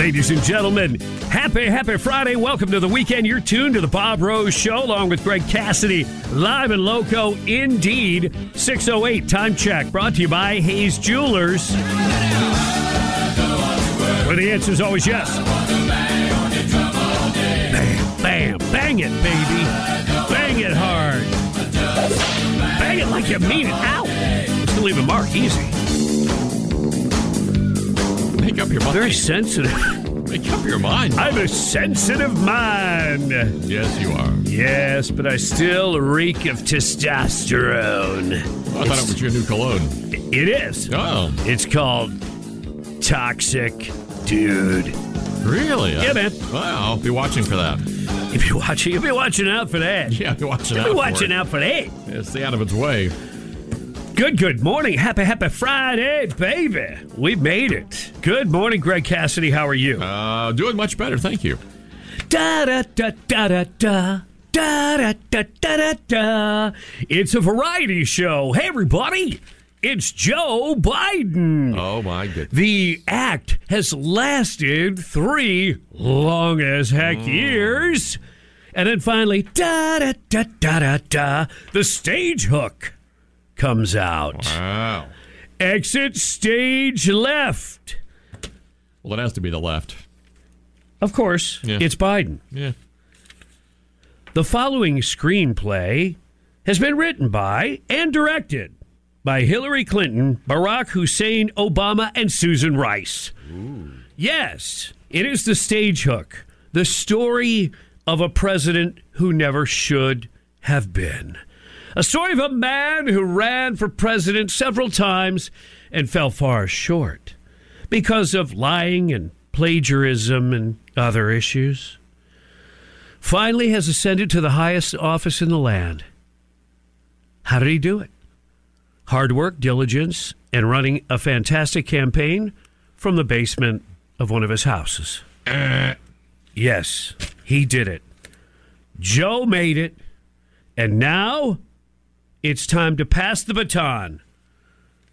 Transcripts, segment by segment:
Ladies and gentlemen, happy, happy Friday. Welcome to the weekend. You're tuned to the Bob Rose Show along with Greg Cassidy, live and loco indeed. 608 time check brought to you by Hayes Jewelers. Where the answer is always yes. Bam, bam, bang it, baby. Bang it hard. Bang it like you mean it. Ow. Just leave a mark easy. Make up your mind. Very sensitive. Make up your mind. I have a sensitive mind. yes, you are. Yes, but I still reek of testosterone. I thought it was your new cologne. It is. Oh, It's called Toxic Dude. really? Yeah, man. Wow. Be watching for that. If You'll be watching. You'll be watching out for that. Yeah, be watching You'll out. be watching out for that. It's the out of its way. Good, good morning. Happy, happy Friday, baby. We made it. Good morning, Greg Cassidy. How are you? Uh, doing much better, thank you. Da da da da da da. Da da da da da da. It's a variety show. Hey, everybody. It's Joe Biden. Oh my goodness. The act has lasted three long as heck Mm. years. And then finally, da da da da da da, the stage hook comes out. Wow. Exit stage left. Well, it has to be the left. Of course, Yeah. it's Biden. Yeah. The following screenplay has been written by and directed by Hillary Clinton, Barack Hussein Obama, and Susan Rice. Yes, it is the stage hook, the story of a president who never should have been. A story of a man who ran for president several times and fell far short because of lying and plagiarism and other issues finally has ascended to the highest office in the land. How did he do it? Hard work, diligence, and running a fantastic campaign from the basement of one of his houses. Uh. Yes, he did it. Joe made it, and now it's time to pass the baton.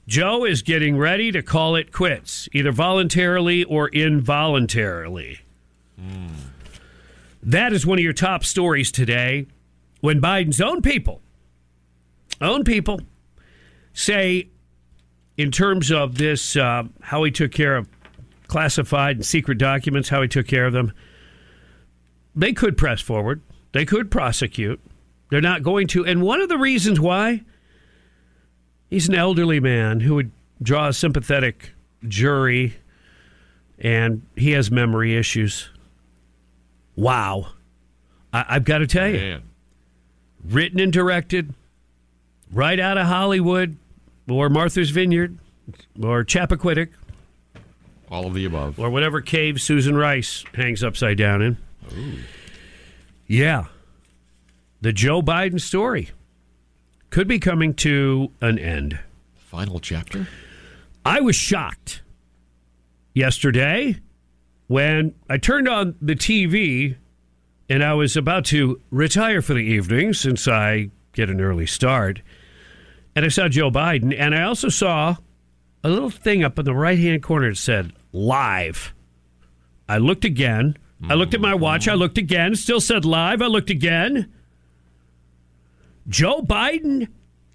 Joe is getting ready to call it quits, either voluntarily or involuntarily. That is one of your top stories today when Biden's own people, own people, say, in terms of this, uh, how he took care of classified and secret documents, how he took care of them, they could press forward. They could prosecute. They're not going to. And one of the reasons why he's an elderly man who would draw a sympathetic jury and he has memory issues. Wow. I- I've got to tell you, Man. written and directed right out of Hollywood or Martha's Vineyard or Chappaquiddick All of the above. or whatever cave Susan Rice hangs upside down in. Yeah. The Joe Biden story could be coming to an end. Final chapter. I was shocked yesterday when I turned on the TV and I was about to retire for the evening since I get an early start. And I saw Joe Biden and I also saw a little thing up in the right hand corner that said live. I looked again. I looked at my watch. I looked again. Still said live. I looked again. Joe Biden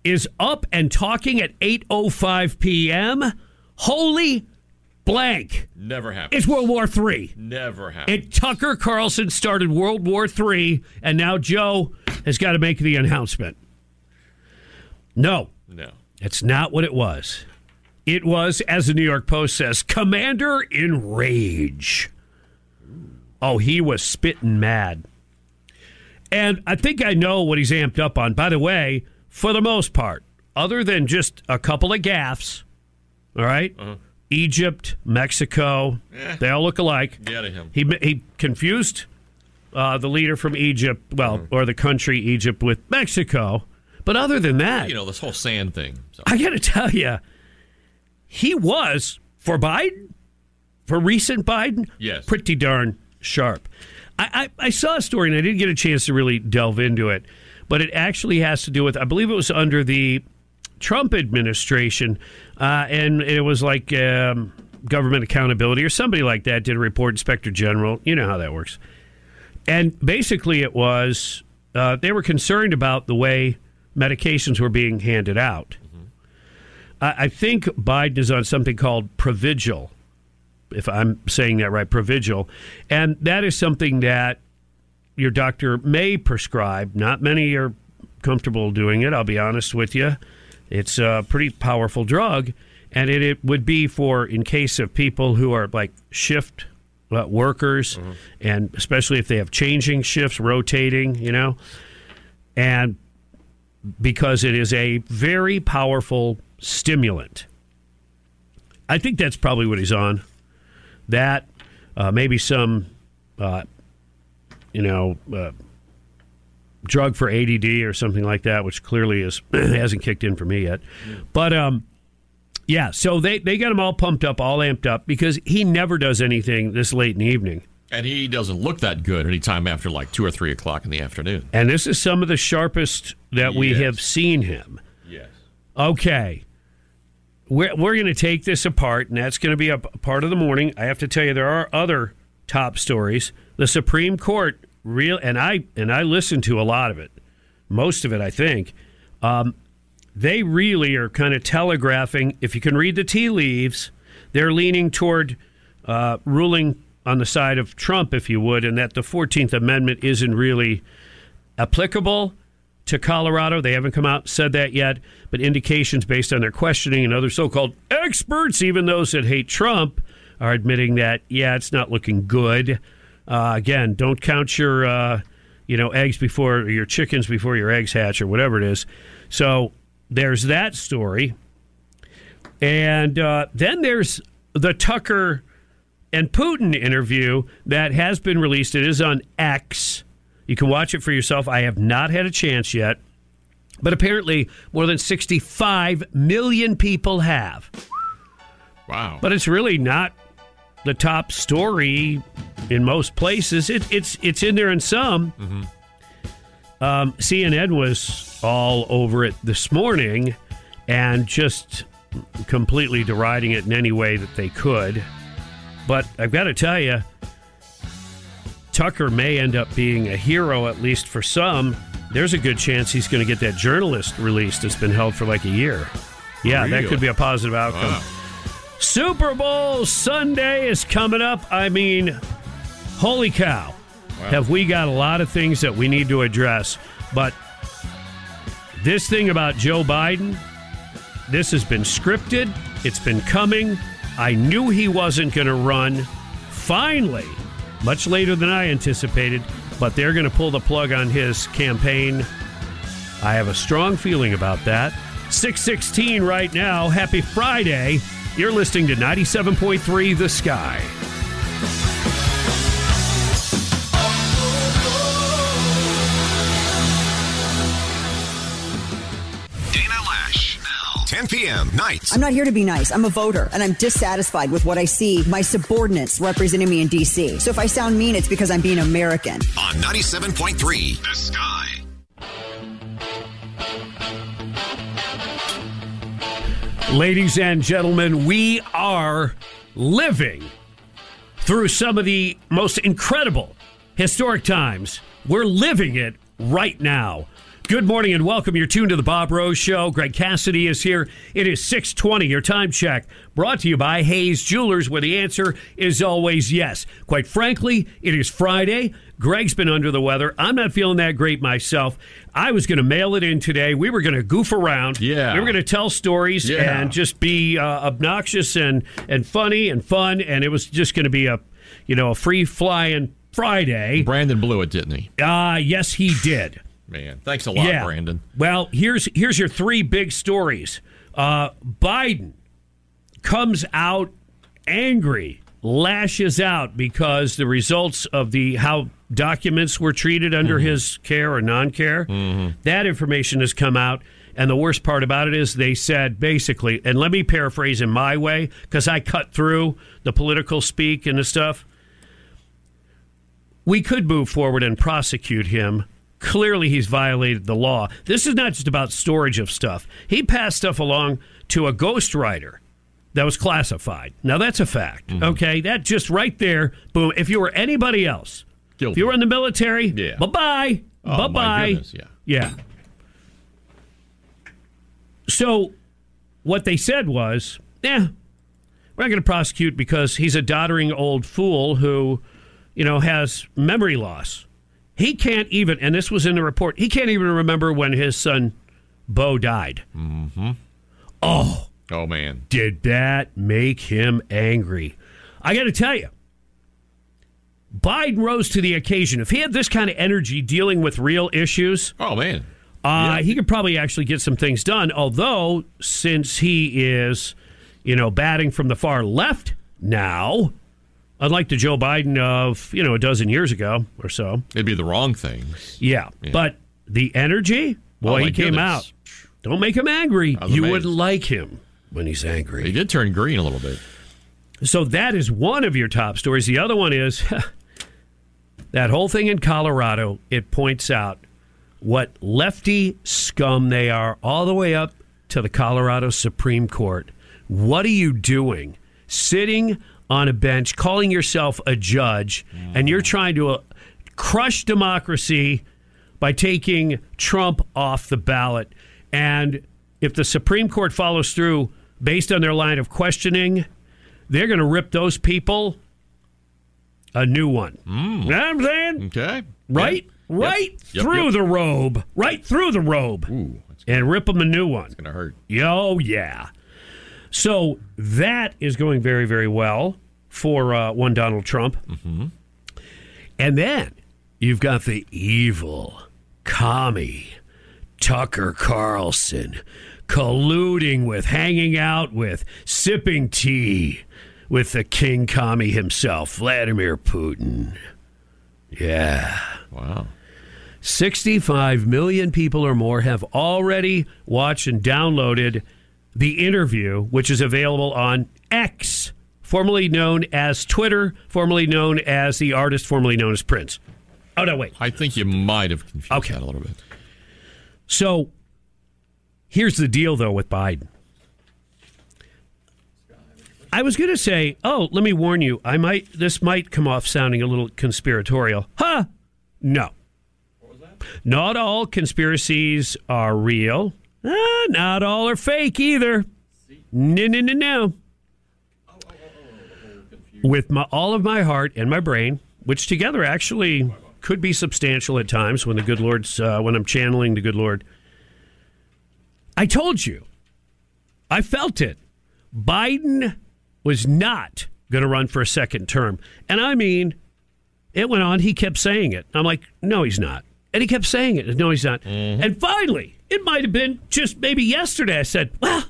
is up and talking at 8:05 p.m. Holy blank. Never happened. It's World War III. Never happened. And Tucker Carlson started World War III, and now Joe has got to make the announcement. No, no. it's not what it was. It was, as the New York Post says, Commander in Rage. Oh, he was spitting mad. And I think I know what he's amped up on. By the way, for the most part, other than just a couple of gaffes, all right? Egypt, Mexico, they all look alike. Get him. He he confused uh, the leader from Egypt, well, or the country Egypt with Mexico. But other than that, You know, this whole sand thing. So. I got to tell you, he was for Biden, for recent Biden, Yes. pretty darn sharp. I, I, I saw a story and I didn't get a chance to really delve into it, but it actually has to do with I believe it was under the Trump administration, uh, and it was like um, government accountability or somebody like that did a report. Inspector General, you know how that works, and basically it was uh, they were concerned about the way medications were being handed out. I, I think Biden is on something called Provigil, if I'm saying that right, Provigil, and that is something that your doctor may prescribe. Not many are comfortable doing it. I'll be honest with you. It's a pretty powerful drug, and it, it would be for in case of people who are like shift uh, workers, and especially if they have changing shifts, rotating, you know, and because it is a very powerful stimulant. I think that's probably what he's on. That uh, maybe some, uh, you know, uh, drug for ADD or something like that, which clearly is hasn't kicked in for me yet. But um, yeah, so they they got him all pumped up, all amped up because he never does anything this late in the evening. And he doesn't look that good anytime after like 2 or 3 o'clock in the afternoon. And this is some of the sharpest that we have seen him. Yes. Okay. We're, we're going to take this apart, and that's going to be a part of the morning. I have to tell you, there are other top stories. The Supreme Court, real, and I and I listened to a lot of it, most of it, I think. Um, they really are kind of telegraphing. If you can read the tea leaves, they're leaning toward uh, ruling on the side of Trump, if you would, and that the Fourteenth Amendment isn't really applicable to Colorado. They haven't come out and said that yet, but indications based on their questioning and other so called experts, even those that hate Trump, are admitting that, yeah, it's not looking good. Uh, again, don't count your, uh, you know, eggs before, your chickens before your eggs hatch or whatever it is. So there's that story. And uh, then there's the Tucker and Putin interview that has been released. It is on X. You can watch it for yourself. I have not had a chance yet, but apparently more than 65 million people have. Wow. But it's really not the top story in most places. It, it's it's in there in some. Um, CNN was all over it this morning and just completely deriding it in any way that they could. But I've got to tell you, Tucker may end up being a hero, at least for some. There's a good chance he's going to get that journalist released that's been held for like a year. Yeah, that could be a positive outcome. Wow. Super Bowl Sunday is coming up. I mean, holy cow. Have we got a lot of things that we need to address? But this thing about Joe Biden, this has been scripted. It's been coming. I knew he wasn't going to run. Finally, much later than I anticipated, but they're going to pull the plug on his campaign. I have a strong feeling about that. 616 right now. Happy Friday. You're listening to 97.3 The Sky. 10 p.m. nights. I'm not here to be nice. I'm a voter, and I'm dissatisfied with what I see my subordinates representing me in D.C. So if I sound mean, it's because I'm being American. on 97.3 The Sky. Ladies and gentlemen, we are living through some of the most incredible historic times. We're living it right now. Good morning and welcome. You're tuned to the Bob Rose Show. Greg Cassidy is here. It is 620, your time check, brought to you by Hayes Jewelers, where the answer is always yes. Quite frankly, it is Friday. Greg's been under the weather. I'm not feeling that great myself. I was going to mail it in today. We were going to goof around. Yeah. We were going to tell stories Yeah. and just be uh, obnoxious and, and funny and fun. And it was just going to be a, you know, a free flying Friday. Brandon blew it, didn't he? Ah, yes, he did. Man, thanks a lot, Brandon. Well, here's here's your three big stories. Uh, Biden comes out angry, lashes out because the results of the how documents were treated under his care or non-care. That information has come out. And the worst part about it is they said basically, and let me paraphrase in my way because I cut through the political speak and the stuff. We could move forward and prosecute him. Clearly, he's violated the law. This is not just about storage of stuff. He passed stuff along to a ghostwriter that was classified. Now, that's a fact. Okay. That just right there, boom. If you were anybody else, Guilty. if you were in the military, Yeah. bye bye. Oh, bye bye. yeah. Yeah. So, what they said was, yeah, we're not going to prosecute because he's a doddering old fool who, you know, has memory loss. He can't even, and this was in the report, he can't even remember when his son, Bo, died. Mm-hmm. Oh Oh, man, Did that make him angry? I got to tell you, Biden rose to the occasion. If he had this kind of energy dealing with real issues, oh man. uh, he could probably actually get some things done. Although, since he is, you know, batting from the far left now, unlike the Joe Biden of, you know, a dozen years ago or so. It'd be the wrong thing. Yeah. But the energy, oh boy, Oh, he came goodness. out. Don't make him angry. You wouldn't like him when he's angry. He did turn green a little bit. So that is one of your top stories. The other one is that whole thing in Colorado. It points out what lefty scum they are, all the way up to the Colorado Supreme Court. What are you doing? Sitting on a bench, calling yourself a judge, and you're trying to uh, crush democracy by taking Trump off the ballot. And if the Supreme Court follows through based on their line of questioning, they're going to rip those people a new one. You know what I'm saying? Okay. Right? Yeah. Right Yep. Yep, through yep. the robe. Right through the robe. Ooh, And rip them a new one. It's gonna hurt. Oh, yeah. So that is going very, very well for uh, one Donald Trump. Mm-hmm. And then you've got the evil commie Tucker Carlson colluding with, hanging out with, sipping tea with the king commie himself, Vladimir Putin. Yeah. Wow. 65 million people or more have already watched and downloaded the interview, which is available on X, formerly known as Twitter, formerly known as the artist, formerly known as Prince. Oh, no, wait. I think you might have confused Okay. that a little bit. So here's the deal, though, with Biden. I was going to say, oh, let me warn you, I might this might come off sounding a little conspiratorial. Huh? No. Not all conspiracies are real. Ah, not all are fake either. No, no, no, no. With my, all of my heart and my brain, which together actually could be substantial at times when the good Lord's, uh, when I'm channeling the good Lord. I told you. I felt it. Biden was not going to run for a second term. And I mean, it went on. He kept saying it. I'm like, no, he's not. And he kept saying it. No, he's not. And finally, it might have been just maybe yesterday. I said, well,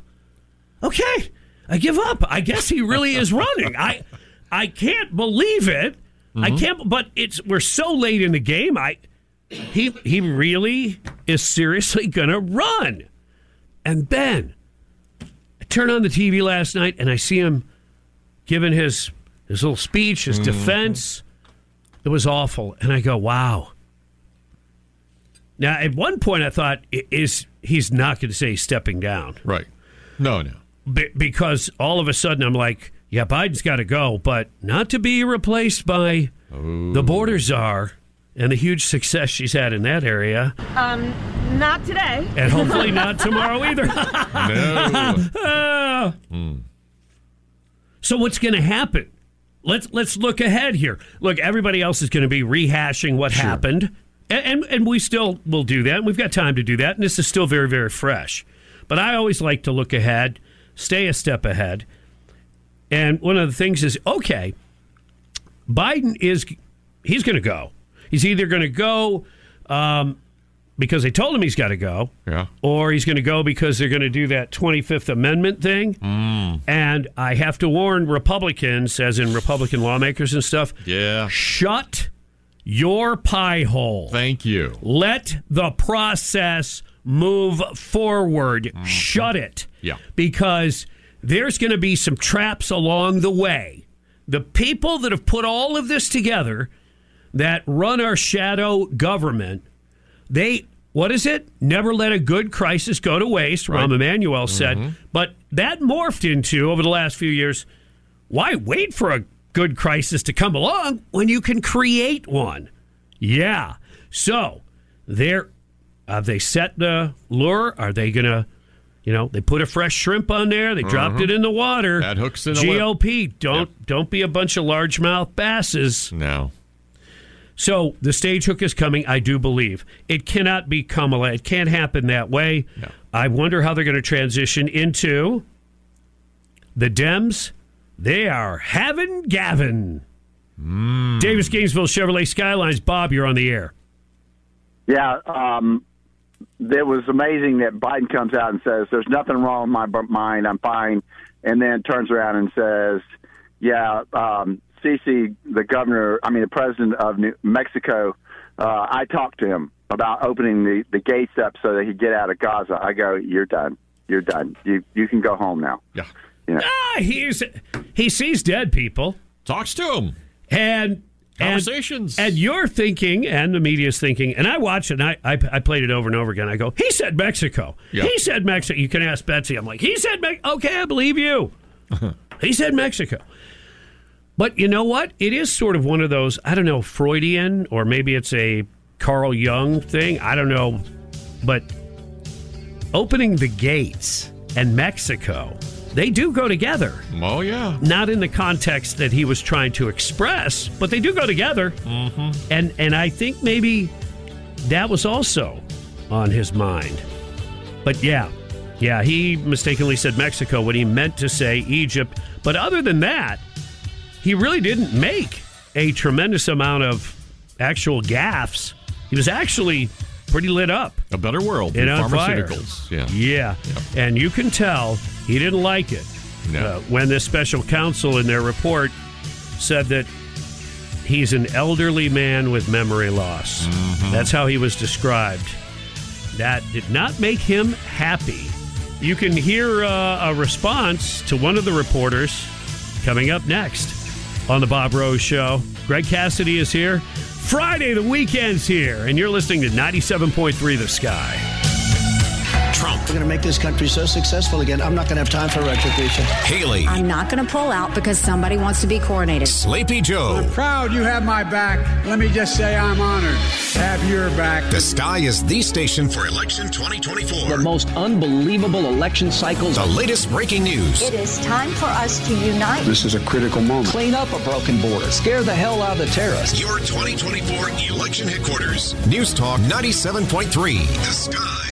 okay, I give up. I guess he really is running. I, I can't believe it. I mm-hmm. can't. But it's we're so late in the game. I, he he really is seriously gonna run. And then I turn on the TV last night and I see him giving his his little speech, his mm-hmm. defense. It was awful, and I go, wow. Now, at one point, I thought, is he's not going to say he's stepping down Right. No, no. Be- because all of a sudden I'm like, yeah, Biden's got to go, but not to be replaced by the border czar, and the huge success she's had in that area, Um, not today. and hopefully not tomorrow either. No. Ah. So what's going to happen? Let's let's look ahead here. Look, everybody else is going to be rehashing what happened, and, and and we still will do that. We've got time to do that, and this is still very very fresh. But I always like to look ahead, stay a step ahead. And one of the things is okay, Biden is he's going to go. He's either going to go um, because they told him he's got to go, Yeah. or he's going to go because they're going to do that 25th Amendment thing. And I have to warn Republicans, as in Republican lawmakers and stuff, Yeah. shut your pie hole. Thank you. Let the process move forward. Mm-hmm. Shut it. Yeah. Because there's going to be some traps along the way. The people that have put all of this together, that run our shadow government, they, what is it? Never let a good crisis go to waste, Rahm Emanuel said. Mm-hmm. But that morphed into, over the last few years, why wait for a good crisis to come along when you can create one? Yeah. So they're have they set the lure? Are they gonna you know, they put a fresh shrimp on there, they dropped mm-hmm. it in the water. That hook's in the lip. GOP, don't don't be a bunch of largemouth basses. No. So the stage hook is coming, I do believe. It cannot be Kamala. It can't happen that way. No. I wonder how they're going to transition into the Dems. They are having Gavin. Davis Gainesville Chevrolet Skylines. Bob, you're on the air. Yeah, um, it was amazing that Biden comes out and says, "There's nothing wrong with my mind. I'm fine," and then turns around and says, "Yeah, um, Sisi, the governor, I mean the president of New Mexico, uh, I talked to him about opening the, the gates up so that he get out of Gaza." I go, "You're done. You're done. You you can go home now." Yeah. You know? Ah, he's he sees dead people Talks to him. and and, Conversations. and you're thinking, and the media's thinking, and I watch it, and I, I, I played it over and over again. I go, he said Mexico. Yeah. He said Mexico. You can ask Betsy. I'm like, he said Mexico. Okay, I believe you. he said Mexico. But you know what? It is sort of one of those, I don't know, Freudian, or maybe it's a Carl Jung thing. I don't know. But opening the gates and Mexico, they do go together Oh, yeah. not in the context that he was trying to express, but they do go together. Mm-hmm. And and I think maybe that was also on his mind. But yeah, yeah, he mistakenly said Mexico when he meant to say Egypt. But other than that, he really didn't make a tremendous amount of actual gaffes. He was actually pretty lit up A better world. and through on fire. pharmaceuticals. Yeah. Yeah. And you can tell he didn't like it No. uh, when this special counsel in their report said that he's an elderly man with memory loss. Mm-hmm. That's how he was described. That did not make him happy. You can hear uh, a response to one of the reporters coming up next on the Bob Rose Show. Greg Cassidy is here. Friday, the weekend's here, and you're listening to 97.3 The Sky. Trump, We're going to make this country so successful again. I'm not going to have time for retribution. Haley, I'm not going to pull out because somebody wants to be coronated. Sleepy Joe. Proud you have my back. Let me just say I'm honored to have your back. The Sky is the station for election 2024. The most unbelievable election cycles. The latest breaking news. It is time for us to unite. This is a critical moment. Clean up a broken border. Scare the hell out of the terrorists. Your 2024 election headquarters. News Talk 97.3. The Sky.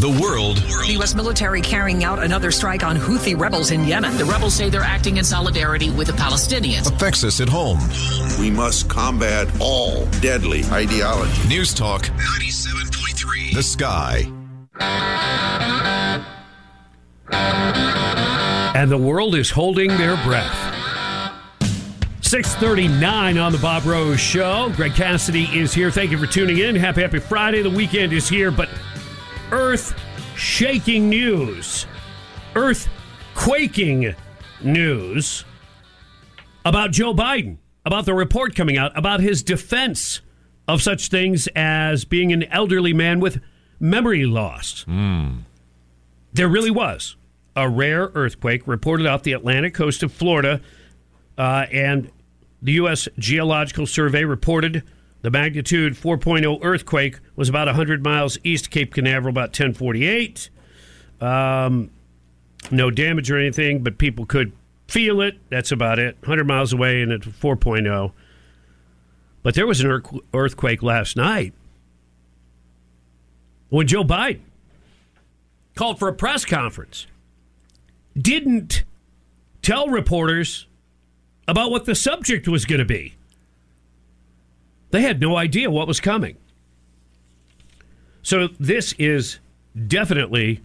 The world The U.S. military carrying out another strike on Houthi rebels in Yemen. The rebels say they're acting in solidarity with the Palestinians. affects us at home. We must combat all deadly ideology. News Talk 97.3 The Sky. And the world is holding their breath. 639 on the Bob Rose Show. Greg Cassidy is here. Thank you for tuning in. Happy, happy Friday. The weekend is here, but earth shaking news, earth quaking news about Joe Biden, about the report coming out, about his defense of such things as being an elderly man with memory loss. There really was a rare earthquake reported off the Atlantic coast of Florida, uh, and the U.S. Geological Survey reported the magnitude 4.0 earthquake was about 100 miles east of Cape Canaveral, about 1048. Um, no damage or anything, but people could feel it. That's about it. 100 miles away, and it's 4.0. But there was an earthquake last night when Joe Biden called for a press conference, didn't tell reporters about what the subject was going to be. They had no idea what was coming. So, this is definitely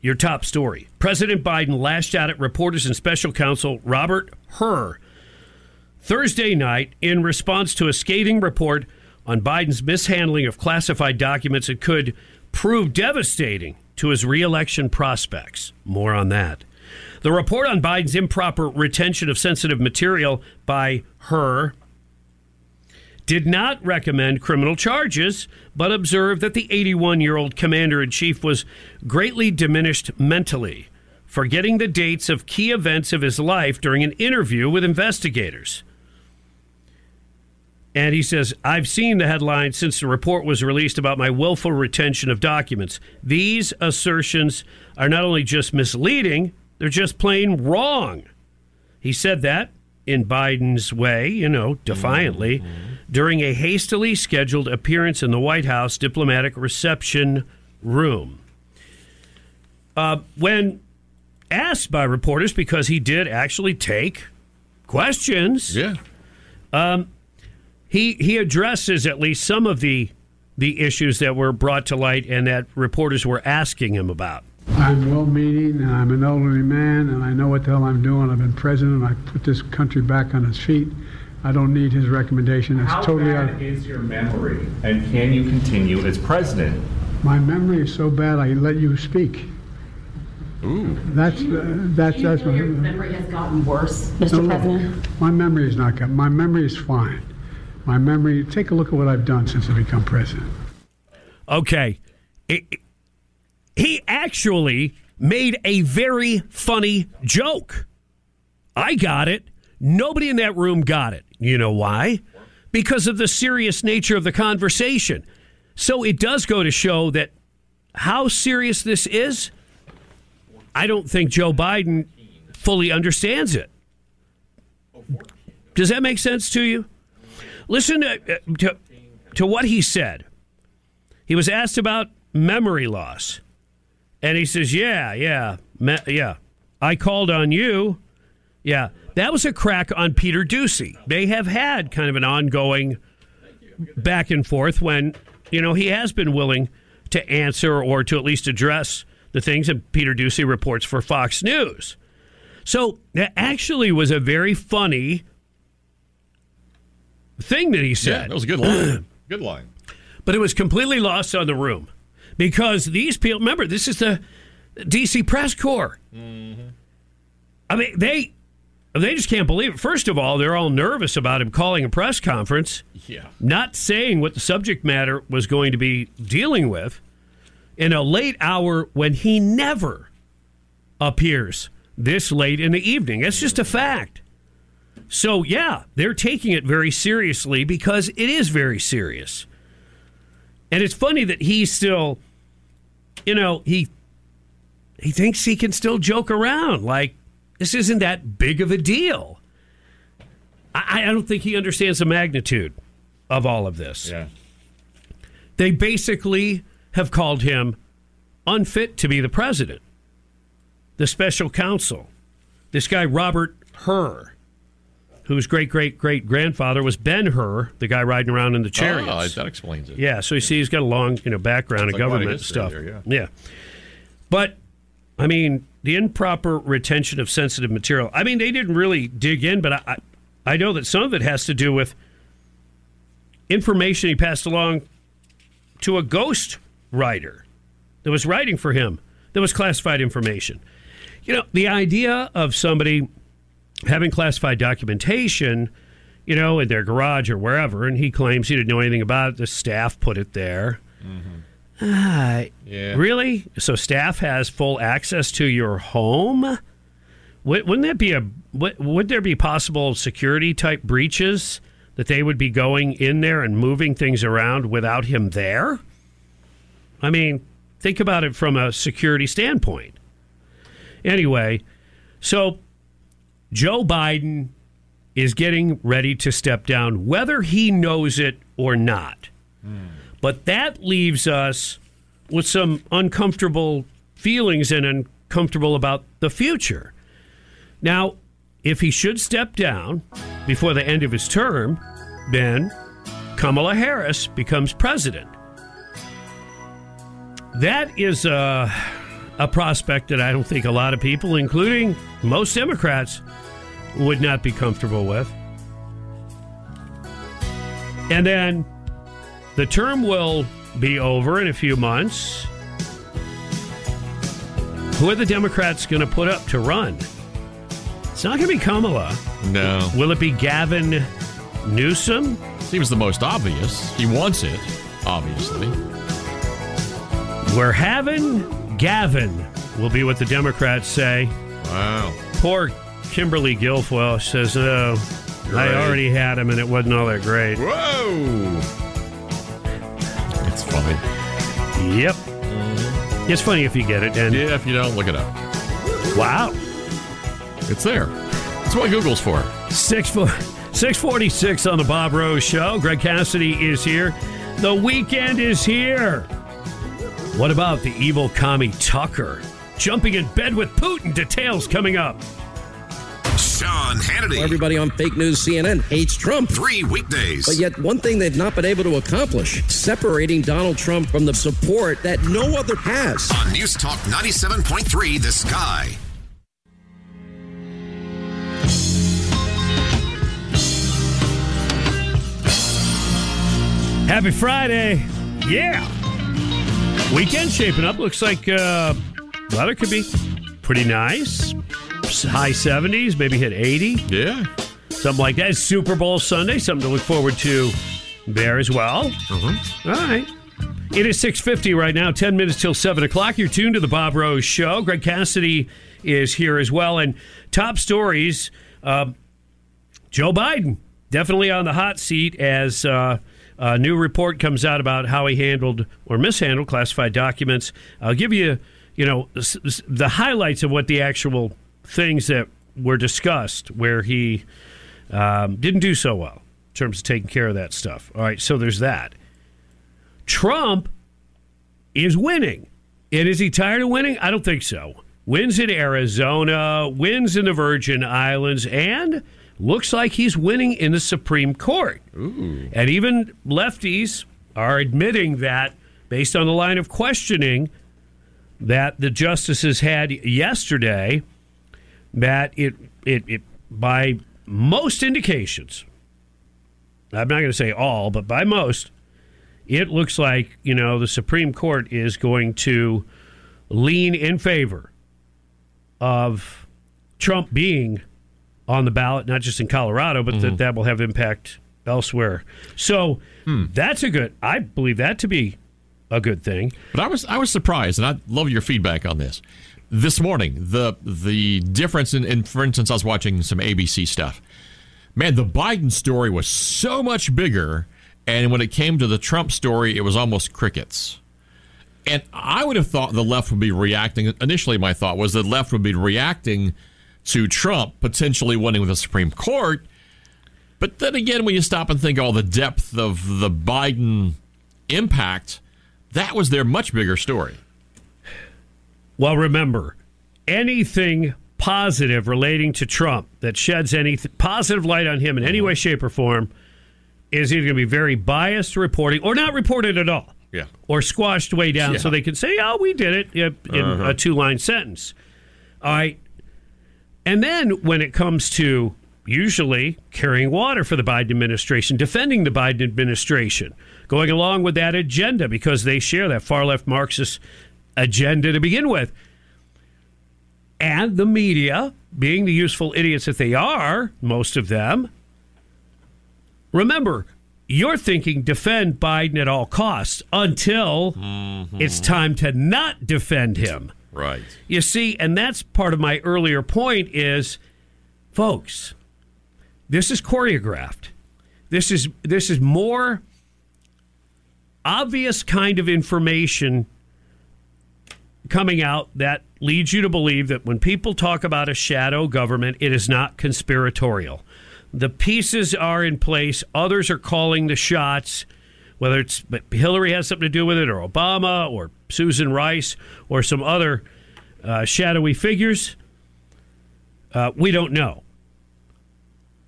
your top story. President Biden lashed out at reporters and special counsel Robert Hur Thursday night in response to a scathing report on Biden's mishandling of classified documents that could prove devastating to his reelection prospects. More on that. The report on Biden's improper retention of sensitive material by Hur did not recommend criminal charges, but observed that the 81 year old commander in chief was greatly diminished mentally, forgetting the dates of key events of his life during an interview with investigators. And he says, I've seen the headlines since the report was released about my willful retention of documents. These assertions are not only just misleading, they're just plain wrong. He said that in Biden's way, you know, defiantly, mm-hmm. During a hastily scheduled appearance in the White House diplomatic reception room. Uh, when asked by reporters, because he did actually take questions, yeah, um, he he addresses at least some of the the issues that were brought to light and that reporters were asking him about. I'm well meaning and I'm an elderly man and I know what the hell I'm doing. I've been president. I put this country back on its feet. I don't need his recommendation. It's How totally bad out. is your memory, and can you continue as president? My memory is so bad I let you speak. Ooh. That's uh, that's that's my memory has gotten worse, Mr. No, no. President? My memory is not good. My memory is fine. My memory. Take a look at what I've done since I become president. Okay. It- it- he actually made a very funny joke. I got it. Nobody in that room got it. You know why? Because of the serious nature of the conversation. So it does go to show that how serious this is, I don't think Joe Biden fully understands it. Does that make sense to you? Listen to, uh, to, to what he said. He was asked about memory loss. And he says, Yeah, yeah, me- yeah. I called on you. Yeah. That was a crack on Peter Doocy. They have had kind of an ongoing back and forth when, you know, he has been willing to answer or to at least address the things that Peter Doocy reports for Fox News. So that actually was a very funny thing that he said. Yeah, that was a good line. good line. but it was completely lost on the room because these people remember this is the DC press corps. Mm-hmm. I mean they they just can't believe it. First of all, they're all nervous about him calling a press conference, Yeah. not saying what the subject matter was going to be dealing with in a late hour when he never appears this late in the evening. That's just a fact. So, yeah, they're taking it very seriously because it is very serious. And it's funny that he's still, you know, he he thinks he can still joke around like this isn't that big of a deal. I, I don't think he understands the magnitude of all of this. Yeah. They basically have called him unfit to be the president. The special counsel, this guy, Robert Hur, whose great great great grandfather was Ben Hur, the guy riding around in the oh, chariots. Oh, that explains it. Yeah, so you see, he's got a long, you know, background It's in like government stuff. there, yeah, but I mean, the improper retention of sensitive material. I mean, they didn't really dig in, but I, I, know that some of it has to do with information he passed along to a ghost writer that was writing for him that was classified information. You know, the idea of somebody having classified documentation, you know, in their garage or wherever, and he claims he didn't know anything about it. The staff put it there. Mm-hmm. Ah, Yeah. Really? So staff has full access to your home? Would- Wouldn't that be a? Would would there be possible security type breaches that they would be going in there and moving things around without him there? I mean, think about it from a security standpoint. Anyway, so Joe Biden is getting ready to step down, whether he knows it or not. But that leaves us with some uncomfortable feelings and uncomfortable about the future. Now, if he should step down before the end of his term, then Kamala Harris becomes president. That is a, a prospect that I don't think a lot of people, including most Democrats, would not be comfortable with. And then the term will be over in a few months. Who are the Democrats going to put up to run? It's not going to be Kamala. No. Will it be Gavin Newsom? Seems the most obvious. He wants it, obviously. We're having Gavin, will be what the Democrats say. Wow. Poor Kimberly Guilfoyle says, Oh, I already had him and it wasn't all that great. Whoa. It's funny. Yep. Mm-hmm. It's funny if you get it, and Yeah, if you don't, look it up. wow. It's there. That's what Google's for. Six four, 646 on the Bob Rose Show. Greg Cassidy is here. The weekend is here. What about the evil commie Tucker? Jumping in bed with Putin. Details coming up. Sean Hannity. Everybody on fake news CNN hates Trump. Three weekdays. But yet, one thing they've not been able to accomplish separating Donald Trump from the support that no other has. on News Talk 97.3 The Sky. Happy Friday. Yeah. Weekend shaping up. Looks like uh, weather could be pretty nice. High 70s, maybe hit 80. Yeah. Something like that. It's Super Bowl Sunday. Something to look forward to there as well. Uh-huh. All right. It is 6.50 right now, 10 minutes till 7 o'clock. You're tuned to the Bob Rose Show. Greg Cassidy is here as well. And top stories, uh, Joe Biden definitely on the hot seat as uh, a new report comes out about how he handled or mishandled classified documents. I'll give you, you know, the highlights of what the actual things that were discussed where he um, didn't do so well in terms of taking care of that stuff. All right, so there's that. Trump is winning. And is he tired of winning? I don't think so. Wins in Arizona, wins in the Virgin Islands, and looks like he's winning in the Supreme Court. Ooh. And even lefties are admitting that, based on the line of questioning that the justices had yesterday, that it, it, it by most indications, I'm not going to say all, but by most, it looks like you know the Supreme Court is going to lean in favor of Trump being on the ballot, not just in Colorado, but that mm-hmm. that will have impact elsewhere. So hmm. that's a good. I believe that to be a good thing. But I was I was surprised, and I love your feedback on this. This morning, the the difference in, in for instance, I was watching some ABC stuff. Man, the Biden story was so much bigger, and when it came to the Trump story, it was almost crickets. And I would have thought the left would be reacting. Initially, my thought was the left would be reacting to Trump potentially winning with the Supreme Court. But then again, when you stop and think all the depth of the Biden impact, that was their much bigger story. Well, remember, anything positive relating to Trump that sheds any th- positive light on him in any way, shape, or form is either going to be very biased reporting or not reported at all. Yeah. Or squashed way down Yeah. so they can say, oh, we did it in in Uh-huh. a two line sentence. All right. And then when it comes to usually carrying water for the Biden administration, defending the Biden administration, going along with that agenda because they share that far left Marxist agenda to begin with. And the media, being the useful idiots that they are, most of them, remember, you're thinking defend Biden at all costs until mm-hmm. it's time to not defend him. Right. You see, and that's part of my earlier point is, folks, this is choreographed. This is this is more obvious kind of information coming out that leads you to believe that when people talk about a shadow government, it is not conspiratorial. The pieces are in place. Others are calling the shots, whether it's Hillary has something to do with it, or Obama, or Susan Rice, or some other uh, shadowy figures. Uh, we don't know.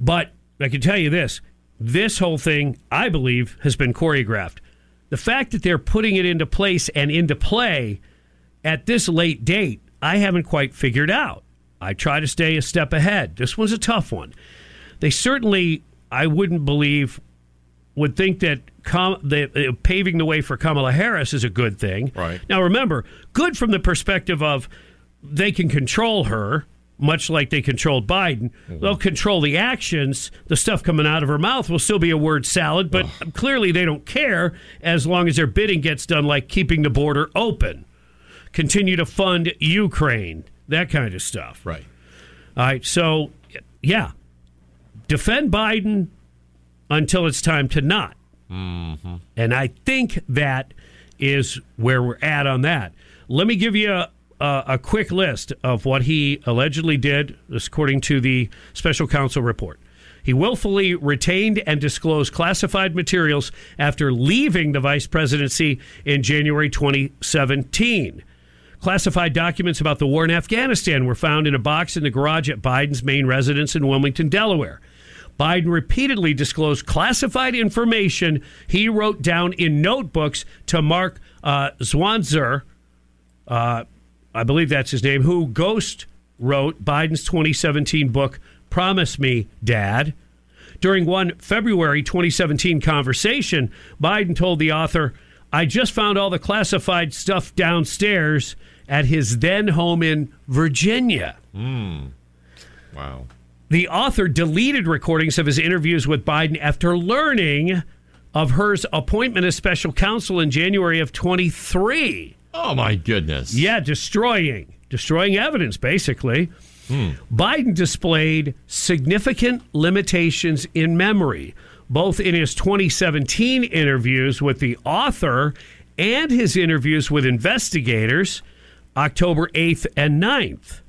But I can tell you this this whole thing, I believe, has been choreographed. The fact that they're putting it into place and into play at this late date, I haven't quite figured out. I try to stay a step ahead. This one's a tough one. They certainly, I wouldn't believe, would think that com- uh, paving the way for Kamala Harris is a good thing. Right. Now, remember, good from the perspective of they can control her, much like they controlled Biden. They'll control the actions. The stuff coming out of her mouth will still be a word salad, but clearly they don't care as long as their bidding gets done, like keeping the border open, continue to fund Ukraine, that kind of stuff. Right. All right. So, yeah, defend Biden until it's time to not. Mm-hmm. And I think that is where we're at on that. Let me give you a, a, a quick list of what he allegedly did, according to the special counsel report. He willfully retained and disclosed classified materials after leaving the vice presidency in January 2017. Classified documents about the war in Afghanistan were found in a box in the garage at Biden's main residence in Wilmington, Delaware. Biden repeatedly disclosed classified information he wrote down in notebooks to Mark uh, Zwanzer, uh, I believe that's his name, who ghost wrote Biden's 2017 book, Promise Me, Dad. During one February 2017 conversation, Biden told the author, I just found all the classified stuff downstairs at his then home in Virginia. Mm. Wow. The author deleted recordings of his interviews with Biden after learning of Hur's appointment as special counsel in January of 23. Oh, my goodness. Yeah, destroying, destroying evidence, basically. Biden displayed significant limitations in memory, both in his 2017 interviews with the author and his interviews with investigators, October 8th and 9th.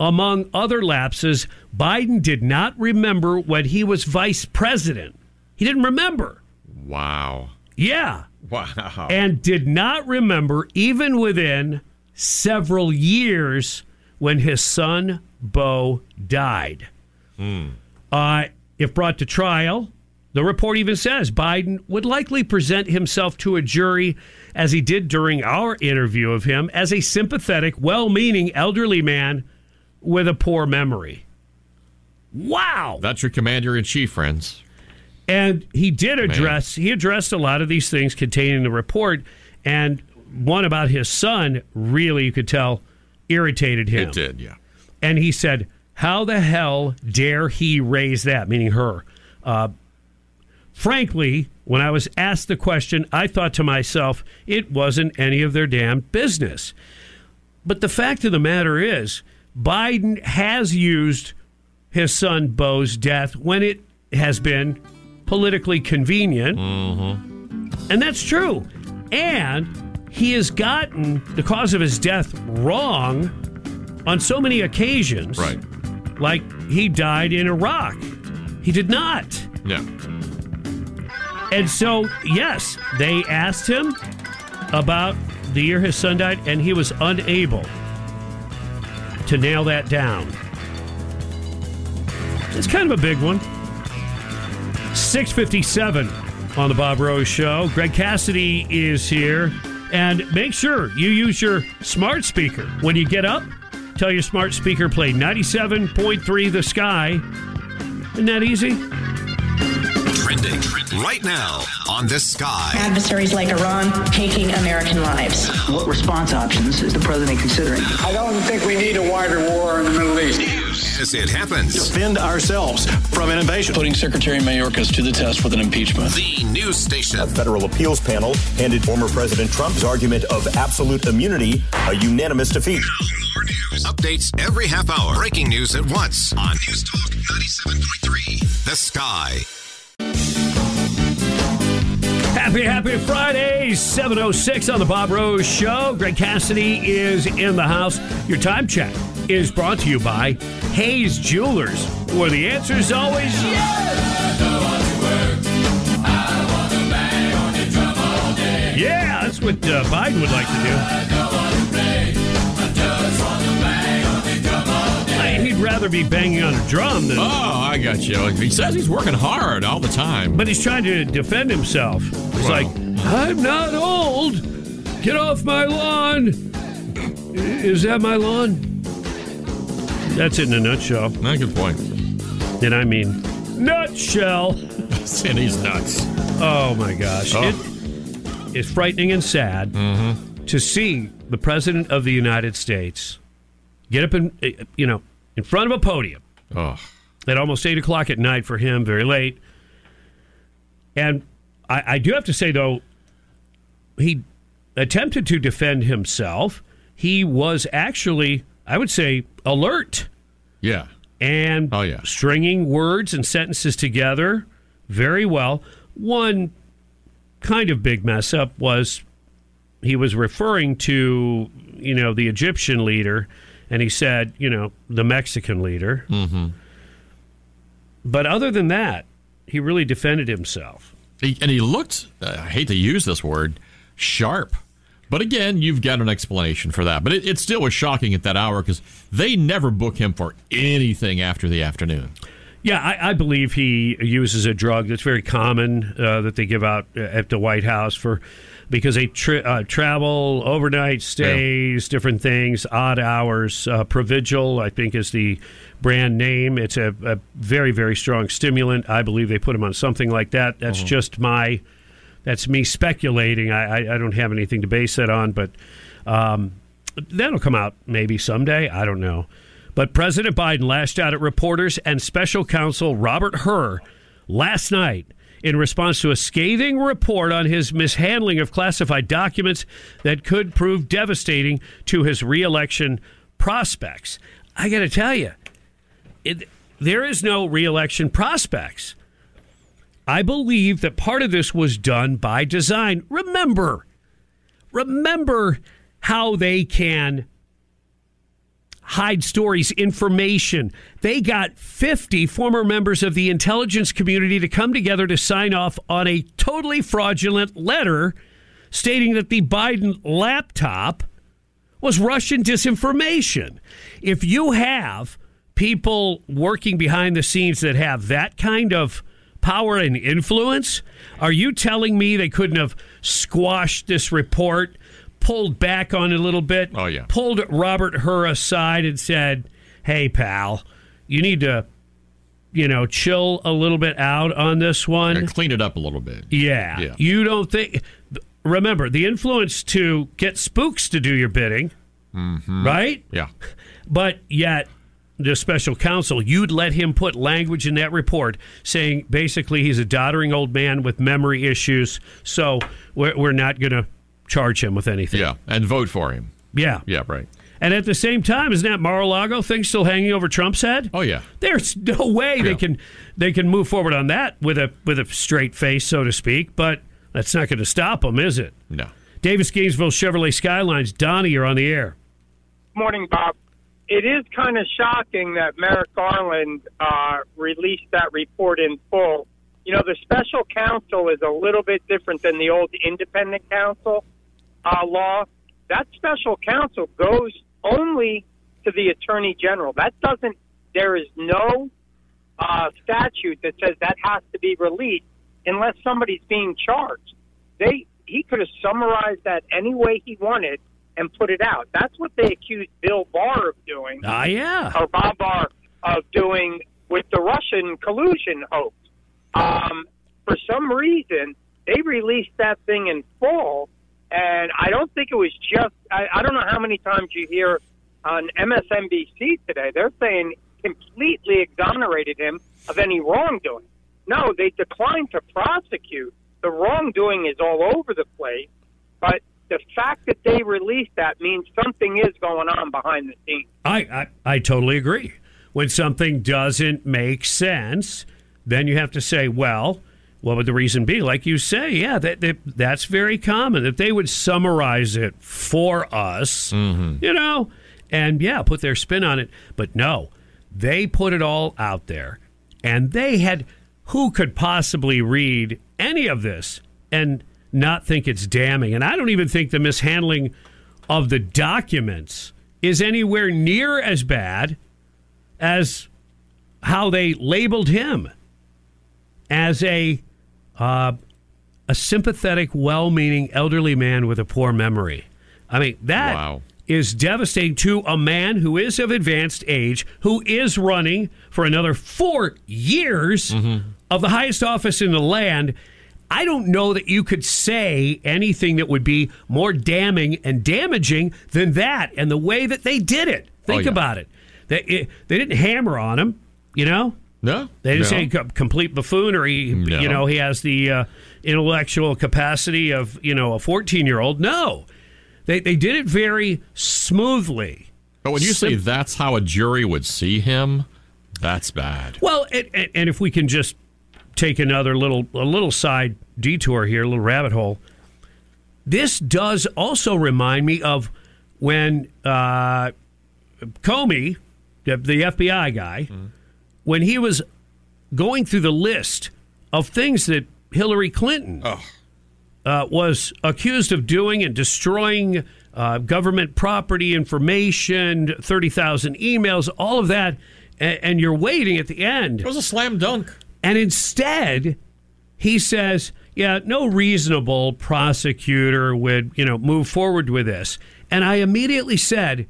Among other lapses, Biden did not remember when he was vice president. He didn't remember. Wow. Yeah. Wow. And did not remember, even within several years, when his son, Bo, died. Hmm. Uh, if brought to trial, the report even says Biden would likely present himself to a jury, as he did during our interview of him, as a sympathetic, well meaning elderly man with a poor memory. Wow. That's your commander in chief, friends. And he did address he addressed a lot of these things contained in the report, and one about his son really you could tell irritated him. It did, yeah. And he said, "How the hell dare he raise that?" Meaning Hur. Uh, frankly, when I was asked the question, I thought to myself, it wasn't any of their damn business. But the fact of the matter is, Biden has used his son Bo's death when it has been politically convenient. Mm-hmm. And that's true. And he has gotten the cause of his death wrong on so many occasions. Right. Like he died in Iraq. He did not. Yeah. And so, yes, they asked him about the year his son died, and he was unable to nail that down. It's kind of a big one. 657 on the Bob Rose Show. Greg Cassidy is here. And make sure you use your smart speaker when you get up. Tell your smart speaker play 97.3 The Sky. Isn't that easy? Trending right now on the sky. Adversaries like Iran taking American lives. What response options is the president considering? I don't think we need a wider war in the Middle East. As it happens. Defend ourselves from an invasion. Putting Secretary Mayorkas to the test with an impeachment. The news station. A federal appeals panel handed former President Trump's argument of absolute immunity a unanimous defeat. Updates every half hour. Breaking news at once on News Talk 97.3. The Sky. Happy, happy Friday, 706 on the Bob Rose Show. Greg Cassidy is in the house. Your time check is brought to you by Hayes Jewelers, where the answer is always yes. Yeah, that's what uh, Biden would like to do. Rather be banging on a drum than. Oh, I got you. He says he's working hard all the time. But he's trying to defend himself. He's Well. like, I'm not old. Get off my lawn. Is that my lawn? That's it in a nutshell. Not good point. And I mean, nutshell. and he's nuts. Oh my gosh. Oh. It is frightening and sad to see the President of the United States get up in, eh, you know, in front of a podium Oh. at almost eight o'clock at night for him, very late. And I, I do have to say, though, he attempted to defend himself. He was actually, I would say, alert Yeah. and Oh, yeah. stringing words and sentences together very well. One kind of big mess up was he was referring to, you know, the Egyptian leader, and he said, you know, the Mexican leader. Mm-hmm. But other than that, he really defended himself. He, and he looked, uh, I hate to use this word, sharp. But again, you've got an explanation for that. But it, it still was shocking at that hour because they never book him for anything after the afternoon. Yeah, I, I believe he uses a drug that's very common uh, that they give out at the White House for because they tra- uh, travel overnight stays, different things, odd hours. Uh, Provigil, I think, is the brand name. It's a, a very very strong stimulant. I believe they put them on something like that. That's just my that's me speculating. I, I, I don't have anything to base that on, but um, that'll come out maybe someday. I don't know. But President Biden lashed out at reporters and special counsel Robert Hur last night in response to a scathing report on his mishandling of classified documents that could prove devastating to his reelection prospects. I got to tell you, it, there is no reelection prospects. I believe that part of this was done by design. Remember, remember how they can hide stories, information. They got 50 former members of the intelligence community to come together to sign off on a totally fraudulent letter stating that the Biden laptop was Russian disinformation. If you have people working behind the scenes that have that kind of power and influence, are you telling me they couldn't have squashed this report, pulled back on it a little bit, Oh, yeah. pulled Robert Hur aside and said, "Hey, pal, you need to, you know, chill a little bit out on this one." Yeah, clean it up a little bit. Yeah. Yeah. You don't think. Remember, the influence to get spooks to do your bidding, Mhm. right? Yeah. But yet, the special counsel, you'd let him put language in that report saying basically he's a doddering old man with memory issues, so we're, we're not going to charge him with anything. Yeah. And vote for him. Yeah. Yeah, right. And at the same time, isn't that Mar-a-Lago thing still hanging over Trump's head? Oh, yeah. There's no way they can they can move forward on that with a with a straight face, so to speak. But that's not going to stop them, is it? No. Davis Gainesville Chevrolet Skylines. Donnie, you're on the air. Morning, Bob. It is kind of shocking that Merrick Garland uh, released that report in full, you know, the special counsel is a little bit different than the old independent counsel uh, law. That special counsel goes only to the attorney general. That doesn't. There is no uh, statute that says that has to be released unless somebody's being charged. They he could have summarized that any way he wanted and put it out. That's what they accused Bill Barr of doing. Ah, yeah. Or Bob Barr of doing with the Russian collusion hoax. Um, for some reason, they released that thing in full, and I don't think it was just. I, I don't know how many times you hear on MSNBC today. They're saying completely exonerated him of any wrongdoing. No, they declined to prosecute. The wrongdoing is all over the place, but the fact that they released that means something is going on behind the scenes. I, I, I totally agree. When something doesn't make sense, then you have to say, well, what would the reason be? Like you say, yeah, that, that that's very common that they would summarize it for us, mm-hmm. you know, and yeah, put their spin on it. But no, they put it all out there, and they had who could possibly read any of this and not think it's damning? And I don't even think the mishandling of the documents is anywhere near as bad as how they labeled him as a uh, a sympathetic, well-meaning elderly man with a poor memory. I mean that is devastating to a man who is of advanced age, who is running for another four years of the highest office in the land. I don't know that you could say anything that would be more damning and damaging than that, and the way that they did it. Think yeah. about it. They it, they didn't hammer on him, you know. No, They didn't no. say co- complete buffoonery. No. you know, he has the uh, intellectual capacity of you know a fourteen-year-old. No, they they did it very smoothly. But when you say that's how a jury would see him, that's bad. Well, and, and, and if we can just take another little a little side detour here, a little rabbit hole. This does also remind me of when uh, Comey, the, the FBI guy, when he was going through the list of things that Hillary Clinton uh, was accused of doing and destroying uh, government property information, 30,000 emails, all of that. And, and you're waiting at the end. It was a slam dunk. And instead, he says, yeah, no reasonable prosecutor would, you know, move forward with this. And I immediately said,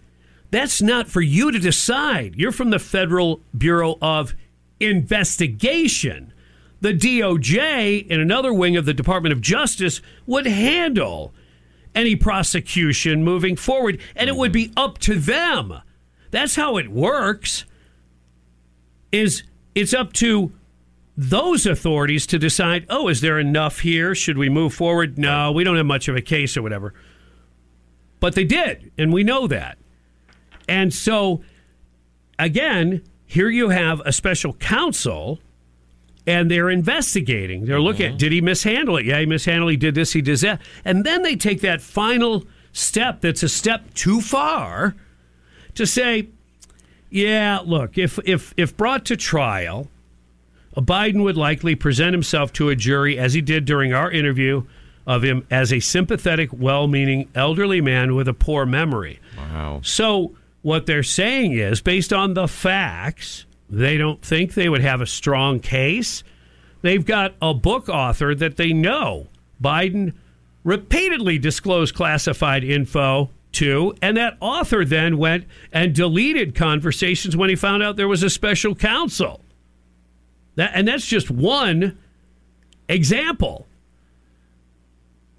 that's not for you to decide. You're from the Federal Bureau of Investigation. The DOJ, in another wing of the Department of Justice, would handle any prosecution moving forward, and it would be up to them. That's how it works. Is it's up to those authorities to decide, oh, is there enough here? Should we move forward? No, we don't have much of a case or whatever. But they did, and we know that. And so, again, here you have a special counsel, and they're investigating. They're looking at, mm-hmm. did he mishandle it? Yeah, he mishandled. He did this. He did that. And then they take that final step. That's a step too far to say, yeah, look, if if if brought to trial, Biden would likely present himself to a jury as he did during our interview of him as a sympathetic, well-meaning elderly man with a poor memory. Wow. So what they're saying is, based on the facts, they don't think they would have a strong case. They've got a book author that they know Biden repeatedly disclosed classified info to, and that author then went and deleted conversations when he found out there was a special counsel. That, and that's just one example.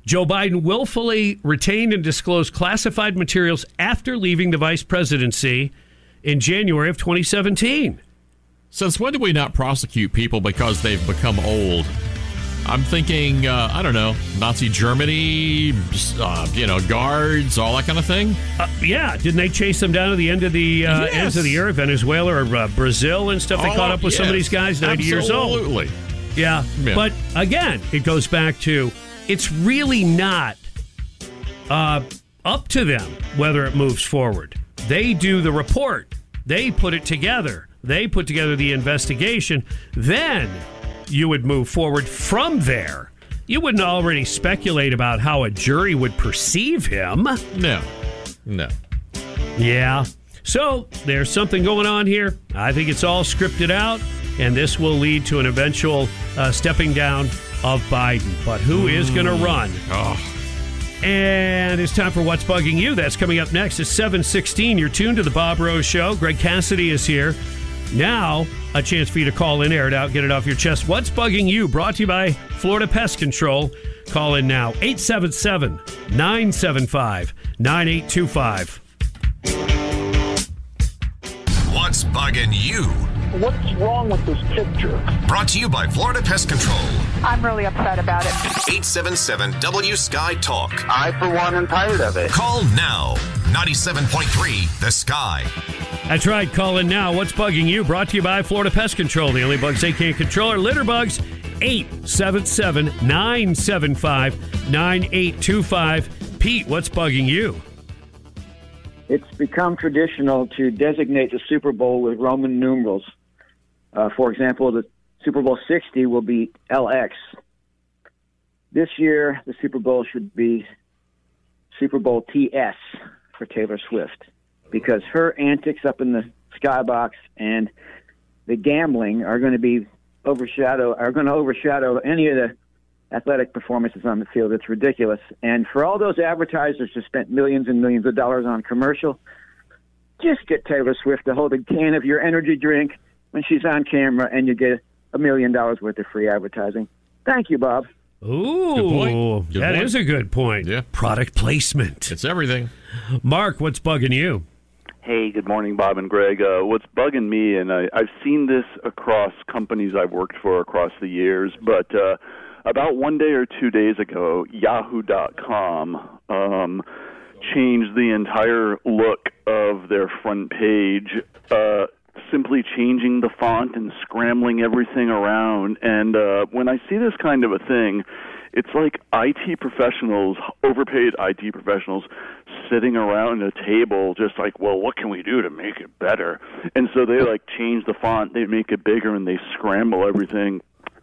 Joe Biden willfully retained and disclosed classified materials after leaving the vice presidency in January of 2017. Since when do we not prosecute people because they've become old? I'm thinking, uh, I don't know, Nazi Germany, uh, you know, guards, all that kind of thing. Uh, yeah, didn't they chase them down to the end of the uh, Yes. ends of the earth, Venezuela or uh, Brazil and stuff? They Oh, caught up with some of these guys, 90 years old. Absolutely. Yeah. Yeah. But again, it goes back to it's really not uh, up to them whether it moves forward. They do the report, they put it together, they put together the investigation. Then you would move forward from there. You wouldn't already speculate about how a jury would perceive him. No, no. Yeah. So there's something going on here. I think it's all scripted out, and this will lead to an eventual uh, stepping down of Biden. But who is mm. going to run? Oh. And it's time for What's Bugging You. That's coming up next. It's 716. You're tuned to the Bob Rose Show. Greg Cassidy is here. Now, a chance for you to call in, air it out, get it off your chest. What's Bugging You? Brought to you by Florida Pest Control. Call in now. 877 975 9825. What's bugging you? What's wrong with this picture? Brought to you by Florida Pest Control. I'm really upset about it. 877 W Sky Talk. I, for one, am tired of it. Call now. 97.3 The Sky. That's right. Call in now. What's bugging you? Brought to you by Florida Pest Control. The only bugs they can't control are litter bugs. 877 975 9825. Pete, what's bugging you? It's become traditional to designate the Super Bowl with Roman numerals. Uh, for example, the Super Bowl 60 will be LX. This year, the Super Bowl should be Super Bowl TS for Taylor Swift because her antics up in the skybox and the gambling are going to be overshadow are going to overshadow any of the athletic performances on the field. It's ridiculous. And for all those advertisers who spent millions and millions of dollars on commercial, just get Taylor Swift to hold a can of your energy drink when she's on camera, and you get a million dollars worth of free advertising. Thank you, Bob. Ooh, Good point. Good that point. is a good point. Yeah. Product placement. It's everything. Mark, what's bugging you? Hey, good morning, Bob and Greg. Uh, what's bugging me, and I, I've seen this across companies I've worked for across the years, but uh, about one day or two days ago, Yahoo.com um, changed the entire look of their front page, uh, simply changing the font and scrambling everything around. And uh, when I see this kind of a thing, it's like IT professionals, overpaid IT professionals, sitting around a table just like, well, what can we do to make it better? And so they like change the font, they make it bigger, and they scramble everything.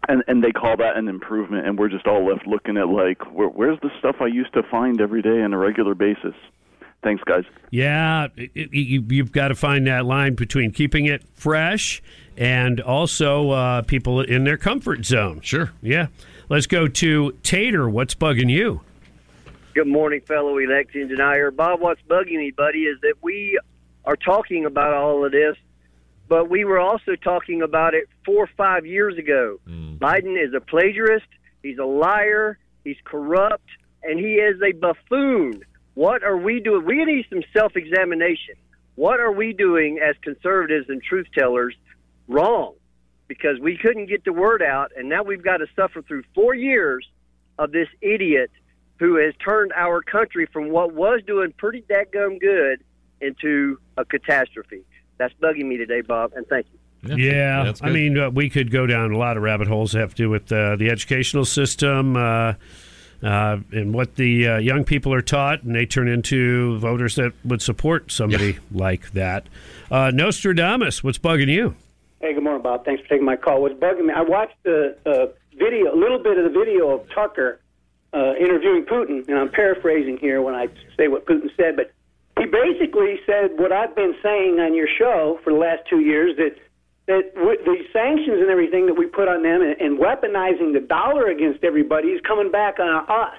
And and they call that an improvement, and we're just all left looking at like, where, where's the stuff I used to find every day on a regular basis? Thanks, guys. Yeah, it, it, you, you've got to find that line between keeping it fresh and also uh, people in their comfort zone. Sure. Yeah. Let's go to Tater. What's bugging you? Good morning, fellow election denier. Bob, what's bugging me, buddy, is that we are talking about all of this, but we were also talking about it four or five years ago. Biden is a plagiarist, he's a liar, he's corrupt, and he is a buffoon. What are we doing? We need some self examination. What are we doing as conservatives and truth tellers wrong? Because we couldn't get the word out, and now we've got to suffer through four years of this idiot who has turned our country from what was doing pretty dadgum good into a catastrophe. That's bugging me today, Bob, and thank you. Yeah, that's I mean, uh, we could go down a lot of rabbit holes that have to do with uh, the educational system uh, uh, and what the uh, young people are taught, and they turn into voters that would support somebody like that. Uh, Nostradamus, what's bugging you? Hey, good morning, Bob. Thanks for taking my call. What's bugging me? I watched the uh, video, a little bit of the video of Tucker uh, interviewing Putin, and I'm paraphrasing here when I say what Putin said, but he basically said what I've been saying on your show for the last two years that that w- the sanctions and everything that we put on them and, and weaponizing the dollar against everybody is coming back on us.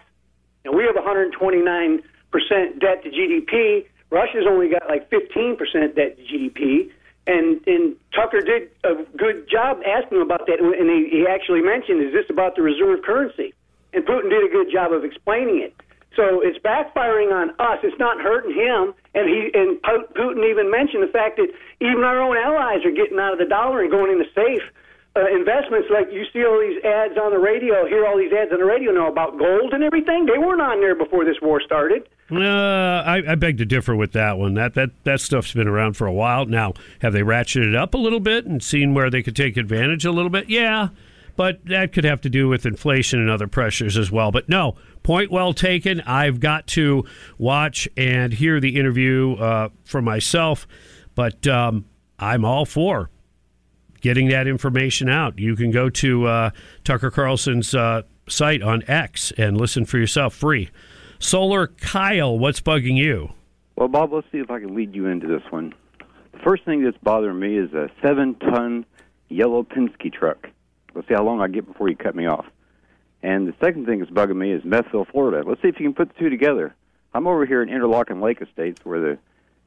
And we have 129 percent debt to GDP. Russia's only got like 15 percent debt to GDP. And and Tucker did a good job asking about that, and he, he actually mentioned, "Is this about the reserve currency?" And Putin did a good job of explaining it. So it's backfiring on us. It's not hurting him. And he and Putin even mentioned the fact that even our own allies are getting out of the dollar and going into safe uh, investments. Like you see all these ads on the radio, hear all these ads on the radio now about gold and everything. They weren't on there before this war started. Uh, I, I beg to differ with that one. That that that stuff's been around for a while now. Have they ratcheted it up a little bit and seen where they could take advantage a little bit? Yeah, but that could have to do with inflation and other pressures as well. But no, point well taken. I've got to watch and hear the interview uh, for myself, but um, I'm all for getting that information out. You can go to uh, Tucker Carlson's uh, site on X and listen for yourself free. Solar Kyle, what's bugging you? Well, Bob, let's see if I can lead you into this one. The first thing that's bothering me is a seven ton yellow Penske truck. Let's see how long I get before you cut me off. And the second thing that's bugging me is Methville, Florida. Let's see if you can put the two together. I'm over here in Interlachen Lake Estates where the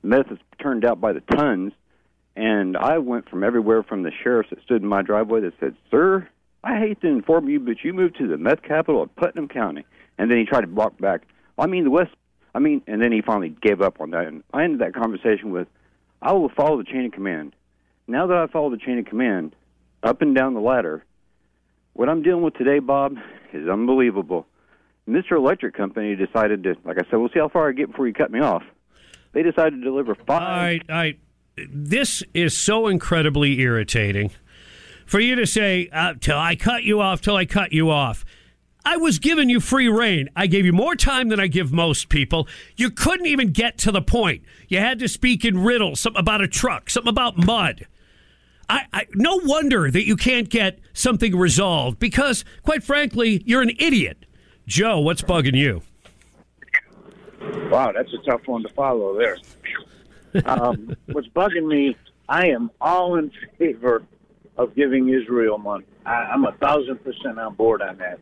meth is turned out by the tons, and I went from everywhere from the sheriffs that stood in my driveway that said, Sir, I hate to inform you, but you moved to the meth capital of Putnam County. And then he tried to walk back. I mean, the West, I mean, and then he finally gave up on that. And I ended that conversation with, I will follow the chain of command. Now that I follow the chain of command, up and down the ladder, what I'm dealing with today, Bob, is unbelievable. Mr. Electric Company decided to, like I said, we'll see how far I get before you cut me off. They decided to deliver five. All right, all right. This is so incredibly irritating. For you to say, uh, till I cut you off, till I cut you off. I was giving you free reign. I gave you more time than I give most people. You couldn't even get to the point. You had to speak in riddles, something about a truck, something about mud. I, I, no wonder that you can't get something resolved because, quite frankly, you're an idiot. Joe, what's bugging you? Wow, that's a tough one to follow there. Um, what's bugging me, I am all in favor of giving Israel money. I, I'm a thousand percent on board on that.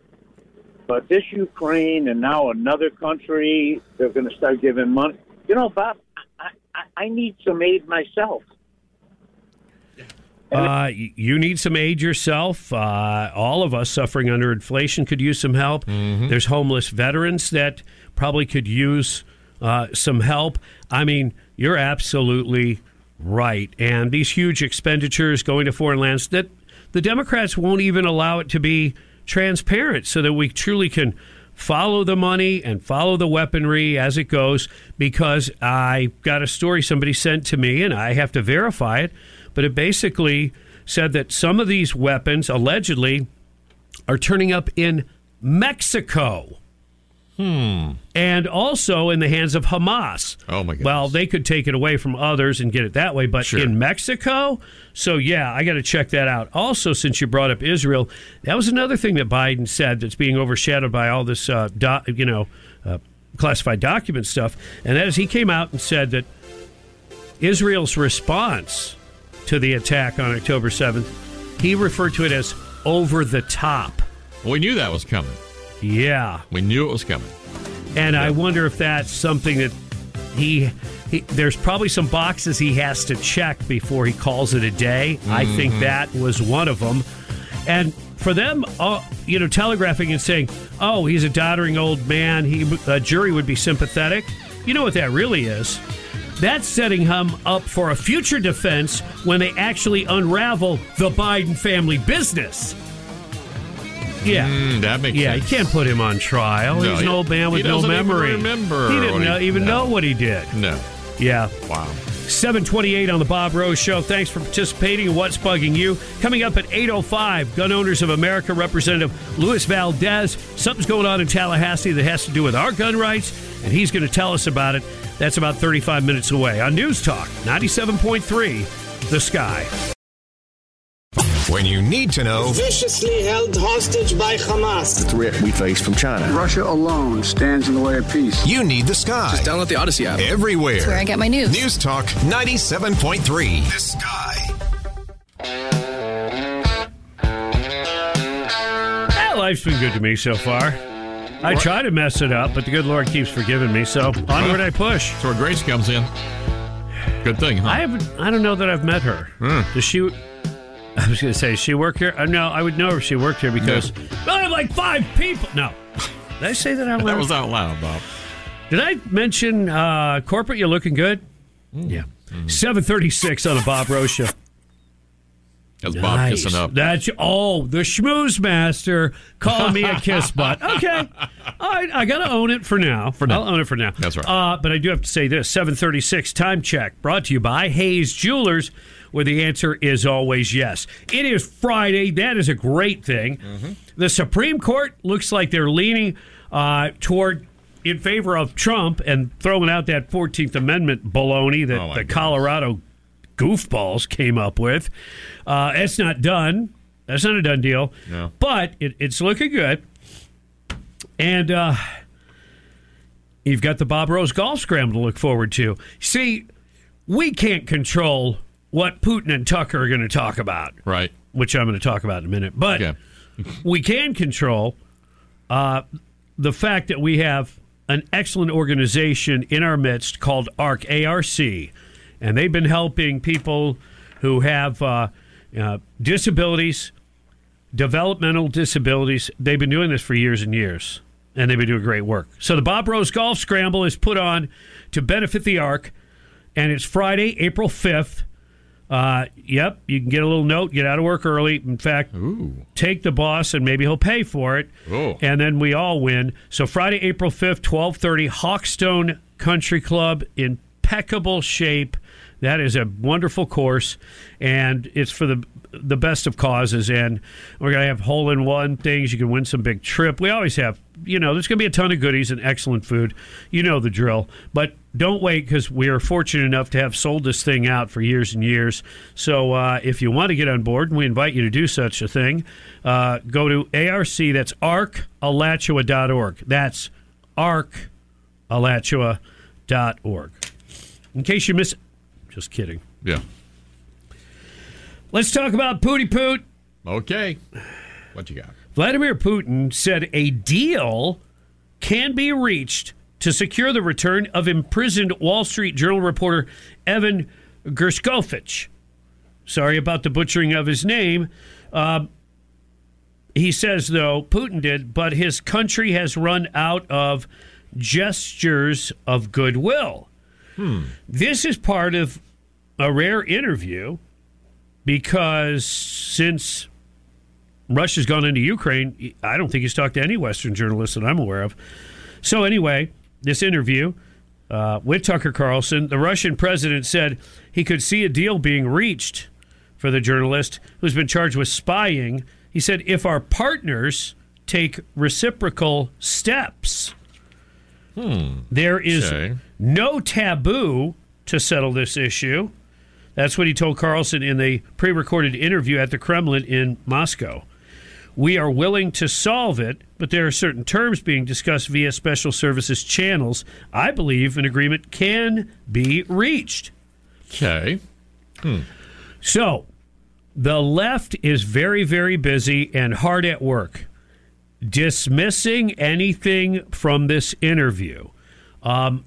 But this Ukraine and now another country, they're going to start giving money. You know, Bob, I, I, I need some aid myself. Uh, you need some aid yourself. Uh, all of us suffering under inflation could use some help. Mm-hmm. There's homeless veterans that probably could use uh, some help. I mean, you're absolutely right. And these huge expenditures going to foreign lands that the Democrats won't even allow it to be transparent so that we truly can follow the money and follow the weaponry as it goes because I got a story somebody sent to me and I have to verify it but it basically said that some of these weapons allegedly are turning up in Mexico. Hmm. And also in the hands of Hamas. Oh my god. Well, they could take it away from others and get it that way, but Sure. in Mexico? So yeah, I got to check that out. Also, since you brought up Israel, that was another thing that Biden said that's being overshadowed by all this, uh, do, you know, uh, classified document stuff, and that is he came out and said that Israel's response to the attack on October 7th, he referred to it as over the top. Well, we knew that was coming. Yeah. We knew it was coming. And I wonder if that's something that he, he there's probably some boxes he has to check before he calls it a day. I think Mhm. that was one of them. And for them, uh, you know, telegraphing and saying, "Oh, he's a doddering old man," he a jury would be sympathetic. You know what that really is? That's setting him up for a future defense when they actually unravel the Biden family business. Yeah, Mm, that makes yeah. sense. You can't put him on trial. No, He's an he- old man with he no doesn't even memory. remember He didn't what he- even no. know what he did. No. Yeah. Wow. 728 on the Bob Rose Show. Thanks for participating in What's Bugging You. Coming up at 8.05, Gun Owners of America Representative Luis Valdes. Something's going on in Tallahassee that has to do with our gun rights, and he's going to tell us about it. That's about 35 minutes away on News Talk 97.3, The Sky. When you need to know, Viciously held hostage by Hamas. The threat we face from China. Russia alone stands in the way of peace. you need the sky. Just download the Audacy app. Everywhere. That's where I get my news. News Talk 97.3. The Sky. That life's been good to me so far. I try to mess it up, but the good Lord keeps forgiving me, so onward I push. That's where Grace comes in. Good thing, huh? I haven't. I don't know that I've met her. Hmm. Does she? I was going to say, does she work here? Uh, no, I would know if she worked here because I have like five people. No, did I say that out loud? That was out loud, Bob. Did I mention uh, corporate? You're looking good. Hmm. Yeah. Seven thirty six on the Bob Rose Show. That's Bob kissing up. That's oh, the schmooze master calling me a kiss butt. Okay, I got to own it for now. For now. I'll own it for now. That's right. Uh, but I do have to say this: seven thirty six time check brought to you by Hayes Jewelers, where the answer is always yes. It is Friday. That is a great thing. Mm-hmm. The Supreme Court looks like they're leaning uh, toward. In favor of Trump and throwing out that Fourteenth Amendment baloney that Oh, the goodness. Colorado goofballs came up with. Uh, it's not done. That's not a done deal. No. But it, it's looking good. And uh, you've got the Bob Rose Golf Scramble to look forward to. See, we can't control what Putin and Tucker are going to talk about. Right. Which I'm going to talk about in a minute. But we can control uh, the fact that we have an excellent organization in our midst called ARC, ARC. And they've been helping people who have uh, uh, disabilities, developmental disabilities. They've been doing this for years and years, and they've been doing great work. So the Bob Rose Golf Scramble is put on to benefit the ARC, and it's Friday, April 5th. Uh, yep, you can get a little note, get out of work early. In fact, take the boss, and maybe he'll pay for it. Oh. And then we all win. So Friday, April 5th, 1230, Hawkstone Country Club, impeccable shape. That is a wonderful course, and it's for the the best of causes. And we're going to have hole in one things. You can win some big trip. We always have, you know, there's going to be a ton of goodies and excellent food. You know the drill. But don't wait because we are fortunate enough to have sold this thing out for years and years. So uh, if you want to get on board, and we invite you to do such a thing, uh, go to ARC. That's arcalachua.org. That's arcalachua.org. In case you miss just kidding. Yeah. Let's talk about Pooty Poot. Okay. What you got? Vladimir Putin said a deal can be reached to secure the return of imprisoned Wall Street Journal reporter Evan Gershkovich. Sorry about the butchering of his name. Uh, he says, though, Putin did, but his country has run out of gestures of goodwill. Hmm. This is part of a rare interview because since Russia's gone into Ukraine, I don't think he's talked to any Western journalist that I'm aware of. So, anyway, this interview uh, with Tucker Carlson, the Russian president said he could see a deal being reached for the journalist who's been charged with spying. He said, if our partners take reciprocal steps, Hmm. there is Okay. no taboo to settle this issue. That's what he told Carlson in the pre recorded interview at the Kremlin in Moscow. We are willing to solve it, but there are certain terms being discussed via special services channels. I believe an agreement can be reached. Okay. Hmm. So, the left is very, very busy and hard at work dismissing anything from this interview, um,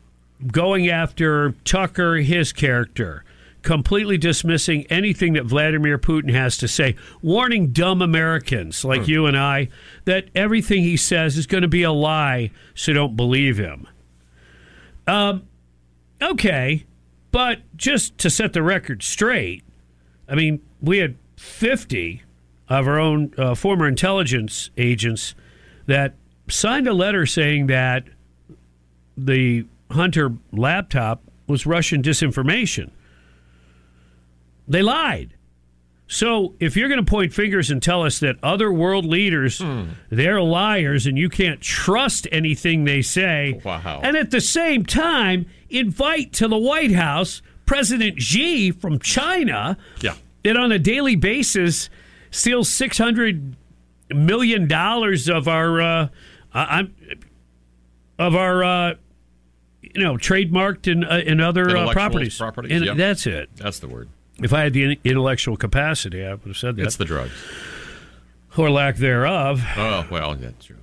going after Tucker, his character, completely dismissing anything that Vladimir Putin has to say, warning dumb Americans like you and I that everything he says is going to be a lie, so don't believe him. Um, okay, but just to set the record straight, I mean, we had 50 of our own uh, former intelligence agents that signed a letter saying that the Hunter laptop was Russian disinformation. They lied. So if you're going to point fingers and tell us that other world leaders they're liars and you can't trust anything they say, Wow. and at the same time invite to the White House President Xi from China Yeah. that on a daily basis steals six hundred million dollars of our uh, of our uh, you know trademarked and uh, and other uh, properties. properties, And yep. That's it. That's the word. If I had the intellectual capacity, I would have said that. It's the drugs. or lack thereof. Oh well, that's true.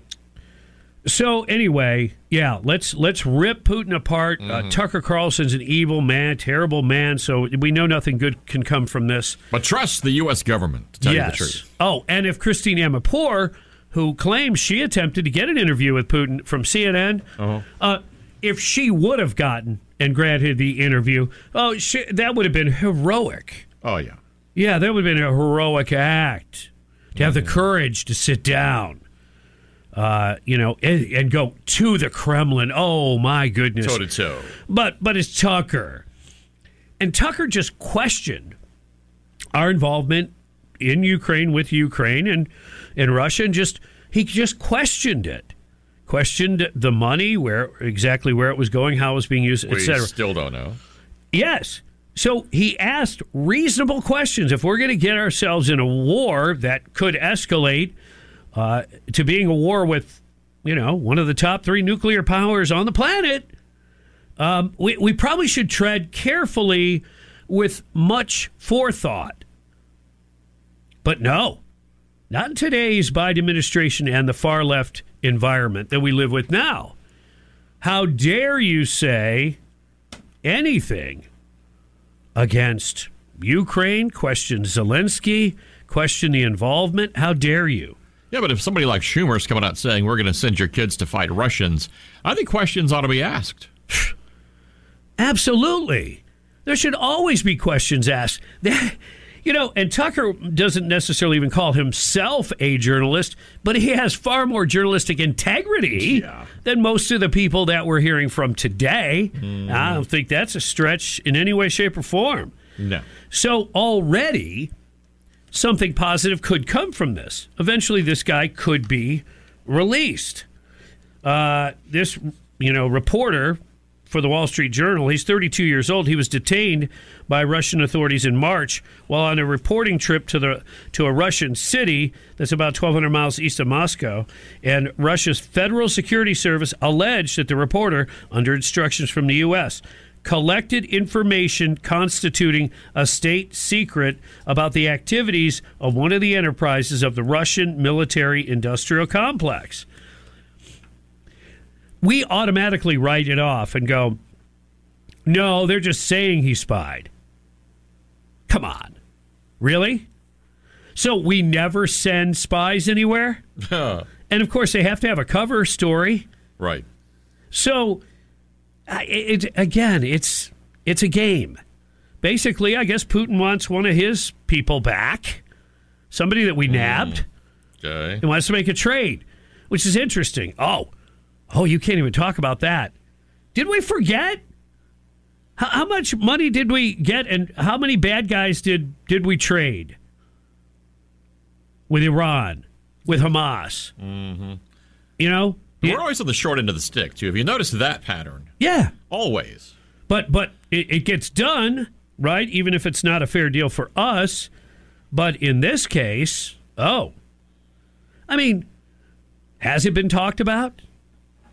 So anyway, yeah, let's let's rip Putin apart. Mm-hmm. Uh, Tucker Carlson's an evil man, terrible man. So we know nothing good can come from this. But trust the U.S. government to tell you the truth. Oh, and if Christine Amanpour, who claims she attempted to get an interview with Putin from CNN, Uh-huh. uh, if she would have gotten and granted the interview, oh, that would have been heroic. Oh yeah. Yeah, that would have been a heroic act to have the Mm-hmm. courage to sit down, uh, you know, and, and go to the Kremlin. Oh my goodness! Toe to toe. But but it's Tucker, and Tucker just questioned our involvement in Ukraine with Ukraine and and Russia, and just he just questioned it, questioned the money, where exactly where it was going, how it was being used, etc. still don't know. Yes. So he asked reasonable questions. If we're going to get ourselves in a war that could escalate uh, to being a war with, you know, one of the top three nuclear powers on the planet, um, we, we probably should tread carefully with much forethought. But no, not in today's Biden administration and the far left environment that we live with now. How dare you say anything against Ukraine, question Zelensky, question the involvement? How dare you? Yeah, but if somebody like Schumer's coming out saying we're going to send your kids to fight Russians, I think questions ought to be asked. Absolutely. There should always be questions asked. You know, and Tucker doesn't necessarily even call himself a journalist, but he has far more journalistic integrity yeah. than most of the people that we're hearing from today. Mm. I don't think that's a stretch in any way, shape, or form. No. So already something positive could come from this. Eventually, this guy could be released. Uh, this, you know, reporter for the Wall Street Journal. He's 32 years old. He was detained by Russian authorities in March while on a reporting trip to the to a Russian city that's about 1,200 miles east of Moscow. And Russia's Federal Security Service alleged that the reporter, under instructions from the U.S., collected information constituting a state secret about the activities of one of the enterprises of the Russian military industrial complex we automatically write it off and go, no, they're just saying he spied. Come on. Really? So we never send spies anywhere? and of course, they have to have a cover story. Right. So, it, it, again, it's it's a game. Basically, I guess Putin wants one of his people back, somebody that we hmm. nabbed. Okay. He wants to make a trade, which is interesting. Oh, Oh, you can't even talk about that. Did we forget? How, how, much money did we get, and how many bad guys did did we trade with Iran, with Hamas? Mm-hmm. You know, we're always on the short end of the stick too. Have you noticed that pattern? Yeah, always. But but it, it gets done right, even if it's not a fair deal for us. But in this case, oh, I mean, has it been talked about?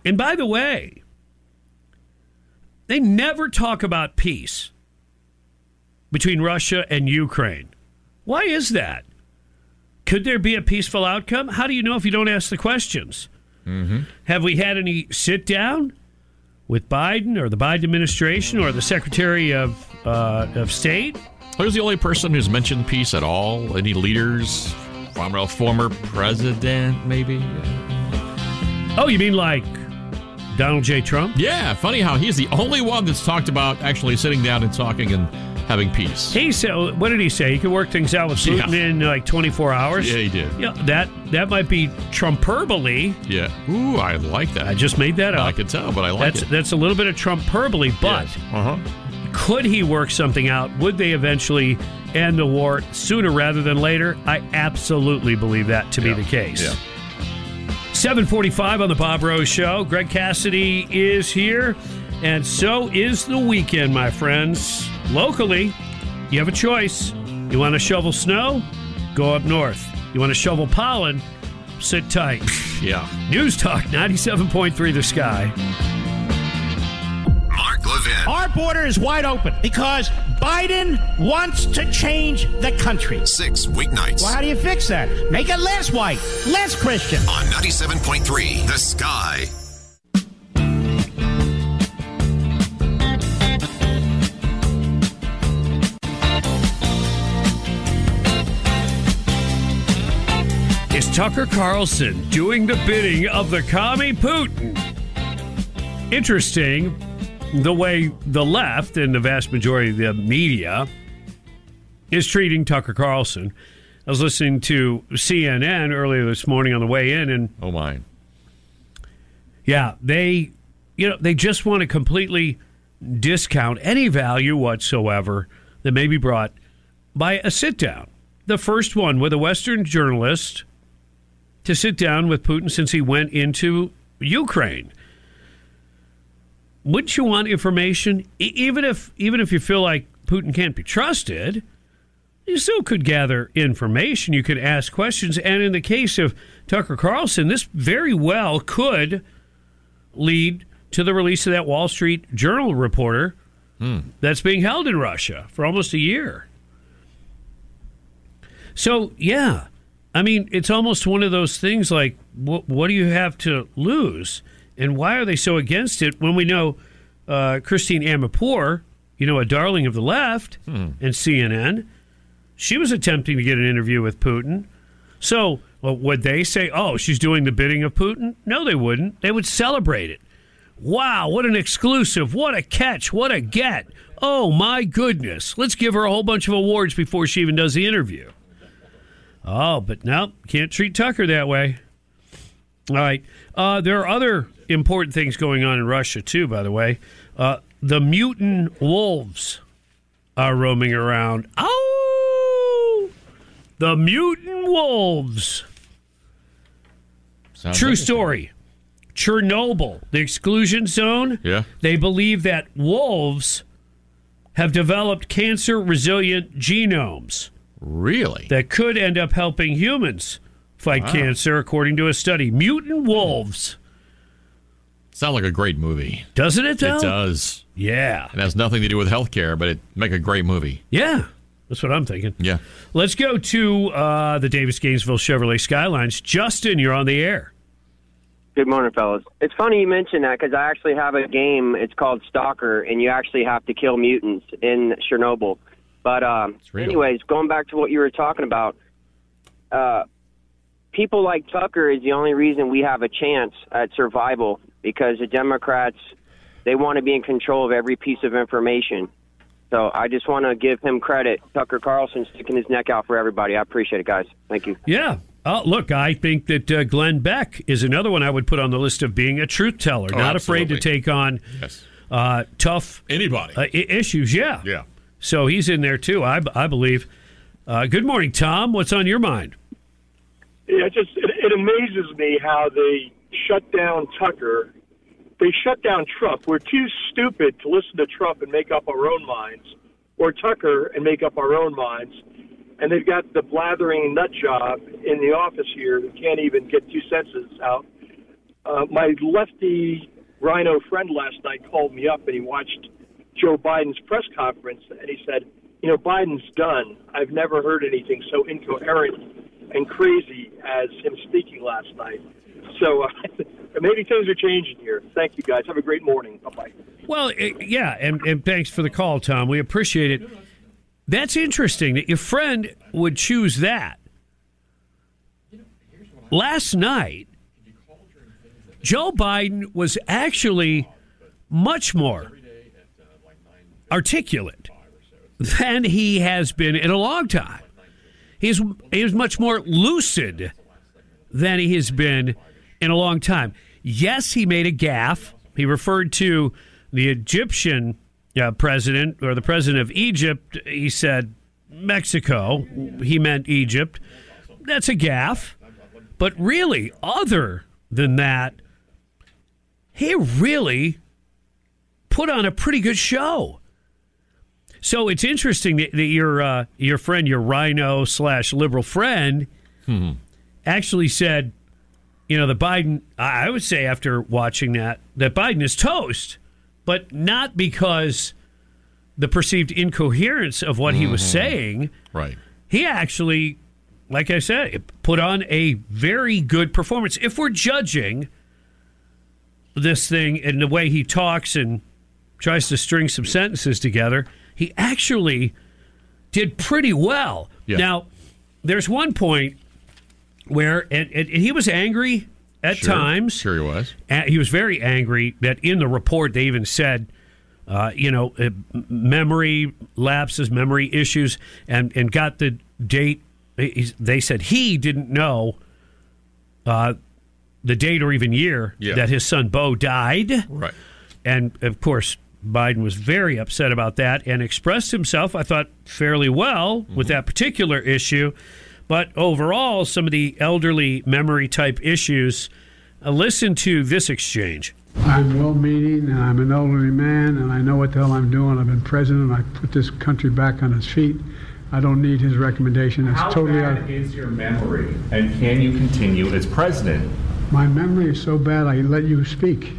And by the way, they never talk about peace between Russia and Ukraine. Why is that? Could there be a peaceful outcome? How do you know if you don't ask the questions? Mm-hmm. Have we had any sit down with Biden or the Biden administration or the Secretary of uh, of State? Who's the only person who's mentioned peace at all? Any leaders? Former, former president, maybe? Oh, you mean like Donald J. Trump? Yeah, funny how he's the only one that's talked about actually sitting down and talking and having peace. He said, "What did he say? He could work things out with Putin yeah. in like 24 hours." Yeah, he did. Yeah, that that might be Trumperbole. Yeah. Ooh, I like that. I just made that up. I could tell, but I like that's, it. That's a little bit of Trumperbole, but yes. uh-huh. could he work something out? Would they eventually end the war sooner rather than later? I absolutely believe that to yeah. be the case. Yeah. 745 on the Bob Rose Show. Greg Cassidy is here, and so is the weekend, my friends. Locally, you have a choice. You want to shovel snow? Go up north. You want to shovel pollen? Sit tight. yeah. News Talk 97.3 The Sky. Mark Levin. Our border is wide open because Biden wants to change the country. Six weeknights. Well, how do you fix that? Make it less white, less Christian. On 97.3 The Sky. Is Tucker Carlson doing the bidding of the commie Putin? Interesting the way the left and the vast majority of the media is treating Tucker Carlson. I was listening to CNN earlier this morning on the way in, and oh my, yeah, they, you know, they just want to completely discount any value whatsoever that may be brought by a sit down. The first one with a Western journalist to sit down with Putin since he went into Ukraine wouldn't you want information even if even if you feel like Putin can't be trusted, you still could gather information. You could ask questions. And in the case of Tucker Carlson, this very well could lead to the release of that Wall Street Journal reporter hmm. that's being held in Russia for almost a year. So, yeah, I mean, it's almost one of those things like, what, what do you have to lose? And why are they so against it when we know uh, Christiane Amanpour, you know, a darling of the left and CNN, she was attempting to get an interview with Putin. So, well, would they say, oh, she's doing the bidding of Putin? No, they wouldn't. They would celebrate it. Wow, what an exclusive. What a catch. What a get. Oh, my goodness. Let's give her a whole bunch of awards before she even does the interview. Oh, but no, can't treat Tucker that way. All right. Uh, there are other important things going on in Russia, too, by the way. Uh, the mutant wolves are roaming around. Oh! The mutant wolves. Sounds True story. Chernobyl, the exclusion zone. Yeah. They believe that wolves have developed cancer resilient genomes. Really? That could end up helping humans fight Wow. cancer, according to a study. Mutant wolves. Sounds like a great movie. Doesn't it, though? It does. Yeah. It has nothing to do with healthcare, but it make a great movie. Yeah. That's what I'm thinking. Yeah. Let's go to uh, the Davis Gainesville Chevrolet Skylines. Justin, you're on the air. Good morning, fellas. It's funny you mention that because I actually have a game. It's called Stalker, and you actually have to kill mutants in Chernobyl. But um, anyways, going back to what you were talking about, uh, people like Tucker is the only reason we have a chance at survival because the Democrats they want to be in control of every piece of information. So I just want to give him credit. Tucker Carlson sticking his neck out for everybody. I appreciate it, guys. Thank you. Yeah. Oh, look, I think that uh, Glenn Beck is another one I would put on the list of being a truth teller, Oh, not afraid to take on Yes. uh, tough Anybody. uh, I- issues. Yeah. Yeah. So he's in there too, I, I believe. Uh, good morning, Tom. What's on your mind? Yeah, it just it, it amazes me how they shut down Tucker. They shut down Trump. We're too stupid to listen to Trump and make up our own minds, or Tucker and make up our own minds. And they've got the blathering nut job in the office here who can't even get two sentences out. Uh, my lefty RINO friend last night called me up and he watched Joe Biden's press conference and he said, "You know, Biden's done. I've never heard anything so incoherent and crazy as him speaking last night." So uh, maybe things are changing here. Thank you, guys. Have a great morning. Bye bye. Well, eh, yeah, and, and thanks for the call, Tom. We appreciate it. That's interesting that your friend would choose that. Last night, Joe Biden was actually much more articulate than he has been in a long time. He's he is much more lucid than he has been in a long time. Yes, he made a gaffe. He referred to the Egyptian uh, president or the president of Egypt. He said Mexico. He meant Egypt. That's a gaffe. But really, other than that, he really put on a pretty good show. So it's interesting that, that your uh, your friend, your RINO slash liberal friend, actually said, you know, the Biden. I would say after watching that, that Biden is toast, but not because the perceived incoherence of what he was Mhm. saying. Right. He actually, like I said, put on a very good performance. If we're judging this thing and the way he talks and tries to string some sentences together, he actually did pretty well. Yeah. Now, there's one point where and, and he was angry at Sure. times. Sure, he was. Uh, he was very angry that in the report they even said, uh, you know, uh, memory lapses, memory issues, and and got the date. He's- They said he didn't know uh, the date or even year Yeah. that his son Bo died. Right. And of course, Biden was very upset about that and expressed himself, I thought, fairly well with that particular issue. But overall, some of the elderly memory type issues. Uh, listen to this exchange. I'm well meaning and I'm an elderly man and I know what the hell I'm doing. I've been president. I put this country back on its feet. I don't need his recommendation. It's How totally bad out. is your memory, and can you continue as president? My memory is so bad I let you speak.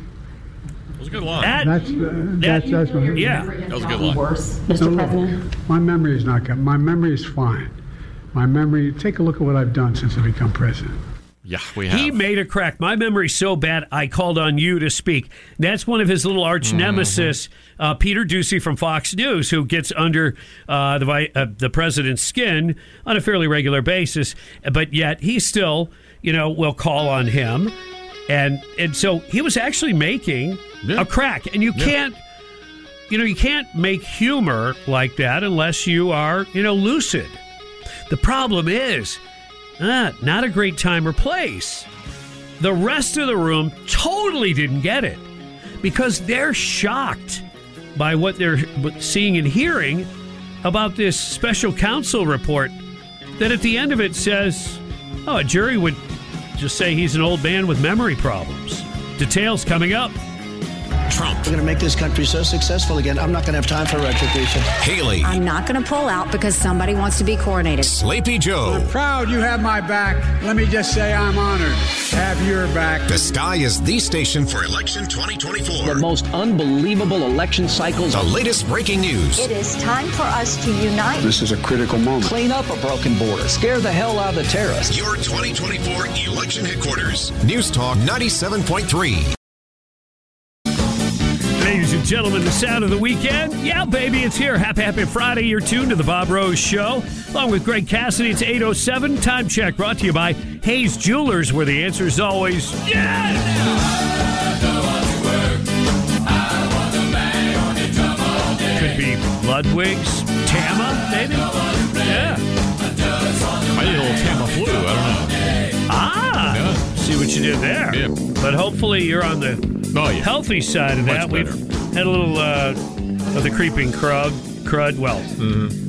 That was a good line. That's, uh, that's, that's my, yeah. That was a good line. No, look, My memory is not good. My memory is fine. My memory, take a look at what I've done since I become president. Yeah, we have. He made a crack. My memory's so bad, I called on you to speak. That's one of his little arch Mm-hmm. nemesis, uh, Peter Doocy from Fox News, who gets under uh, the uh, the president's skin on a fairly regular basis. But yet he still, you know, will call on him, and and so he was actually making a crack, and you can't. You know, you can't make humor like that unless you are, you know, lucid. The problem is, ah, not a great time or place. The rest of the room totally didn't get it because they're shocked by what they're seeing and hearing about this special counsel report that at the end of it says, oh, a jury would just say he's an old man with memory problems. Details coming up. Trump. We're going to make this country so successful again. I'm not going to have time for retribution. Haley. I'm not going to pull out because somebody wants to be coronated. Sleepy Joe. Proud you have my back. Let me just say I'm honored to have your back. The Sky is the station for election 2024. The most unbelievable election cycles. The latest breaking news. It is time for us to unite. This is a critical moment. Clean up a broken border. Scare the hell out of the terrorists. Your 2024 election headquarters. News Talk 97.3. Gentlemen, the sound of the weekend. Yeah, baby, it's here. Happy, happy Friday. You're tuned to the Bob Rose Show. Along with Greg Cassidy, it's 807. Time check brought to you by Hayes Jewelers, where the answer is always yes. Could be Ludwig's, Tama, maybe? Yeah. I did a little Tamiflu. I don't know. See what you did there. Yeah. But hopefully you're on the Oh, yeah. healthy side of Much that. better. We've had a little uh, of the creeping crud. Crud. Well, Mm-hmm.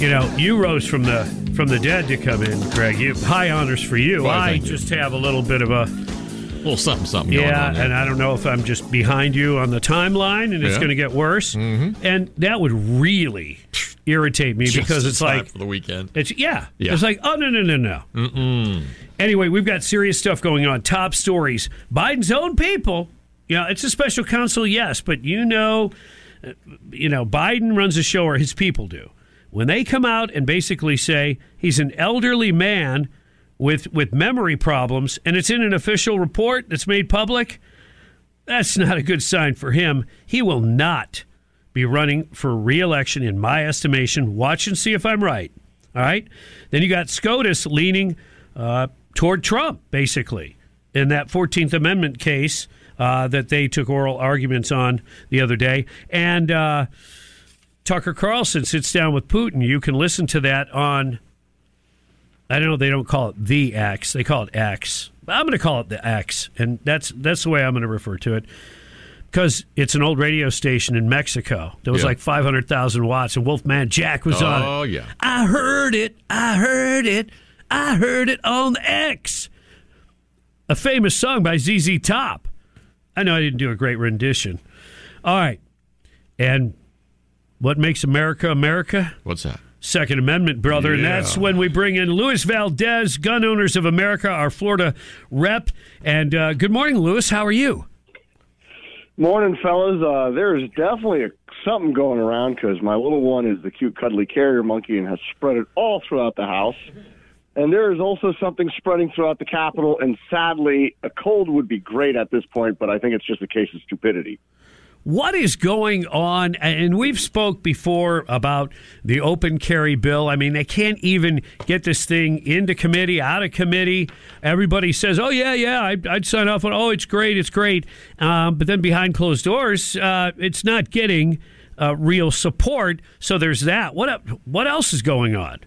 you know, you rose from the from the dead to come in, Greg. You, high honors for you. Why, I thank you. just have a little bit of a little something, something. going yeah, and I don't know if I'm just behind you on the timeline, and it's Yeah. Mm-hmm. going to get worse. And that would really irritate me Just because it's like for the weekend. it's yeah, Yeah. It's like oh no no no no. Mm-mm. Anyway, we've got serious stuff going on. Top stories. Biden's own people. You know, it's a special counsel, yes, but you know, uh, you know, Biden runs a show, or his people do. When they come out and basically say he's an elderly man with with memory problems, and it's in an official report that's made public, that's not a good sign for him. He will not be running for reelection, in my estimation. Watch and see if I'm right. All right. Then you got SCOTUS leaning uh, toward Trump, basically, in that 14th Amendment case uh, that they took oral arguments on the other day. And uh, Tucker Carlson sits down with Putin. You can listen to that on, I don't know, they don't call it the X, they call it X. I'm going to call it the X. And that's, that's the way I'm going to refer to it because it's an old radio station in Mexico. There was Yeah. like 500,000 watts, and Wolfman Jack was on it. Oh, yeah. I heard it. I heard it. I heard it on the X. A famous song by ZZ Top. I know I didn't do a great rendition. All right. And what makes America America? What's that? Second Amendment, brother. And that's when we bring in Luis Valdes, Gun Owners of America, our Florida rep. And uh, good morning, Luis. How are you? Morning, fellas. Uh, there's definitely a, something going around because my little one is the cute, cuddly carrier monkey and has spread it all throughout the house. And there is also something spreading throughout the capital. And sadly, a cold would be great at this point, but I think it's just a case of stupidity. what is going on? And we've spoke before about the open carry bill. I mean they can't even get this thing into committee out of committee. Everybody says oh yeah yeah i'd, I'd sign off on oh it's great it's great. Um, but then behind closed doors uh, it's not getting uh, real support. So there's that. What what else is going on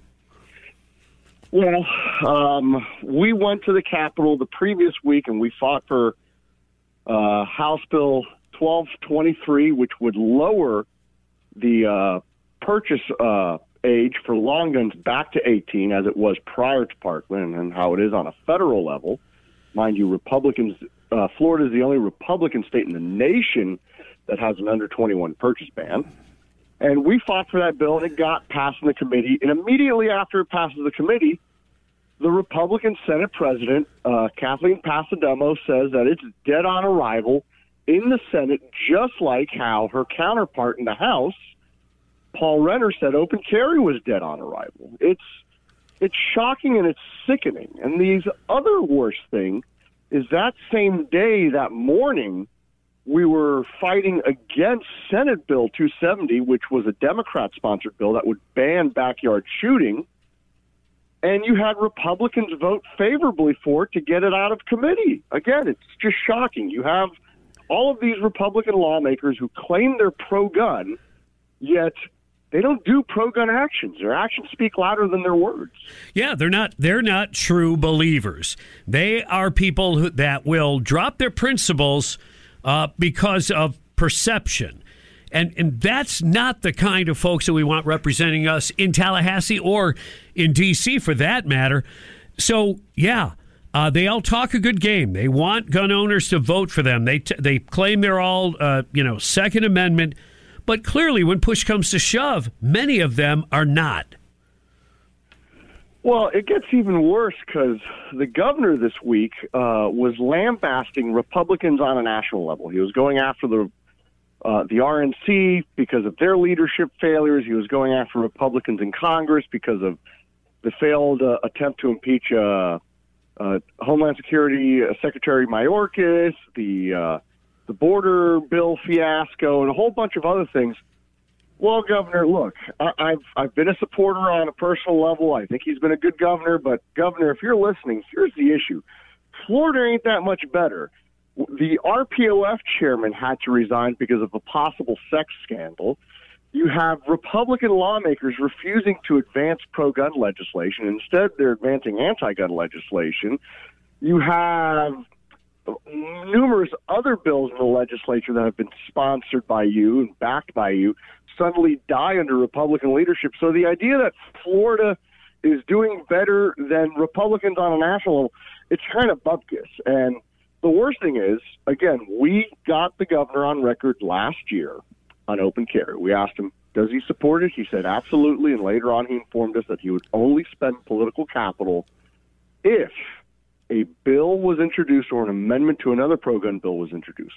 Well, um, we went to the Capitol the previous week and we fought for uh, House Bill 1223, which would lower the uh, purchase uh, age for long guns back to 18 as it was prior to Parkland and how it is on a federal level. Mind you, Republicans uh, Florida is the only Republican state in the nation that has an under 21 purchase ban. And we fought for that bill, and it got passed in the committee. And immediately after it passes the committee, the Republican Senate President, uh, Kathleen Passidomo, says that it's dead on arrival in the Senate, just like how her counterpart in the House, Paul Renner, said open carry was dead on arrival. It's it's shocking and it's sickening. And the other worst thing is that same day, that morning, we were fighting against Senate Bill 270, which was a Democrat sponsored bill that would ban backyard shooting. And you had Republicans vote favorably for it to get it out of committee. Again, it's just shocking. You have all of these Republican lawmakers who claim they're pro gun, yet they don't do pro gun actions. Their actions speak louder than their words. Yeah, they're not they're not true believers. They are people who, that will drop their principles uh, because of perception. And, and that's not the kind of folks that we want representing us in Tallahassee or in D.C. for that matter. So, yeah, uh, they all talk a good game. They want gun owners to vote for them. They, t- they claim they're all, uh, you know, Second Amendment but clearly, when push comes to shove, many of them are not. Well, it gets even worse because the governor this week uh, was lambasting Republicans on a national level. He was going after the uh, the RNC because of their leadership failures. He was going after Republicans in Congress because of the failed uh, attempt to impeach uh, uh, Homeland Security uh, Secretary Mayorkas, the uh, the border bill fiasco, and a whole bunch of other things. Well, Governor, look, I, I've I've been a supporter on a personal level. I think he's been a good governor. But Governor, if you're listening, here's the issue: Florida ain't that much better. The RPOF chairman had to resign because of a possible sex scandal. You have Republican lawmakers refusing to advance pro-gun legislation. Instead, they're advancing anti-gun legislation. You have numerous other bills in the legislature that have been sponsored by you and backed by you suddenly die under Republican leadership. So the idea that Florida is doing better than Republicans on a national level, it's kind of bupkis. And the worst thing is, again, we got the governor on record last year on open carry. We asked him, does he support it? He said absolutely. And later on, he informed us that he would only spend political capital if a bill was introduced or an amendment to another pro gun bill was introduced.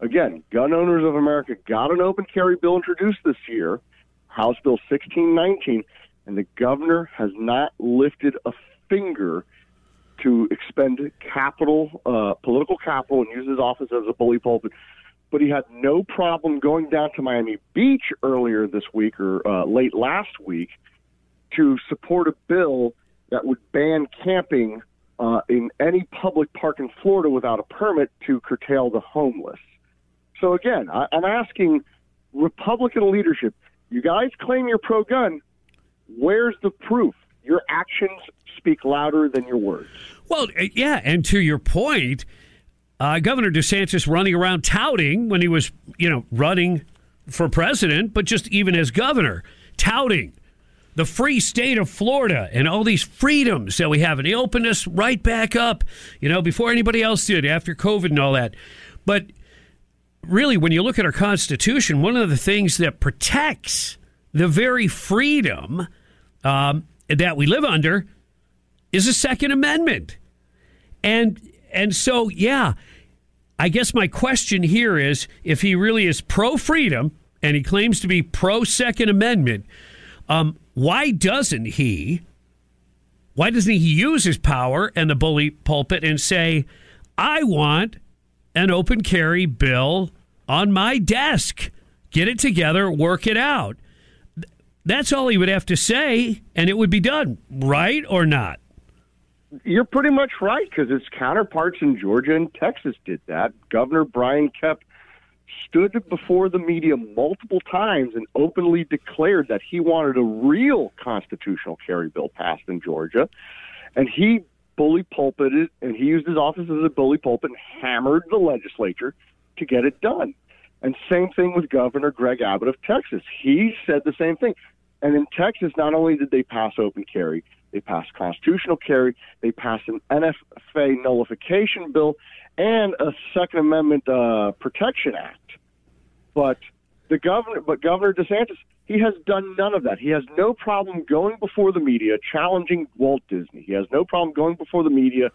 Again, Gun Owners of America got an open carry bill introduced this year, House Bill 1619, and the governor has not lifted a finger to expend capital, uh, political capital, and use his office as a bully pulpit. But he had no problem going down to Miami Beach earlier this week or uh, late last week to support a bill that would ban camping uh, in any public park in Florida without a permit to curtail the homeless. So again, I, I'm asking Republican leadership: you guys claim you're pro-gun. Where's the proof? Your actions speak louder than your words. Well, uh, yeah, and to your point, uh, Governor DeSantis running around touting when he was, you know, running for president, but just even as governor, touting the free state of Florida and all these freedoms that we have, and he opened us right back up, you know, before anybody else did after COVID and all that. But really, when you look at our Constitution, one of the things that protects the very freedom um, that we live under is the Second Amendment. And and so, yeah, I guess my question here is if he really is pro freedom and he claims to be pro Second Amendment, um, why doesn't he? Why doesn't he use his power and the bully pulpit and say, I want an open carry bill on my desk? Get it together, work it out. That's all he would have to say, and it would be done, right or not? You're pretty much right because his counterparts in Georgia and Texas did that. Governor Brian Kemp stood before the media multiple times and openly declared that he wanted a real constitutional carry bill passed in Georgia. And he bully pulpited and he used his office as a bully pulpit and hammered the legislature to get it done. And same thing with Governor Greg Abbott of Texas. He said the same thing. And in Texas, not only did they pass open carry, They passed constitutional carry. They passed an NFA nullification bill and a Second Amendment uh, Protection Act. But the governor, but Governor DeSantis, he has done none of that. He has no problem going before the media, challenging Walt Disney. He has no problem going before the media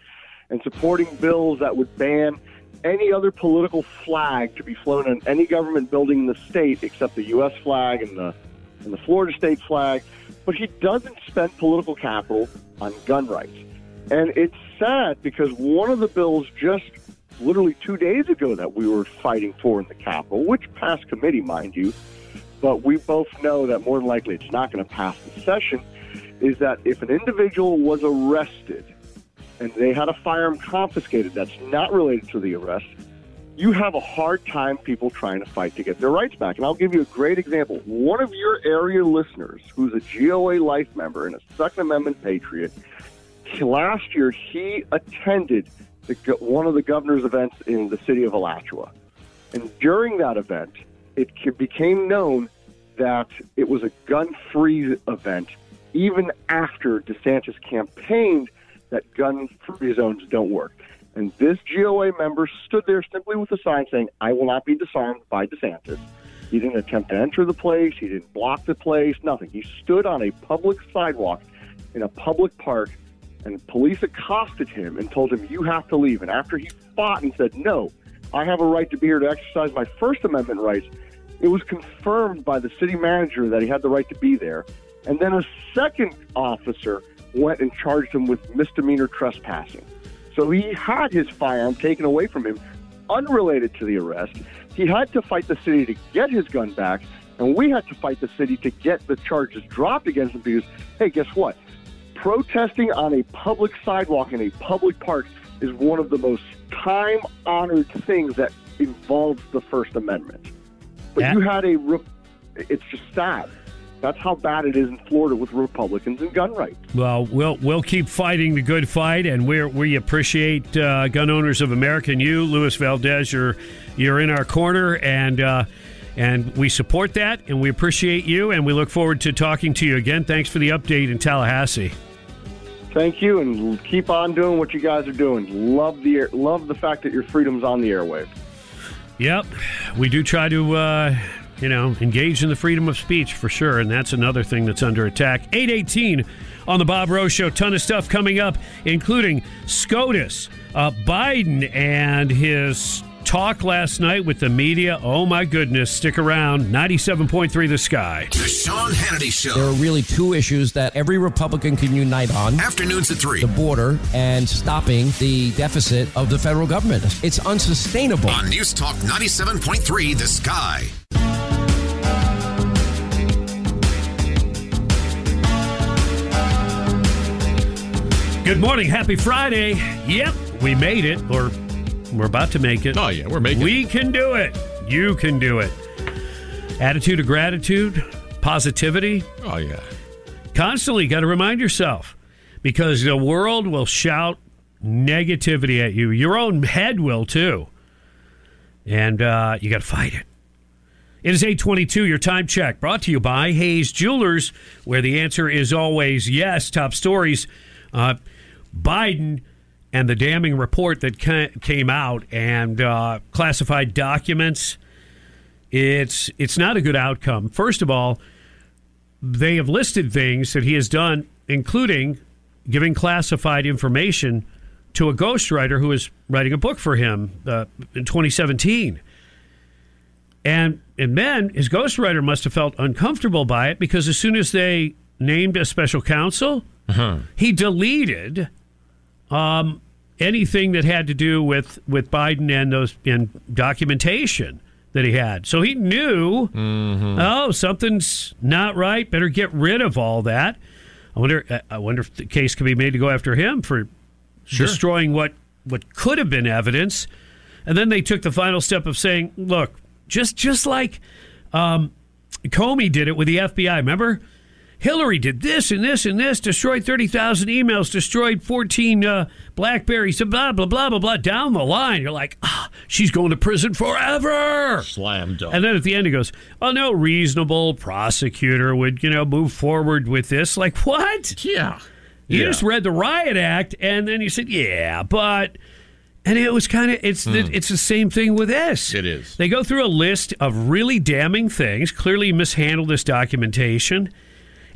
and supporting bills that would ban any other political flag to be flown on any government building in the state except the U.S. flag and the and the Florida state flag. But he doesn't spend political capital on gun rights, and it's sad because one of the bills just literally two days ago that we were fighting for in the Capitol, which passed committee, mind you, but we both know that more than likely it's not going to pass the session, is that if an individual was arrested and they had a firearm confiscated that's not related to the arrest, you have a hard time people trying to fight to get their rights back. And I'll give you a great example. One of your area listeners, who's a GOA life member and a Second Amendment patriot, last year he attended the, one of the governor's events in the city of Alachua. And during that event, it became known that it was a gun free event, even after DeSantis campaigned that gun free zones don't work. And this GOA member stood there simply with a sign saying, I will not be disarmed by DeSantis. He didn't attempt to enter the place, he didn't block the place, nothing. He stood on a public sidewalk in a public park and police accosted him and told him, You have to leave. And after he fought and said, No, I have a right to be here to exercise my First Amendment rights, it was confirmed by the city manager that he had the right to be there. And then a second officer went and charged him with misdemeanor trespassing. So he had his firearm taken away from him, unrelated to the arrest. He had to fight the city to get his gun back, and we had to fight the city to get the charges dropped against him because, hey, guess what? protesting on a public sidewalk in a public park is one of the most time honored things that involves the First Amendment. But Yeah. you had a, re- it's just sad. That's how bad it is in Florida with Republicans and gun rights. Well, we'll we'll keep fighting the good fight, and we we appreciate uh, Gun Owners of America and you, Luis Valdes. You're you're in our corner, and uh, and we support that, and we appreciate you, and we look forward to talking to you again. Thanks for the update in Tallahassee. Thank you, and keep on doing what you guys are doing. Love the air, love the fact that your freedom's on the airwaves. Yep, we do try to, uh, you know, engage in the freedom of speech for sure, and that's another thing that's under attack. Eight eighteen on the Bob Rose Show. Ton of stuff coming up, including SCOTUS, uh, Biden, and his talk last night with the media. Oh my goodness! Stick around. Ninety-seven point three, The Sky. The Sean Hannity Show. There are really two issues that every Republican can unite on. Afternoons at 3. The border and stopping the deficit of the federal government. It's unsustainable. On News Talk 97.3, The Sky. Good morning. Happy Friday. Yep, we made it, or we're about to make it. Oh, yeah, we're making it We can do it. You can do it. Attitude of gratitude, positivity. Oh, yeah. Constantly got to remind yourself because the world will shout negativity at you. Your own head will too. And uh, you got to fight it. It is 822, your time check, brought to you by Hayes Jewelers, where the answer is always yes. Top stories. Uh, Biden and the damning report that came out and uh, classified documents. It's it's not a good outcome. First of all, they have listed things that he has done, including giving classified information to a ghostwriter who was writing a book for him uh, in 2017. And and then his ghostwriter must have felt uncomfortable by it because as soon as they named a special counsel, he deleted um, anything that had to do with with Biden and those and documentation that he had. So he knew, oh, something's not right. Better get rid of all that. I wonder. I wonder if the case could be made to go after him for Sure. destroying what what could have been evidence. And then they took the final step of saying, look, just just like um, Comey did it with the FBI. Remember, Hillary did this and this and this, destroyed thirty thousand emails, destroyed fourteen uh, Blackberries, blah blah blah blah blah. Down the line, you're like, ah, she's going to prison forever. Slam dunk. And then at the end, he goes, "Oh no, reasonable prosecutor would you know move forward with this." Like what? Yeah. You Yeah. just read the riot act, and then you said, "Yeah, but," and it was kind of it's the, Hmm. it's the same thing with this. It is. They go through a list of really damning things. Clearly mishandled this documentation,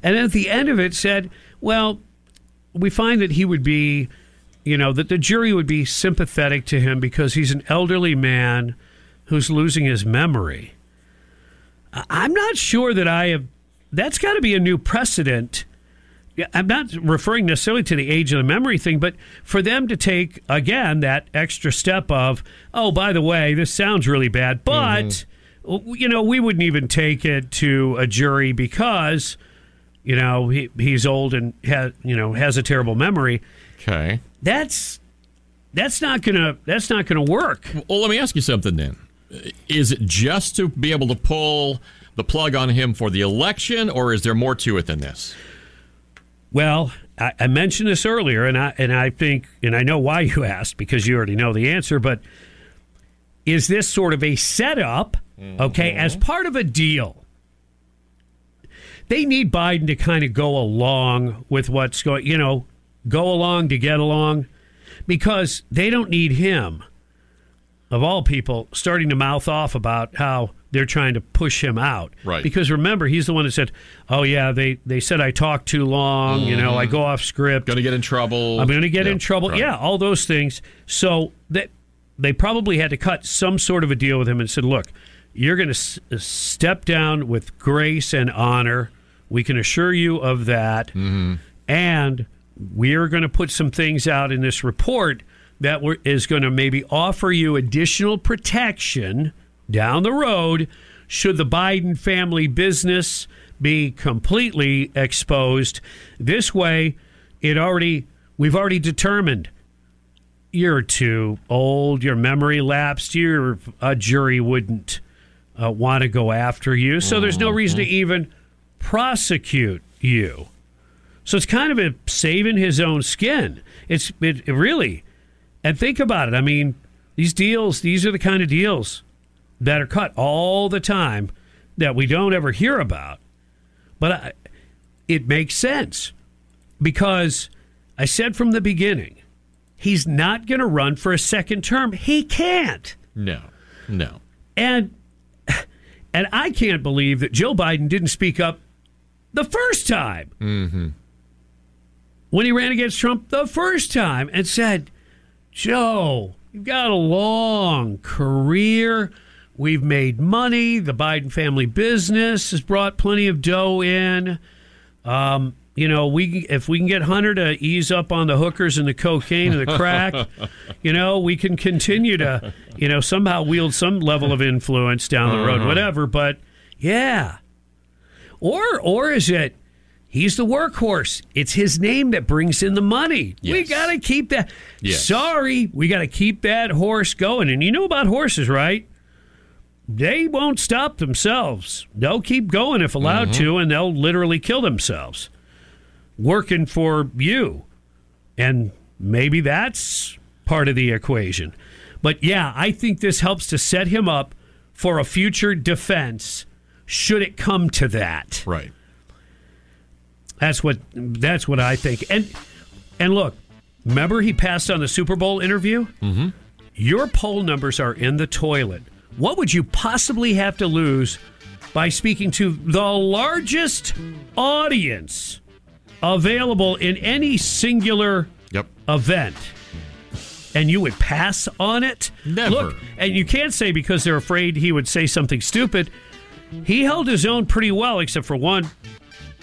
and then at the end of it said, "Well, we find that he would be, you know, that the jury would be sympathetic to him because he's an elderly man who's losing his memory." I'm not sure that I have. That's got to be a new precedent. I'm not referring necessarily to the age of the memory thing, but for them to take again that extra step of, oh, by the way, this sounds really bad, but mm-hmm. w- you know, we wouldn't even take it to a jury because you know he, he's old and has you know has a terrible memory. Okay. That's that's not gonna that's not gonna work. Well, let me ask you something then. Is it just to be able to pull the plug on him for the election, or is there more to it than this? Well, I, I mentioned this earlier, and I and I think, and I know why you asked because you already know the answer. But is this sort of a setup? Okay, as mm-hmm. part of a deal, they need Biden to kind of go along with what's going. You know, go along to get along, because they don't need him, of all people, starting to mouth off about how they're trying to push him out. Right. Because remember, he's the one that said, "Oh yeah, they they said I talked too long. You know, I mm-hmm. go off script. Going to get in trouble. I'm going to get Yeah, in trouble. right. Yeah, all those things. So that they probably had to cut some sort of a deal with him and said, "Look, you're going to s- step down with grace and honor. We can assure you of that, and we're going to put some things out in this report that we're, is going to maybe offer you additional protection down the road should the Biden family business be completely exposed. This way, it already we've already determined you're too old, your memory lapsed, your a jury wouldn't uh, want to go after you, so there's no reason to even prosecute you. So it's kind of a saving his own skin. It's it, it really, and think about it. I mean, these deals, these are the kind of deals that are cut all the time that we don't ever hear about. But I, it makes sense because I said from the beginning, he's not going to run for a second term. He can't. No, no. And and I can't believe that Joe Biden didn't speak up the first time Mm-hmm. when he ran against Trump the first time and said, Joe, you've got a long career. We've made money. The Biden family business has brought plenty of dough in. Um, you know, we if we can get Hunter to ease up on the hookers and the cocaine and the crack, you know, we can continue to, you know, somehow wield some level of influence down the road, Uh-huh. whatever. But yeah, or or is it he's the workhorse? It's his name that brings in the money. We got to keep that. Yes. Sorry, we got to keep that horse going. And you know about horses, right? They won't stop themselves. They'll keep going if allowed Mm-hmm. to, and they'll literally kill themselves working for you. And maybe that's part of the equation. But yeah, I think this helps to set him up for a future defense should it come to that. Right. That's what that's what I think. And and look, remember he passed on the Super Bowl interview? Mm-hmm. Your poll numbers are in the toilet. What would you possibly have to lose by speaking to the largest audience available in any singular Yep. event? And you would pass on it? Never. Look, and you can't say because they're afraid he would say something stupid. He held his own pretty well, except for one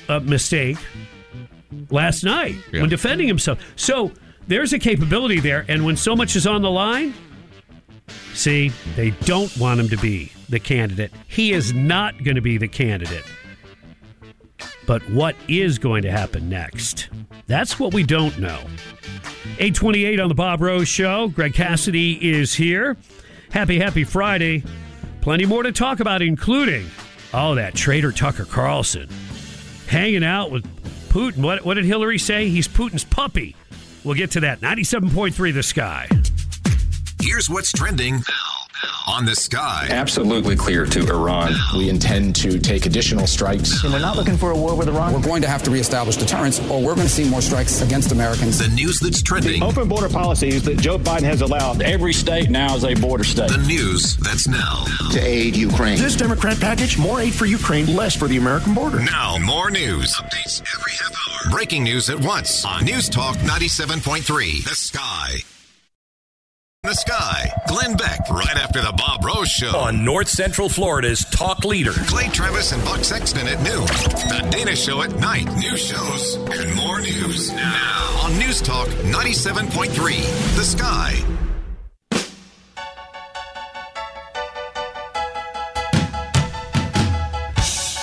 uh, mistake last night Yeah. when defending himself. So there's a capability there, and when so much is on the line, see, they don't want him to be the candidate. He is not going to be the candidate. But what is going to happen next? That's what we don't know. 828 on the Bob Rose Show. Greg Cassidy is here. Happy, happy Friday. Plenty more to talk about, including, oh, that traitor Tucker Carlson hanging out with Putin. What, what did Hillary say? He's Putin's puppy. We'll get to that. 97.3 The Sky. Here's what's trending now. Now. on the sky. Absolutely clear to Iran. We intend to take additional strikes. And we're not looking for a war with Iran. We're going to have to reestablish deterrence, or we're going to see more strikes against Americans. The news that's trending. The open border policies that Joe Biden has allowed. Every state now is a border state. The news that's now. To aid Ukraine. This Democrat package, more aid for Ukraine, less for the American border. Now, more news. Updates every half hour. Breaking news at once on News Talk 97.3. The Sky. The Sky. Glenn Beck, right after the Bob Rose Show. On North Central Florida's talk leader. Clay Travis and Buck Sexton at noon. The Dana Show at night. New shows and more news now on News Talk 97.3. The Sky.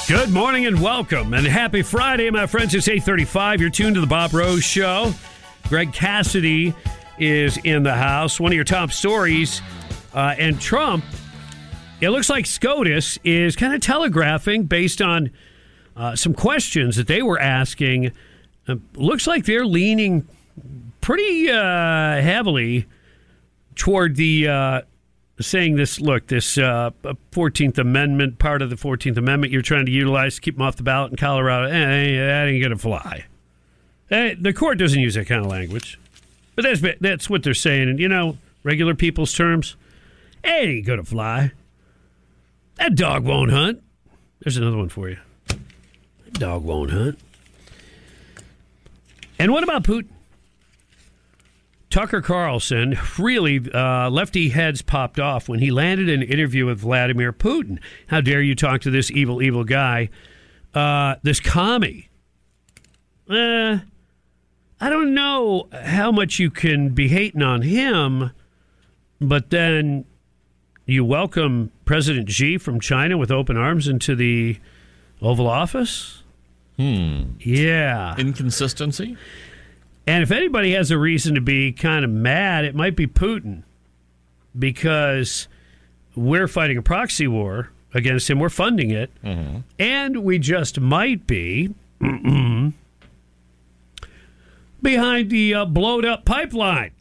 Good morning and welcome and happy Friday, my friends. It's 835. You're tuned to the Bob Rose Show. Greg Cassidy is in the house. One of your top stories. Uh, and Trump, it looks like SCOTUS is kind of telegraphing based on uh, some questions that they were asking. Uh, looks like they're leaning pretty uh, heavily toward the uh, saying this look, this uh, 14th Amendment, part of the 14th Amendment you're trying to utilize to keep them off the ballot in Colorado, eh, that ain't going to fly. Eh, the court doesn't use that kind of language. But that's, that's what they're saying. And, you know, regular people's terms, it ain't to fly. That dog won't hunt. There's another one for you. That dog won't hunt. And what about Putin? Tucker Carlson really uh, lefty heads popped off when he landed an interview with Vladimir Putin. How dare you talk to this evil, evil guy, uh, this commie? Uh, I don't know how much you can be hating on him, but then you welcome President Xi from China with open arms into the Oval Office. Hmm. Yeah. Inconsistency? And if anybody has a reason to be kind of mad, it might be Putin because we're fighting a proxy war against him. We're funding it. Mm-hmm. And we just might be behind the uh, blowed up pipeline.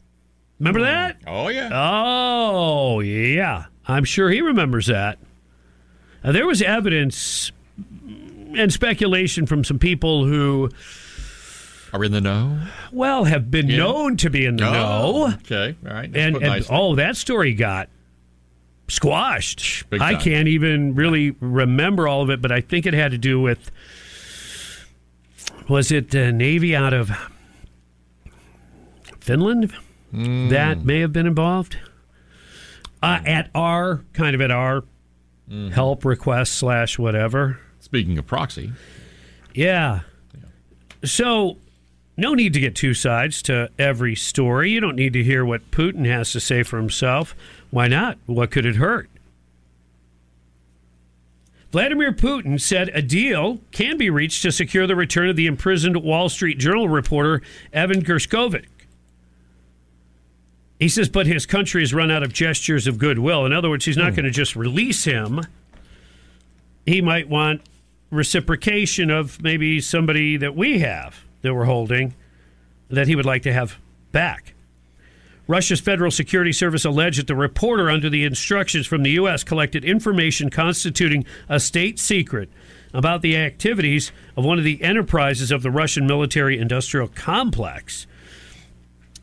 Remember that? Oh, yeah. Oh, yeah. I'm sure he remembers that. Uh, there was evidence and speculation from some people who are in the know. Well, have been Yeah. known to be in the Oh, know. Okay, all right. That's And, and oh, that story got squashed. Big I time. can't even really remember all of it, but I think it had to do with was it the Navy out of Finland Hmm. that may have been involved uh, at our kind of at our help request slash whatever. Speaking of proxy, Yeah. So, no need to get two sides to every story. You don't need to hear what Putin has to say for himself. Why not? What could it hurt? Vladimir Putin said a deal can be reached to secure the return of the imprisoned Wall Street Journal reporter Evan Gershkovich. He says, but his country has run out of gestures of goodwill. In other words, he's not hmm. going to just release him. He might want reciprocation of maybe somebody that we have that we're holding that he would like to have back. Russia's Federal Security Service alleged that the reporter, under the instructions from the U.S., collected information constituting a state secret about the activities of one of the enterprises of the Russian military industrial complex.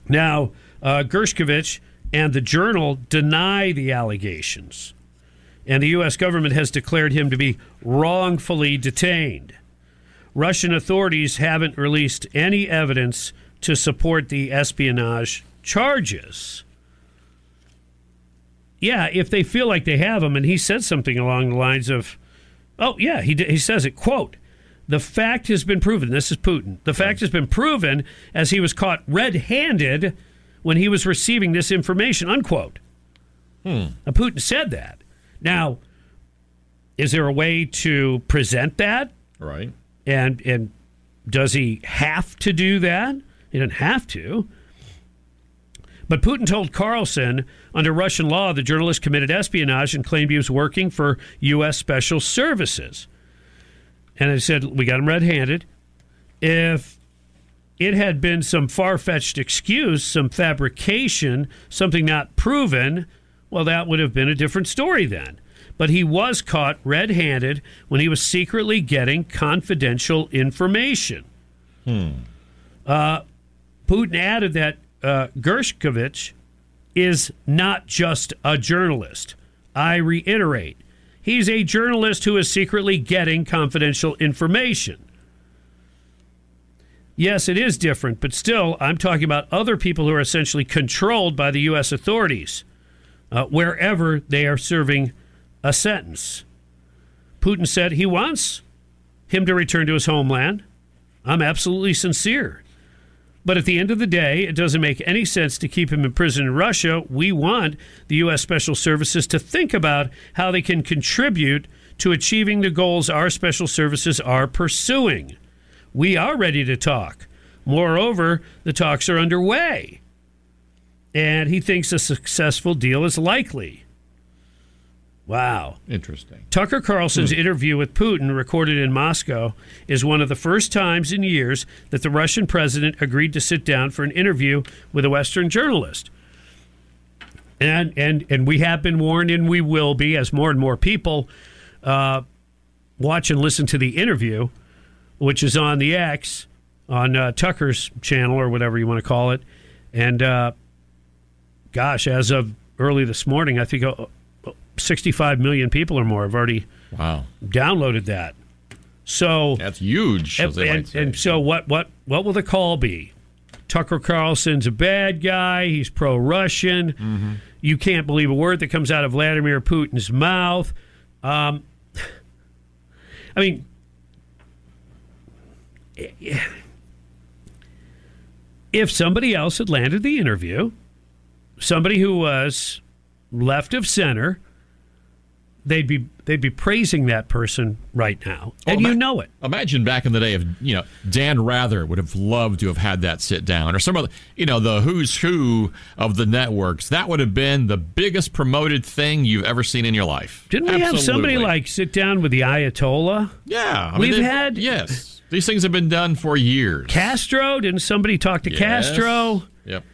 Now, uh, Gershkovich and the Journal deny the allegations, and the U.S. government has declared him to be wrongfully detained. Russian authorities haven't released any evidence to support the espionage charges. Yeah, if they feel like they have him, and he said something along the lines of, "Oh yeah, he he says it." Quote: "The fact has been proven. This is Putin. The fact has been proven as he was caught red-handed when he was receiving this information." Unquote. Hmm. Now, Putin said that. Now, is there a way to present that? Right. And and does he have to do that? He didn't have to. But Putin told Carlson under Russian law the journalist committed espionage and claimed he was working for U.S. Special Services. And I said, we got him red handed. If it had been some far fetched excuse, some fabrication, something not proven, well, that would have been a different story then. But he was caught red handed when he was secretly getting confidential information. Hmm. Uh, Putin added that uh, Gershkovich is not just a journalist. I reiterate, he's a journalist who is secretly getting confidential information. Yes, it is different, but still, I'm talking about other people who are essentially controlled by the U.S. authorities uh, wherever they are serving a sentence. Putin said he wants him to return to his homeland. I'm absolutely sincere. But at the end of the day, it doesn't make any sense to keep him in prison in Russia. We want the U.S. Special Services to think about how they can contribute to achieving the goals our special services are pursuing. We are ready to talk. Moreover, the talks are underway. And he thinks a successful deal is likely. Wow. Interesting. Tucker Carlson's Hmm. interview with Putin, recorded in Moscow, is one of the first times in years that the Russian president agreed to sit down for an interview with a Western journalist. And and and we have been warned, and we will be, as more and more people uh, watch and listen to the interview, which is on the X on uh, Tucker's channel or whatever you want to call it. And uh, gosh, as of early this morning, I think uh, 65 million people or more have already wow downloaded that. So that's huge. And, as they might and, and so what? What? What will the call be? Tucker Carlson's a bad guy. He's pro-Russian. Mm-hmm. You can't believe a word that comes out of Vladimir Putin's mouth. Um, I mean, if somebody else had landed the interview, somebody who was left of center, they'd be they'd be praising that person right now, and you know it. Imagine back in the day if you know Dan Rather would have loved to have had that sit down, or some of the you know the who's who of the networks. That would have been the biggest promoted thing you've ever seen in your life. Didn't we have somebody like sit down with the Ayatollah? Yeah, I mean, we've had yes. These things have been done for years. Castro. Didn't somebody talk to Yes. Castro? Yep.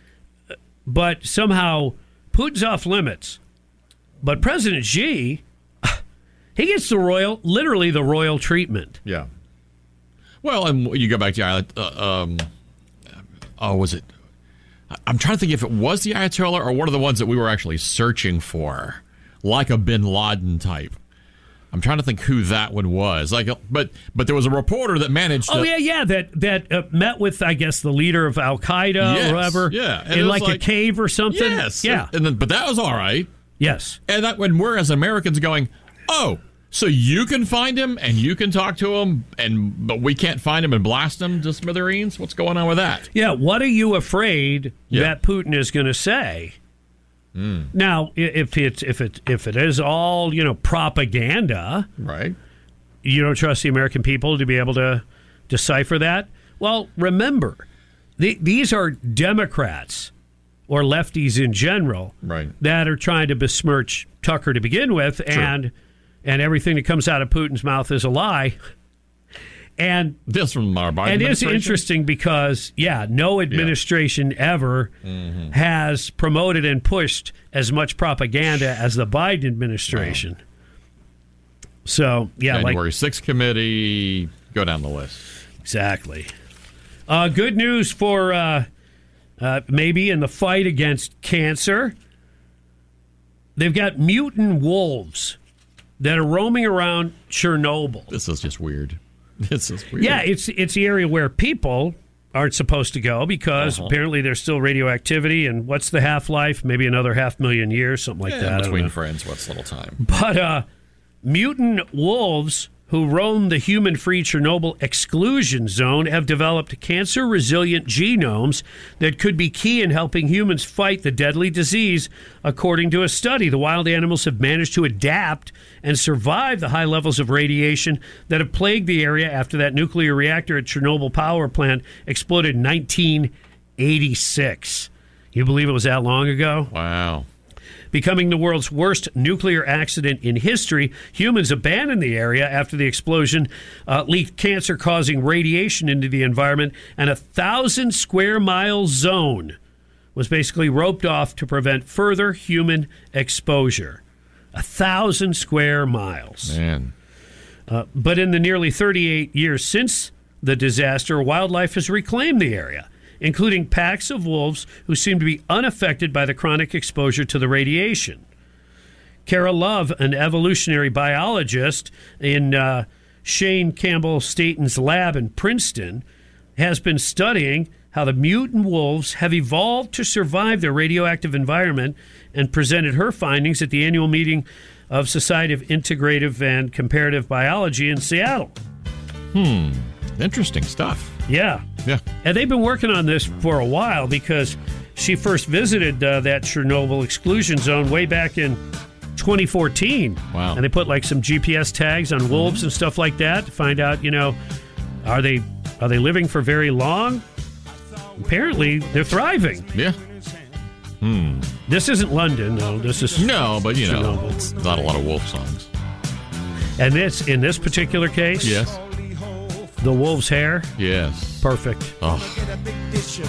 But somehow Putin's off limits. But President Xi, he gets the royal, literally the royal treatment. Yeah. Well, and you go back to Ayat- uh, um, oh, was it? I'm trying to think if it was the Ayatollah or one of the ones that we were actually searching for, like a Bin Laden type. I'm trying to think who that one was. Like, but but there was a reporter that managed. Oh to, yeah, yeah. That that uh, met with I guess the leader of Al Qaeda Yes, or whatever. yeah. And in was like, a cave or something. Yes. Yeah. And then, but that was all right. Yes. And that when we're as Americans going, oh, so you can find him and you can talk to him, and but we can't find him and blast him to smithereens. What's going on with that? Yeah. What are you afraid Yeah. that Putin is going to say? Mm. Now, if it's if it if it is all you know propaganda, right? You don't trust the American people to be able to decipher that. Well, remember, the, these are Democrats or lefties in general, right? That are trying to besmirch Tucker to begin with, and and everything that comes out of Putin's mouth is a lie. And this from our Biden and it's interesting because yeah, no administration ever Mm-hmm. has promoted and pushed as much propaganda as the Biden administration. So yeah, like January 6th committee. Go down the list. Exactly. Uh, good news for uh, uh, maybe in the fight against cancer. They've got mutant wolves that are roaming around Chernobyl. This is just weird. This is weird. Yeah, it's it's the area where people aren't supposed to go because Uh-huh. apparently there's still radioactivity. And what's the half life? Maybe another half million years, something like Yeah, that. Between friends, what's little time? But uh, mutant wolves who roam the human free Chernobyl exclusion zone have developed cancer resilient genomes that could be key in helping humans fight the deadly disease. According to a study, the wild animals have managed to adapt and survive the high levels of radiation that have plagued the area after that nuclear reactor at Chernobyl power plant exploded in 1986. You believe it was that long ago? Wow. Becoming the world's worst nuclear accident in history, humans abandoned the area after the explosion uh, leaked cancer causing radiation into the environment, and a thousand square mile zone was basically roped off to prevent further human exposure. A thousand square miles. Man. Uh, but in the nearly 38 years since the disaster, wildlife has reclaimed the area, including packs of wolves who seem to be unaffected by the chronic exposure to the radiation. Cara Love, an evolutionary biologist in uh, Shane Campbell Staton's lab in Princeton, has been studying how the mutant wolves have evolved to survive their radioactive environment and presented her findings at the annual meeting of Society of Integrative and Comparative Biology in Seattle. Hmm. Interesting stuff. Yeah. Yeah. And they've been working on this for a while because she first visited uh, that Chernobyl exclusion zone way back in 2014. Wow. And they put like some GPS tags on wolves and stuff like that to find out, you know, are they are they living for very long? Apparently, they're thriving. Yeah. Hmm. This isn't London, though. This is No, but you know, Chernobyl. not a lot of wolf songs. And this in this particular case, Yes. The wolf's hair, Yes. perfect. Oh,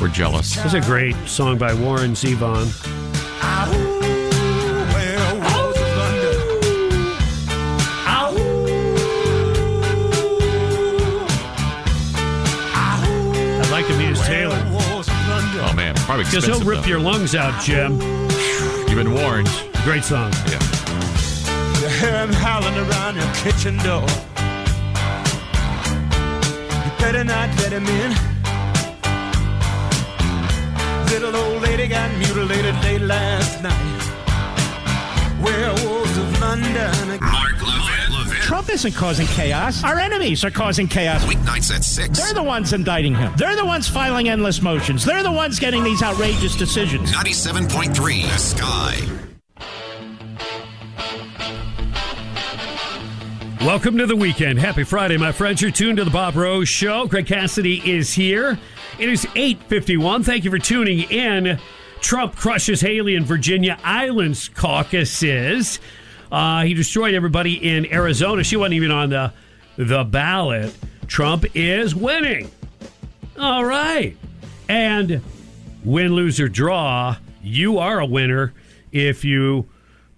we're jealous. This is a great song by Warren Zevon. I'd like to meet his tailor Oh man, probably because expensive. he'll rip though. your lungs out, Jim. You've been warned. Great song. Yeah. You hear him howling around your kitchen door. You better not let him in. Little old lady got mutilated late last night. Werewolves of London. Mark Levin. Levin. Trump isn't causing chaos. Our enemies are causing chaos. Weeknights at 6. They're the ones indicting him. They're the ones filing endless motions. They're the ones getting these outrageous decisions. 97.3 The Sky. Welcome to the weekend. Happy Friday, my friends. You're tuned to the Bob Rose Show. Greg Cassidy is here. It is 8.51. Thank you for tuning in. Trump crushes Haley in Virginia Islands caucuses. Uh, he destroyed everybody in Arizona. She wasn't even on the, the ballot. Trump is winning. All right. And win, lose, or draw, you are a winner if you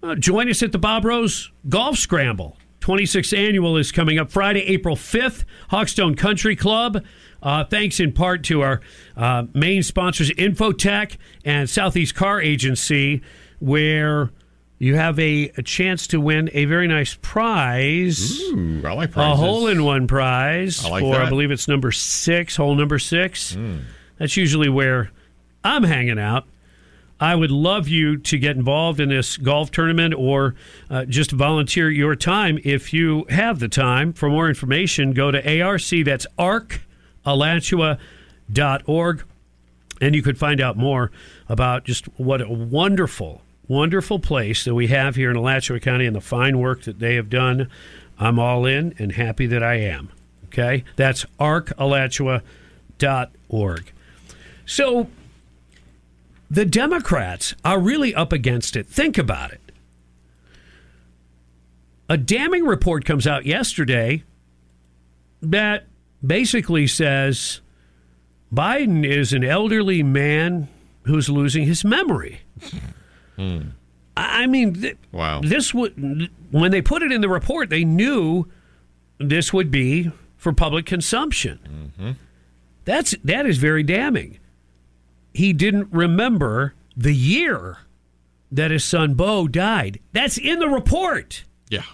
uh, join us at the Bob Rose Golf Scramble. 26th annual is coming up Friday, April 5th, Hawkstone Country Club. Uh, thanks in part to our uh, main sponsors, Infotech and Southeast Car Agency, where you have a, a chance to win a very nice prize. Ooh, I like prizes. A hole in one prize I like for, that. I believe it's number six, hole number six. That's usually where I'm hanging out. I would love you to get involved in this golf tournament or uh, just volunteer your time if you have the time. For more information, go to ARC, that's arcalachua.org, and you could find out more about just what a wonderful, wonderful place that we have here in Alachua County and the fine work that they have done. I'm all in and happy that I am. Okay? That's arcalachua.org. So, the Democrats are really up against it. Think about it. A damning report comes out yesterday that basically says Biden is an elderly man who's losing his memory. Hmm. I I mean, th- Wow. this would when they put it in the report, they knew this would be for public consumption. Mm-hmm. That's that is very damning. He didn't remember the year that his son Bo died. That's in the report. Yeah.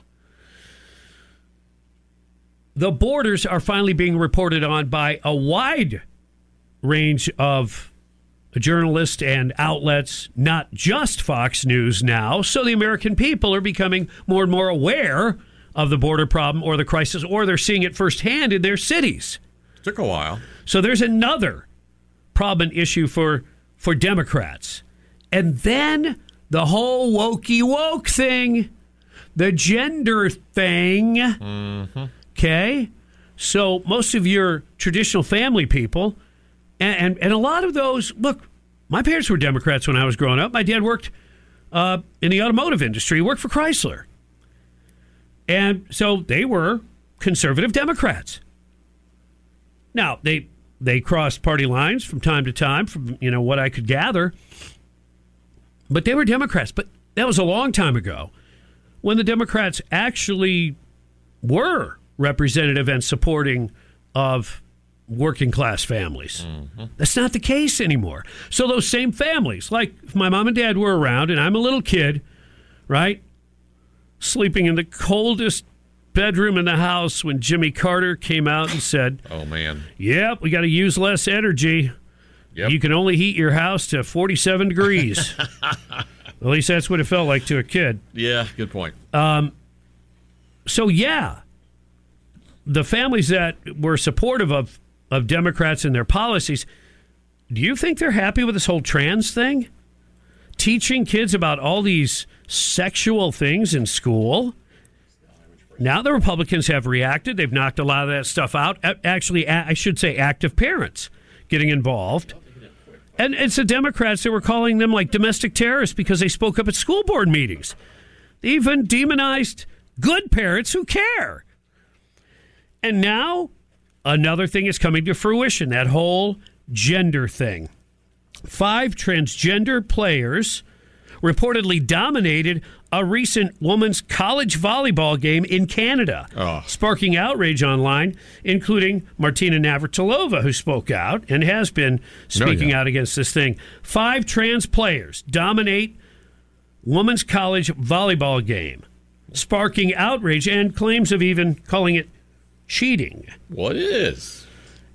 The borders are finally being reported on by a wide range of journalists and outlets, not just Fox News now. So the American people are becoming more and more aware of the border problem or the crisis, or they're seeing it firsthand in their cities. Took a while. So there's another problem and issue for for Democrats. And then the whole wokey woke thing, the gender thing. Okay? So most of your traditional family people and, and and a lot of those look, my parents were Democrats when I was growing up. My dad worked uh, in the automotive industry, worked for Chrysler. And so they were conservative Democrats. Now, they they crossed party lines from time to time, from you know what I could gather. But they were Democrats. But that was a long time ago when the Democrats actually were representative and supporting of working class families. Mm-hmm. That's not the case anymore. So those same families, like if my mom and dad were around and I'm a little kid, right? Sleeping in the coldest bedroom in the house when Jimmy Carter came out and said, "Oh man. Yep, we got to use less energy. Yep. You can only heat your house to 47 degrees." At least that's what it felt like to a kid. Yeah, good point. Um, so yeah, the families that were supportive of of Democrats and their policies, do you think they're happy with this whole trans thing? Teaching kids about all these sexual things in school. Now the Republicans have reacted. They've knocked a lot of that stuff out. Actually, I should say active parents getting involved. And it's the Democrats that were calling them like domestic terrorists because they spoke up at school board meetings. They even demonized good parents who care. And now another thing is coming to fruition that whole gender thing. Five transgender players reportedly dominated a recent women's college volleyball game in Canada, oh. sparking outrage online, including Martina Navratilova, who spoke out and has been speaking oh, yeah. out against this thing. Five trans players dominate women's college volleyball game, sparking outrage and claims of even calling it cheating. What is?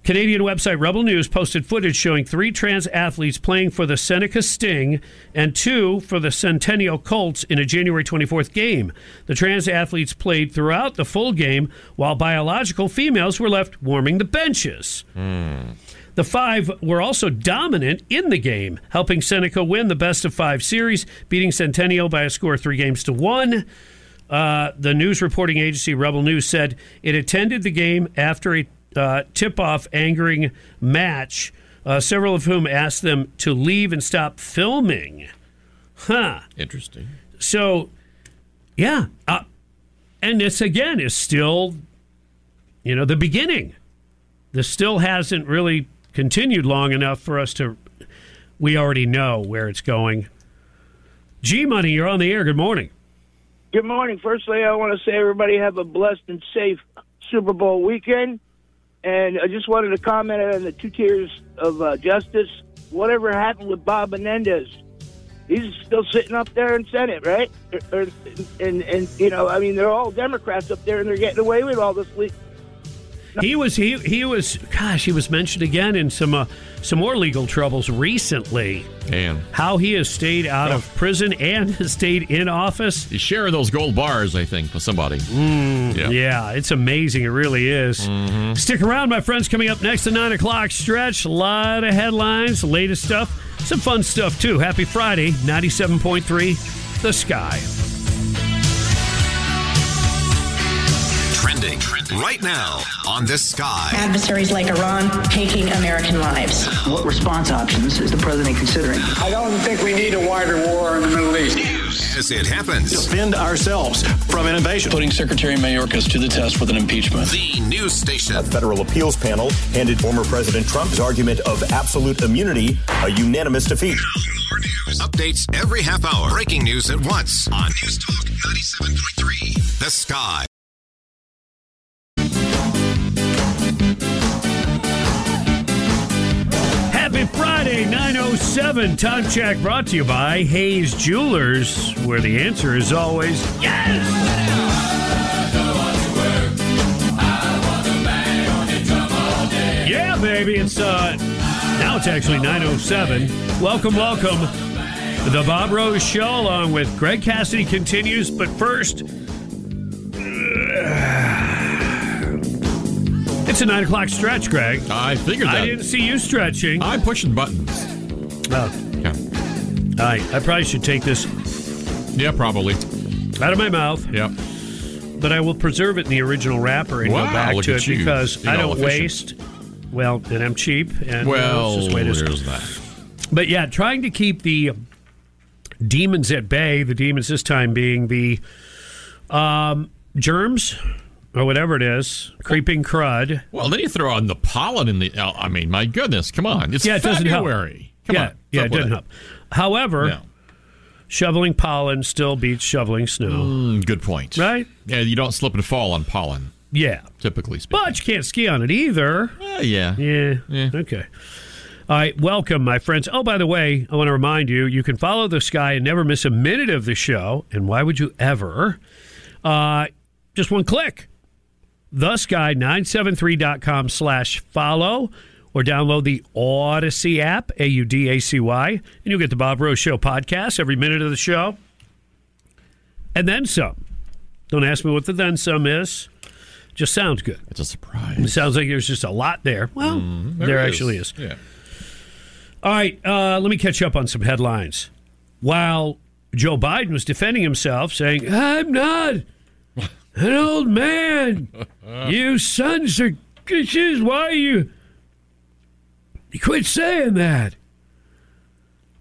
Canadian website Rebel News posted footage showing three trans athletes playing for the Seneca Sting and two for the Centennial Colts in a January 24th game. The trans athletes played throughout the full game, while biological females were left warming the benches. Mm. The five were also dominant in the game, helping Seneca win the best of five series, beating Centennial by a score of three games to one. Uh, the news reporting agency Rebel News said it attended the game after a uh, tip off angering match, uh, several of whom asked them to leave and stop filming. Huh. Interesting. So, yeah. Uh, and this, again, is still, you know, the beginning. This still hasn't really continued long enough for us to. We already know where it's going. G Money, you're on the air. Good morning. Good morning. Firstly, I want to say everybody have a blessed and safe Super Bowl weekend. And I just wanted to comment on the two tiers of uh, justice. Whatever happened with Bob Menendez? He's still sitting up there in Senate, right? Or, and, and, you know, I mean, they're all Democrats up there, and they're getting away with all this he was he he was gosh he was mentioned again in some uh, some more legal troubles recently. And how he has stayed out of prison and has stayed in office. He's sharing those gold bars, I think, with somebody. Mm, yeah. yeah. it's amazing. It really is. Mm-hmm. Stick around, my friends. Coming up next, to nine o'clock stretch. A lot of headlines, latest stuff, some fun stuff too. Happy Friday, ninety-seven point three, the sky. Trending right now on the sky. Adversaries like Iran taking American lives. What response options is the president considering? I don't think we need a wider war in the Middle East. News as it happens. Defend ourselves from an invasion. Putting Secretary Mayorkas to the test with an impeachment. The news station. A federal appeals panel handed former President Trump's argument of absolute immunity a unanimous defeat. More news. Updates every half hour. Breaking news at once on News Talk 97.3. The Sky. Happy Friday, 907. Time check brought to you by Hayes Jewelers, where the answer is always yes! Yeah, baby. It's uh now it's actually 907. Welcome, welcome. The Bob Rose Show along with Greg Cassidy continues, but first It's a nine o'clock stretch, Greg. I figured that. I didn't see you stretching. I'm pushing buttons. Oh. Yeah. All right. I probably should take this Yeah, probably. out of my mouth, Yep. but I will preserve it in the original wrapper and Wow, go back look to at it you. because Being I all don't efficient. waste. Well, and I'm cheap. And uh, Well, let's just there's that. But yeah, trying to keep the demons at bay. The demons this time being the um, germs, or whatever it is, creeping crud. Well, then you throw on the pollen in the. oh, I mean, my goodness, come on! It's yeah, it doesn't help. February. Come yeah, on, yeah, it doesn't help. However, No. shoveling pollen still beats shoveling snow. Mm, good point. Right? Yeah, you don't slip and fall on pollen. Yeah. Typically speaking. But you can't ski on it either. Uh, yeah. Yeah. Okay. All right. Welcome, my friends. Oh, by the way, I want to remind you you can follow the sky and never miss a minute of the show. And why would you ever? Uh, just one click. Thesky973.com slash follow or download the Audacy app, A U D A C Y, and you'll get the Bob Rose Show podcast every minute of the show. And then some. Don't ask me what the then some is. Just sounds good. It's a surprise. It sounds like there's just a lot there. Well, Mm, there, there is. actually is. Yeah. All right, uh, let me catch up on some headlines. While Joe Biden was defending himself, saying, I'm not an old man. you sons are bitches. Why you, you quit saying that?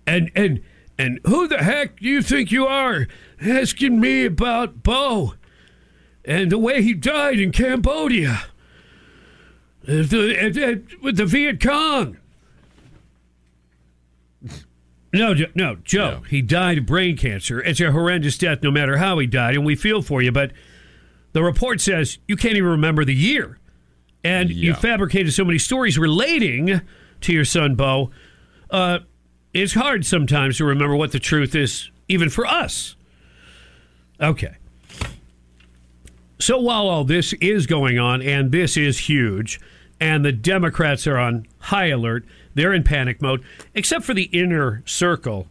And and and who the heck do you think you are asking me about Bo and the way he died in Cambodia the- uh, uh, with the Viet Cong? No, no, Joe. He died of brain cancer. It's a horrendous death, no matter how he died, and we feel for you. But the report says you can't even remember the year, and you fabricated so many stories relating to your son, Bo. Uh, it's hard sometimes to remember what the truth is, even for us. Okay. So while all this is going on, and this is huge, and the Democrats are on high alert, they're in panic mode, except for the inner circle,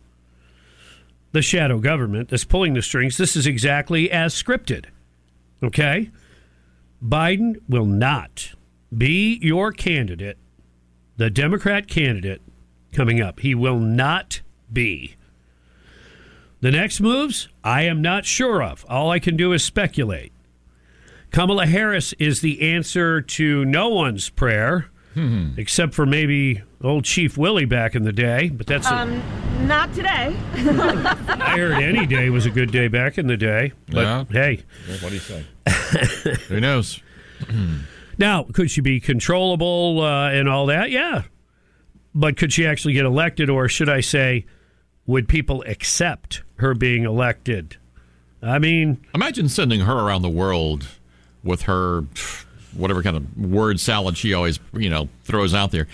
the shadow government that's pulling the strings. This is exactly as scripted. Okay? Biden will not be your candidate, the Democrat candidate coming up. He will not be. The next moves, I am not sure of. All I can do is speculate. Kamala Harris is the answer to no one's prayer, except for maybe old Chief Willie back in the day. But that's, a, Um, not today. I heard any day was a good day back in the day. But Yeah. hey, What do you say? Who knows? now could she be controllable uh, and all that? Yeah, but could she actually get elected, or should I say, would people accept her being elected? I mean, Imagine sending her around the world with her whatever kind of word salad she always you know throws out there,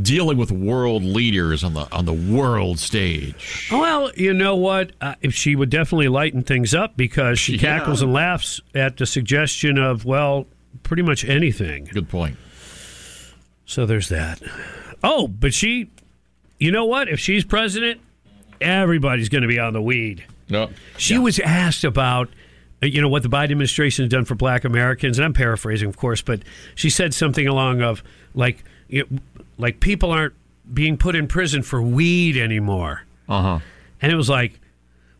dealing with world leaders on the on the world stage. Well, you know what? Uh, she would definitely lighten things up because she Yeah. cackles and laughs at the suggestion of, well, pretty much anything. Good point. So there's that. Oh, but she, you know what? If she's president, everybody's going to be on the weed. No. She was asked about, you know, what the Biden administration has done for Black Americans, and I'm paraphrasing, of course, but she said something along of like, you like people aren't being put in prison for weed anymore. Uh huh. And it was like,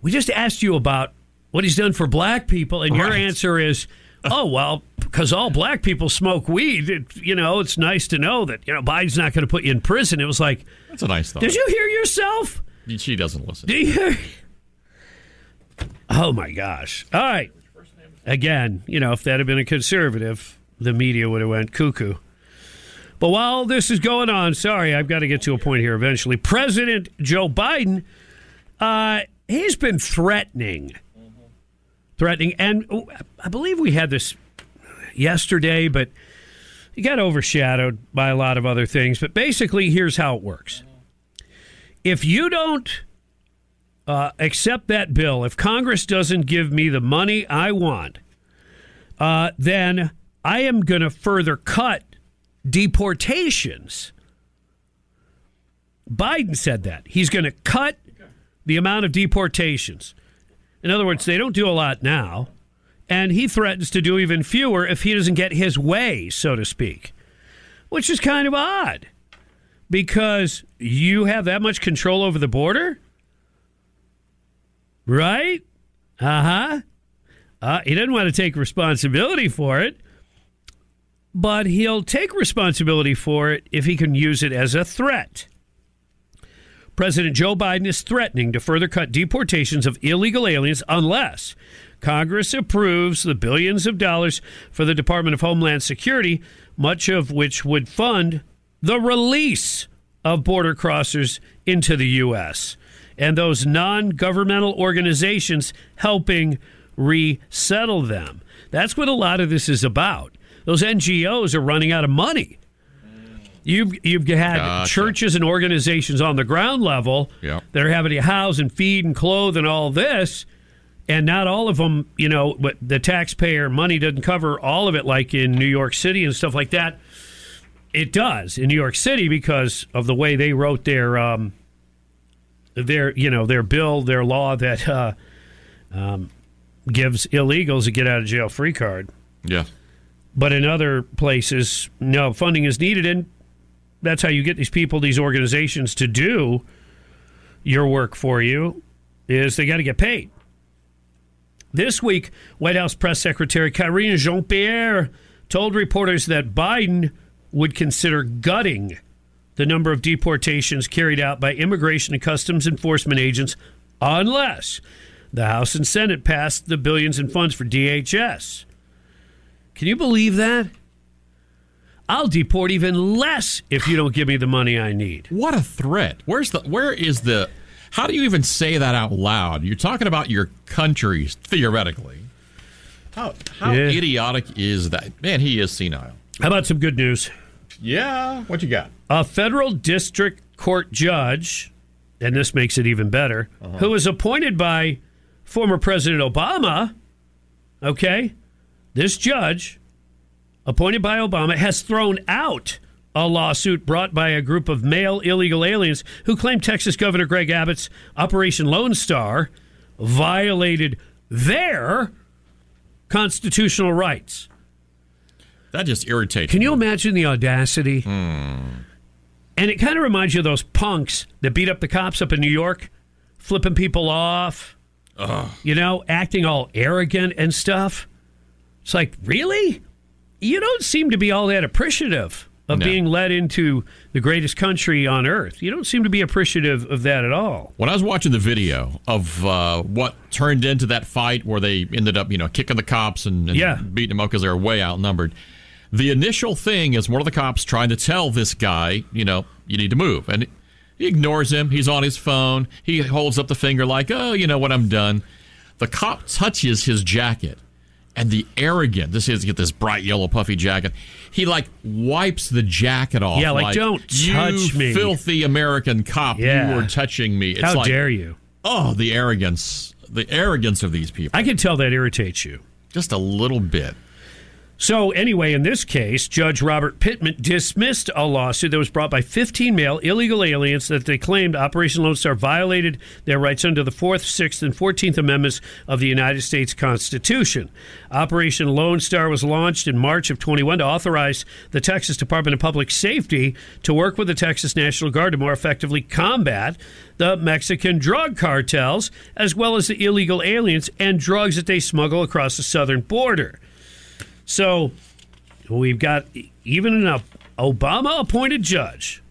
we just asked you about what he's done for black people, and your answer is, oh, well, because all black people smoke weed, it, you know, it's nice to know that, you know, Biden's not going to put you in prison. It was like, That's a nice thought. did you hear yourself? She doesn't listen. Do you hear? Oh, my gosh. All right. Again, you know, if that had been a conservative, the media would have went cuckoo. But while this is going on, sorry, I've got to get to a point here eventually. President Joe Biden, uh, he's been threatening, threatening, and I believe we had this yesterday, but it got overshadowed by a lot of other things. But basically, here's how it works: if you don't uh, accept that bill, if Congress doesn't give me the money I want, uh, then I am going to further cut deportations. Biden said that. He's going to cut the amount of deportations. In other words, they don't do a lot now, and he threatens to do even fewer if he doesn't get his way, so to speak, which is kind of odd because you have that much control over the border, right? Uh-huh. Uh He doesn't want to take responsibility for it, but he'll take responsibility for it if he can use it as a threat. President Joe Biden is threatening to further cut deportations of illegal aliens unless Congress approves the billions of dollars for the Department of Homeland Security, much of which would fund the release of border crossers into the U.S. and those non governmental organizations helping resettle them. That's what a lot of this is about. Those NGOs are running out of money. You've you've had Gotcha. churches and organizations on the ground level Yep. that are having to house and feed and clothe and all this, and not all of them, you know, but the taxpayer money doesn't cover all of it, like in New York City and stuff like that. It does in New York City because of the way they wrote their um, their you know their bill, their law that uh, um, gives illegals a get out of jail free card. Yeah. But in other places, no funding is needed, and that's how you get these people, these organizations to do your work for you. Is they got to get paid. This week, White House Press Secretary Karine Jean Pierre told reporters that Biden would consider gutting the number of deportations carried out by Immigration and Customs Enforcement agents unless the House and Senate passed the billions in funds for DHS. Can you believe that? I'll deport even less if you don't give me the money I need. What a threat. Where's the where is the how do you even say that out loud? You're talking about your country theoretically. How how Yeah. idiotic is that? Man, he is senile. How about some good news? Yeah, what you got? A federal district court judge, and this makes it even better, uh-huh. who was appointed by former President Obama, okay? This judge, appointed by Obama, has thrown out a lawsuit brought by a group of male illegal aliens who claim Texas Governor Greg Abbott's Operation Lone Star violated their constitutional rights. That just irritates. Can you imagine the audacity? Hmm. And it kind of reminds you of those punks that beat up the cops up in New York, flipping people off, you know, acting all arrogant and stuff. It's like, really? You don't seem to be all that appreciative of No. being led into the greatest country on earth. You don't seem to be appreciative of that at all. When I was watching the video of uh, what turned into that fight where they ended up, you know, kicking the cops and, and Yeah. beating them up because they were way outnumbered, the initial thing is one of the cops trying to tell this guy, you know, you need to move. And he ignores him. He's on his phone. He holds up the finger like, oh, you know what, I'm done. The cop touches his jacket. And the arrogant, this is get this bright yellow puffy jacket. He like wipes the jacket off. Yeah, like, "Don't you touch me." filthy American cop. Yeah. You were touching me. It's How like, dare you? Oh, the arrogance. The arrogance of these people. I can tell that irritates you. Just a little bit. So, anyway, in this case, Judge Robert Pitman dismissed a lawsuit that was brought by 15 male illegal aliens that they claimed Operation Lone Star violated their rights under the 4th, 6th, and 14th Amendments of the United States Constitution. Operation Lone Star was launched in March of 21 to authorize the Texas Department of Public Safety to work with the Texas National Guard to more effectively combat the Mexican drug cartels, as well as the illegal aliens and drugs that they smuggle across the southern border. So we've got even an Obama appointed judge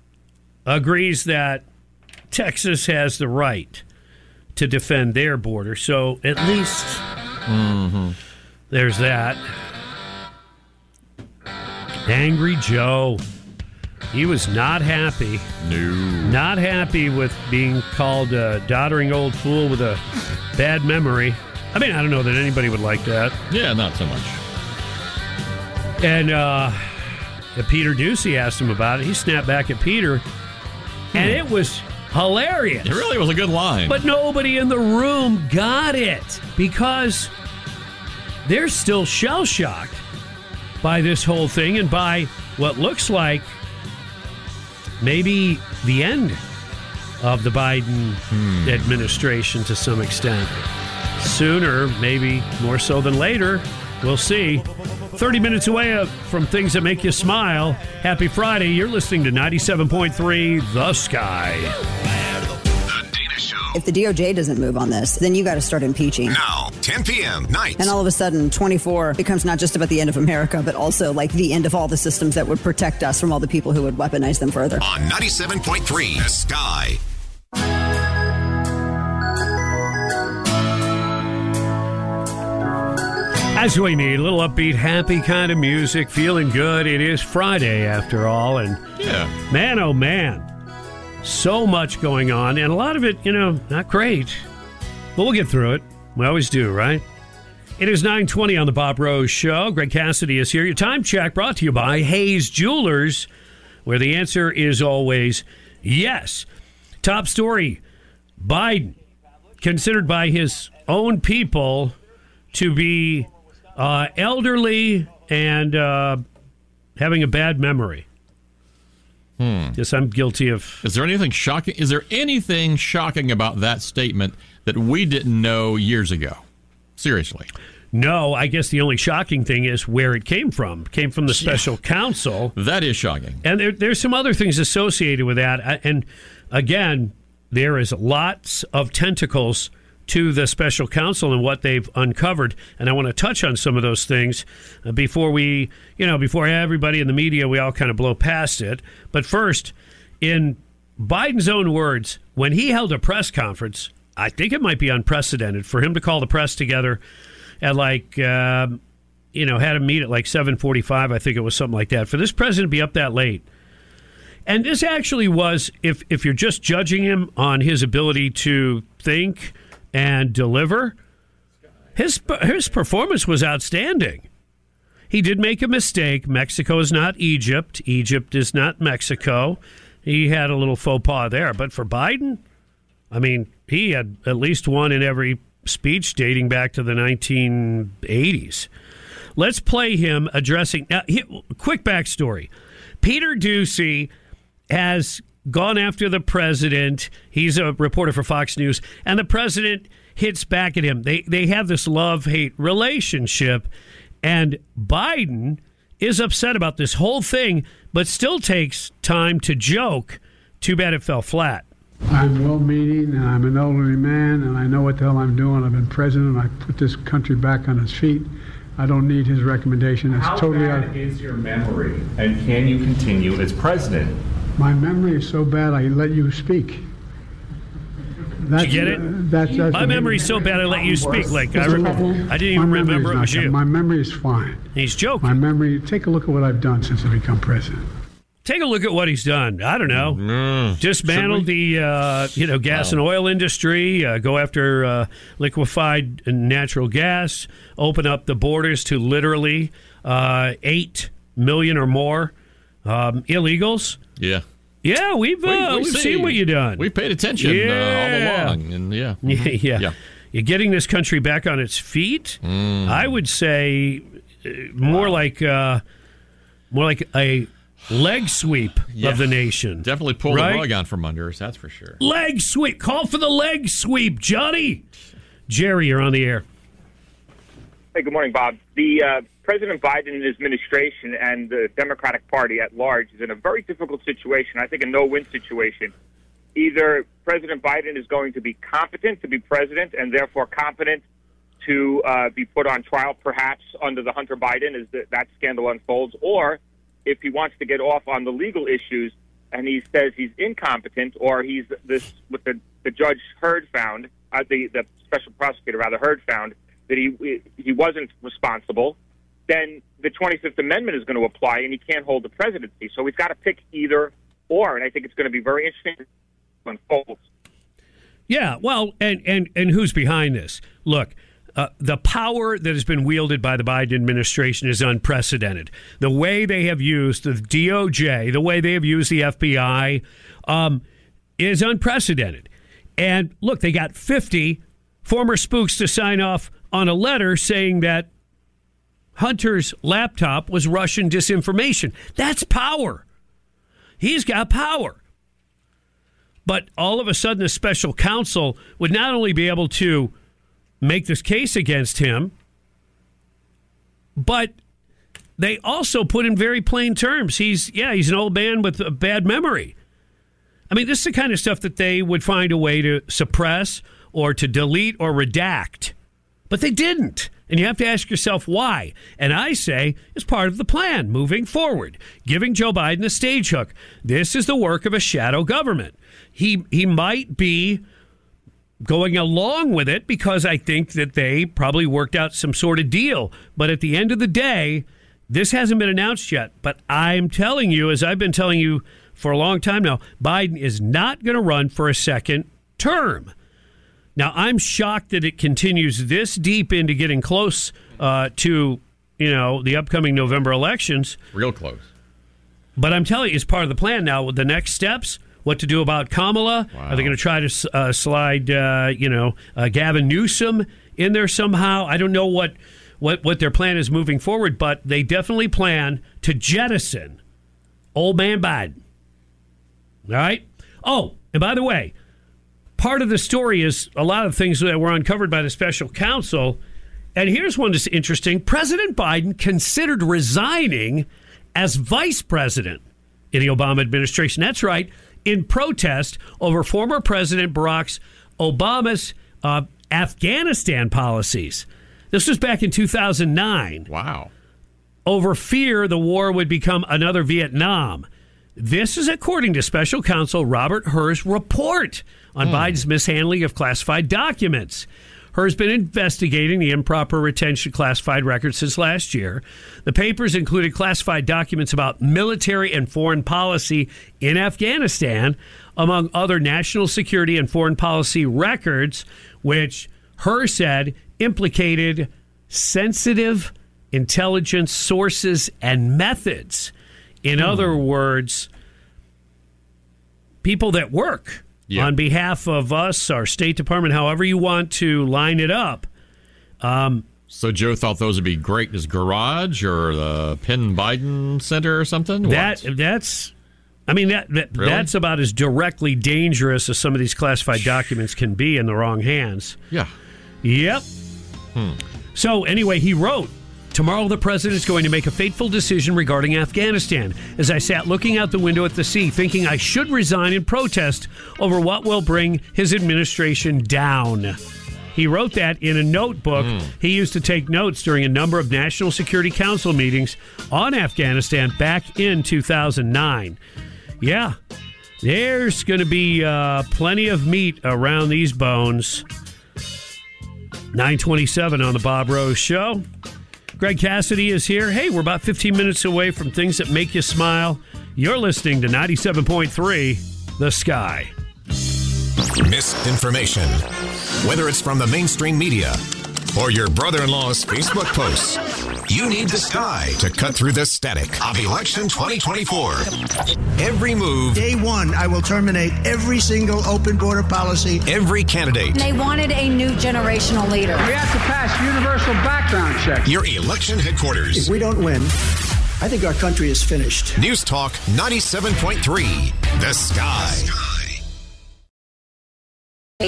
agrees that Texas has the right to defend their border. So at least mm-hmm. there's that. Angry Joe. He was not happy. No. Not happy with being called a doddering old fool with a bad memory. I mean, I don't know that anybody would like that. Yeah, not so much. And uh, Peter Doocy asked him about it. He snapped back at Peter, and it was hilarious. It really was a good line. But nobody in the room got it because they're still shell shocked by this whole thing and by what looks like maybe the end of the Biden administration to some extent. Sooner, maybe more so than later. We'll see. 30 minutes away uh, from things that make you smile. Happy Friday. You're listening to 97.3 The Sky. If the DOJ doesn't move on this, then you got to start impeaching. Now, 10 p.m. nights. And all of a sudden, 24 becomes not just about the end of America, but also like the end of all the systems that would protect us from all the people who would weaponize them further. on 97.3 The Sky. As we need a little upbeat, happy kind of music, feeling good. It is Friday after all, and Yeah. man, oh man, so much going on, and a lot of it, you know, not great. But we'll get through it. We always do, right? It is 920 on the Bob Rose Show. Greg Cassidy is here. Your time check brought to you by Hayes Jewelers, where the answer is always yes. Top story Biden, considered by his own people to be uh, elderly and uh, having a bad memory. Hmm. Guess I'm guilty of. Is there anything shocking? Is there anything shocking about that statement that we didn't know years ago? Seriously. No, I guess the only shocking thing is where it came from. It came from the special counsel. That is shocking. And there, there's some other things associated with that. And again, there is lots of tentacles to the special counsel and what they've uncovered. And I want to touch on some of those things uh, before we, you know, before everybody in the media, we all kind of blow past it. But first, in Biden's own words, when he held a press conference, I think it might be unprecedented for him to call the press together at like, um, you know, had a meet at like 7:45. I think it was something like that. For this president to be up that late, and this actually was, if if you're just judging him on his ability to think and deliver, his his performance was outstanding. He did make a mistake. Mexico is not Egypt. Egypt is not Mexico. He had a little faux pas there. But for Biden, I mean, he had at least one in every speech dating back to the 1980s. Let's play him addressing. Now, quick backstory Peter Doocy has gone after the president. He's a reporter for Fox News, and the president hits back at him. They, they have this love hate relationship, and Biden is upset about this whole thing, but still takes time to joke. Too bad it fell flat. I'm well meaning and I'm an elderly man and I know what the hell I'm doing. I've been president. I put this country back on its feet. I don't need his recommendation. It's How totally bad out. is your memory, and can you continue as president? My memory is so bad I let you speak. That's, Did you get it? uh, that's, that's My memory's so bad I let you speak. Like I, Just a re- I didn't even my memory's remember it was you. My memory is fine. He's joking. My memory. Take a look at what I've done since I become president. Take a look at what he's done. I don't know. Dismantle the uh, you know gas and oil industry. Uh, go after uh, liquefied natural gas. Open up the borders to literally uh, eight million or more um, illegals. Yeah. Yeah, we've uh, we've see. seen what you've done. We've paid attention uh, Yeah. all along, and yeah, Yeah, Mhm. yeah. You're getting this country back on its feet. Mm. I would say uh, more like uh, more like a leg sweep Yeah. of the nation. Definitely pull Right? the rug out from under us. That's for sure. Leg sweep. Call for the leg sweep, Johnny. Jerry, you're on the air. Hey, good morning, Bob. The uh, President Biden and his administration and the Democratic Party at large is in a very difficult situation. I think a no-win situation. Either President Biden is going to be competent to be president and therefore competent to uh, be put on trial, perhaps under the Hunter Biden as the, that scandal unfolds, or if he wants to get off on the legal issues and he says he's incompetent or he's this what the, the judge Hur found, uh, the the special prosecutor rather Hur found that he he wasn't responsible, then the 25th Amendment is going to apply and he can't hold the presidency. So he's got to pick either or, and I think it's going to be very interesting to unfold. Yeah, well, and and and who's behind this? Look, uh, the power that has been wielded by the Biden administration is unprecedented. The way they have used the DOJ, the way they have used the FBI, um, is unprecedented. And look, they got fifty former spooks to sign off on a letter saying that Hunter's laptop was Russian disinformation. That's power. He's got power. But all of a sudden, the special counsel would not only be able to make this case against him, but they also put in very plain terms. He's, yeah, he's an old man with a bad memory. I mean, this is the kind of stuff that they would find a way to suppress or to delete or redact. But they didn't. And you have to ask yourself why. And I say it's part of the plan moving forward, giving Joe Biden a stage hook. This is the work of a shadow government. He he might be going along with it because I think that they probably worked out some sort of deal. But at the end of the day, this hasn't been announced yet. But I'm telling you, as I've been telling you for a long time now, Biden is not going to run for a second term. Now, I'm shocked that it continues this deep into getting close uh, to, you know, the upcoming November elections. Real close. But I'm telling you, it's part of the plan now. With the next steps, what to do about Kamala? Are they going to try to uh, slide, uh, you know, uh, Gavin Newsom in there somehow? I don't know what, what what their plan is moving forward, but they definitely plan to jettison old man Biden. All right. Oh, and by the way, part of the story is a lot of things that were uncovered by the special counsel. And here's one that's interesting President Biden considered resigning as vice president in the Obama administration. That's right, in protest over former President Barack Obama's uh, Afghanistan policies. This was back in 2009. Wow. Over fear the war would become another Vietnam. This is according to special counsel Robert Hur's report on Biden's mishandling of classified documents. Hur's been investigating the improper retention of classified records since last year. The papers included classified documents about military and foreign policy in Afghanistan, among other national security and foreign policy records, which Hur said implicated sensitive intelligence sources and methods. In hmm. other words, people that work On behalf of us, our State Department, however you want to line it up. Um, So Joe thought those would be great in his garage or the Penn Biden Center or something. that that's, I mean that, that Really? that's about as directly dangerous as some of these classified documents can be in the wrong hands. Yeah. Yep. Hmm. So anyway, he wrote. Tomorrow, the president is going to make a fateful decision regarding Afghanistan. As I sat looking out the window at the sea, thinking I should resign in protest over what will bring his administration down. He wrote that in a notebook he used to take notes during a number of National Security Council meetings on Afghanistan back in 2009. Yeah, there's going to be uh, plenty of meat around these bones. 927 on the Bob Rose Show. Greg Cassidy is here. Hey, we're about 15 minutes away from things that make you smile. You're listening to 97.3 The Sky. Misinformation. Whether it's from the mainstream media or your brother in law's Facebook posts, you need the sky to cut through the static of election 2024. Every move, Day one, I will terminate every single open border policy. every candidate, They wanted a new generational leader. We have to pass universal background checks. your election headquarters. If we don't win, I think our country is finished. News Talk 97.3. The Sky.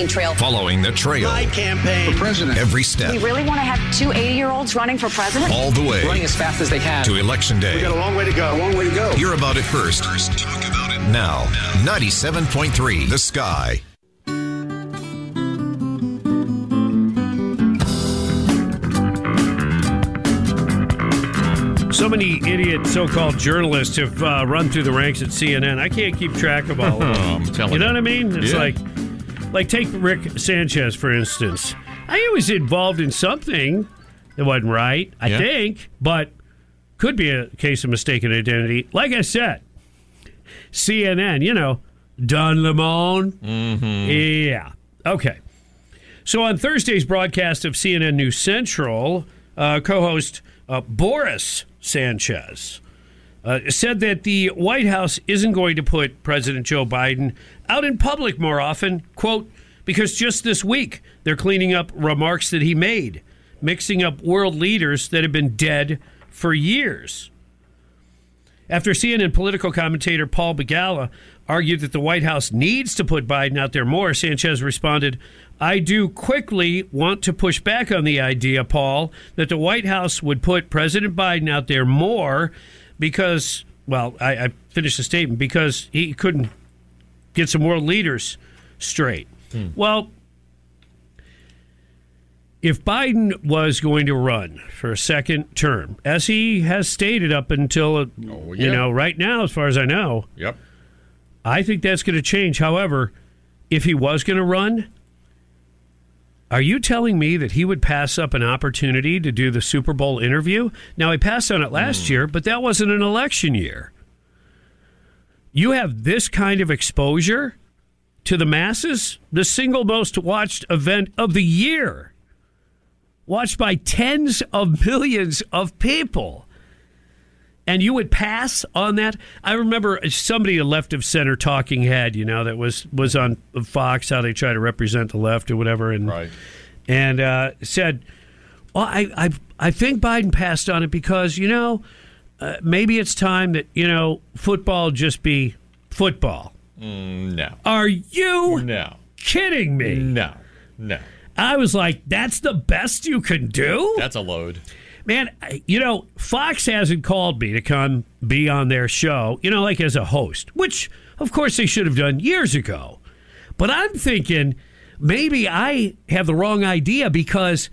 Trail. Following the trail. My campaign. For president. Every step. We really want to have two 80 year olds running for president? All the way. Running as fast as they can. To election day. We got a long way to go. A long way to go. Hear about it first. talk about it now. 97.3 The Sky. So many idiot so-called journalists have uh, run through the ranks at CNN. I can't keep track of all of them. I'm telling you know what I mean? It's Yeah. like, like take Rick Sanchez for instance. I was involved in something that wasn't right. I Yeah. think, but could be a case of mistaken identity. Like I said, CNN. You know, Don Lemon. Mm-hmm. Yeah. Okay. So on Thursday's broadcast of CNN News Central, uh, co-host uh, Boris Sanchez uh, said that the White House isn't going to put President Joe Biden out in public more often, quote, because just this week they're cleaning up remarks that he made, mixing up world leaders that have been dead for years. After CNN political commentator Paul Begala argued that the White House needs to put Biden out there more, Sanchez responded, I do quickly want to push back on the idea, Paul, that the White House would put President Biden out there more because, well, I, I finished the statement, because he couldn't get some world leaders straight. Well, if Biden was going to run for a second term, as he has stated up until, uh, you know, right now, as far as I know, Yep. I think that's going to change. However, if he was going to run, Are you telling me that he would pass up an opportunity to do the Super Bowl interview? Now, he passed on it last hmm. year, but that wasn't an election year. You have this kind of exposure to the masses, the single most watched event of the year, watched by tens of millions of people. And you would pass on that. I remember somebody a left of center talking head, you know, that was was on Fox, how they try to represent the left or whatever, and Right. and uh, said, "Well, I, I I think Biden passed on it because you know uh, maybe it's time that you know football just be football." Mm, no. Are you No. kidding me? No. No. I was like, "That's the best you can do." That's a load. Man, you know, Fox hasn't called me to come be on their show, you know, like as a host, which of course they should have done years ago. But I'm thinking maybe I have the wrong idea because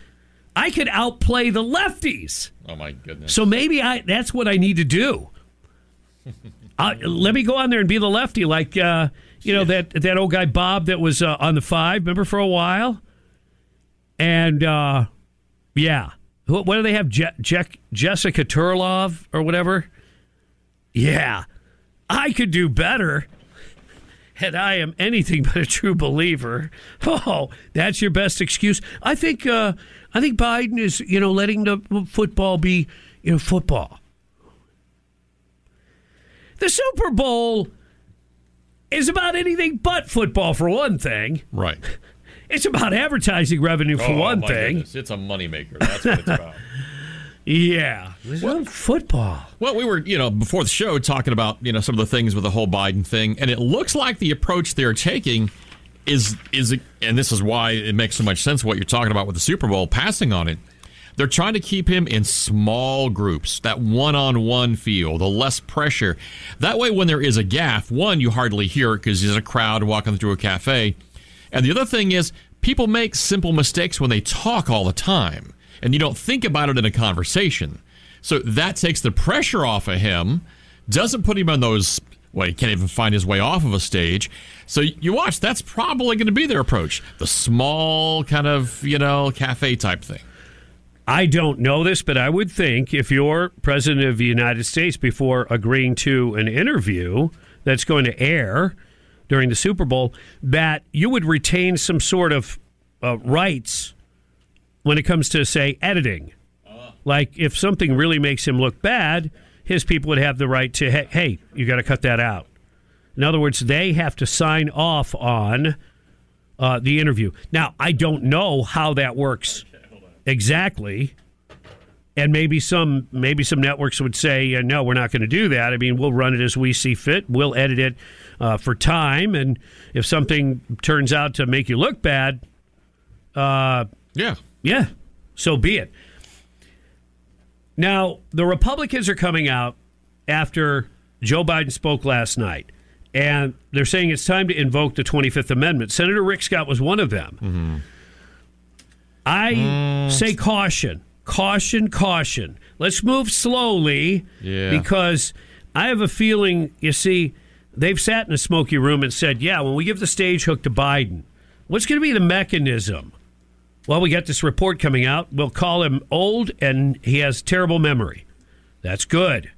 I could outplay the lefties. Oh my goodness. So maybe I that's what I need to do. uh, let me go on there and be the lefty, like uh, you know that that old guy Bob that was uh, on the five. Remember for a while, and uh, yeah, what, what do they have? Je- Je- Jessica Tarlov or whatever. Yeah, I could do better. And I am anything but a true believer. Oh, that's your best excuse. I think. Uh, I think Biden is, you know, letting the football be, you know, football. The Super Bowl is about anything but football, for one thing. Right. It's about advertising revenue, for Oh, one thing. goodness. It's a moneymaker. That's what it's about. Yeah. About football. Well, we were, you know, before the show talking about, you know, some of the things with the whole Biden thing, and it looks like the approach they're taking is is and this is why it makes so much sense what you're talking about with the Super Bowl passing on it. They're trying to keep him in small groups, that one-on-one feel, the less pressure. That way when there is a gaffe, one you hardly hear it because there's a crowd walking through a cafe. And the other thing is people make simple mistakes when they talk all the time and you don't think about it in a conversation. So that takes the pressure off of him, doesn't put him on those. Well, he can't even find his way off of a stage. So you watch, that's probably going to be their approach. The small kind of, you know, cafe type thing. I don't know this, but I would think if you're president of the United States before agreeing to an interview that's going to air during the Super Bowl, that you would retain some sort of uh, rights when it comes to, say, editing. Like if something really makes him look bad, his people would have the right to, hey, hey you got to cut that out. In other words, they have to sign off on uh, the interview. Now, I don't know how that works exactly. And maybe some maybe some networks would say, uh, no, we're not going to do that. I mean, we'll run it as we see fit. We'll edit it uh, for time, and if something turns out to make you look bad, uh, yeah, yeah, so be it. Now, the Republicans are coming out after Joe Biden spoke last night, and they're saying it's time to invoke the 25th Amendment. Senator Rick Scott was one of them. I say caution, caution, caution. Let's move slowly Yeah. because I have a feeling, you see, they've sat in a smoky room and said, yeah, when we give the stage hook to Biden, what's going to be the mechanism? Well, we got this report coming out. We'll call him old and he has terrible memory. That's good.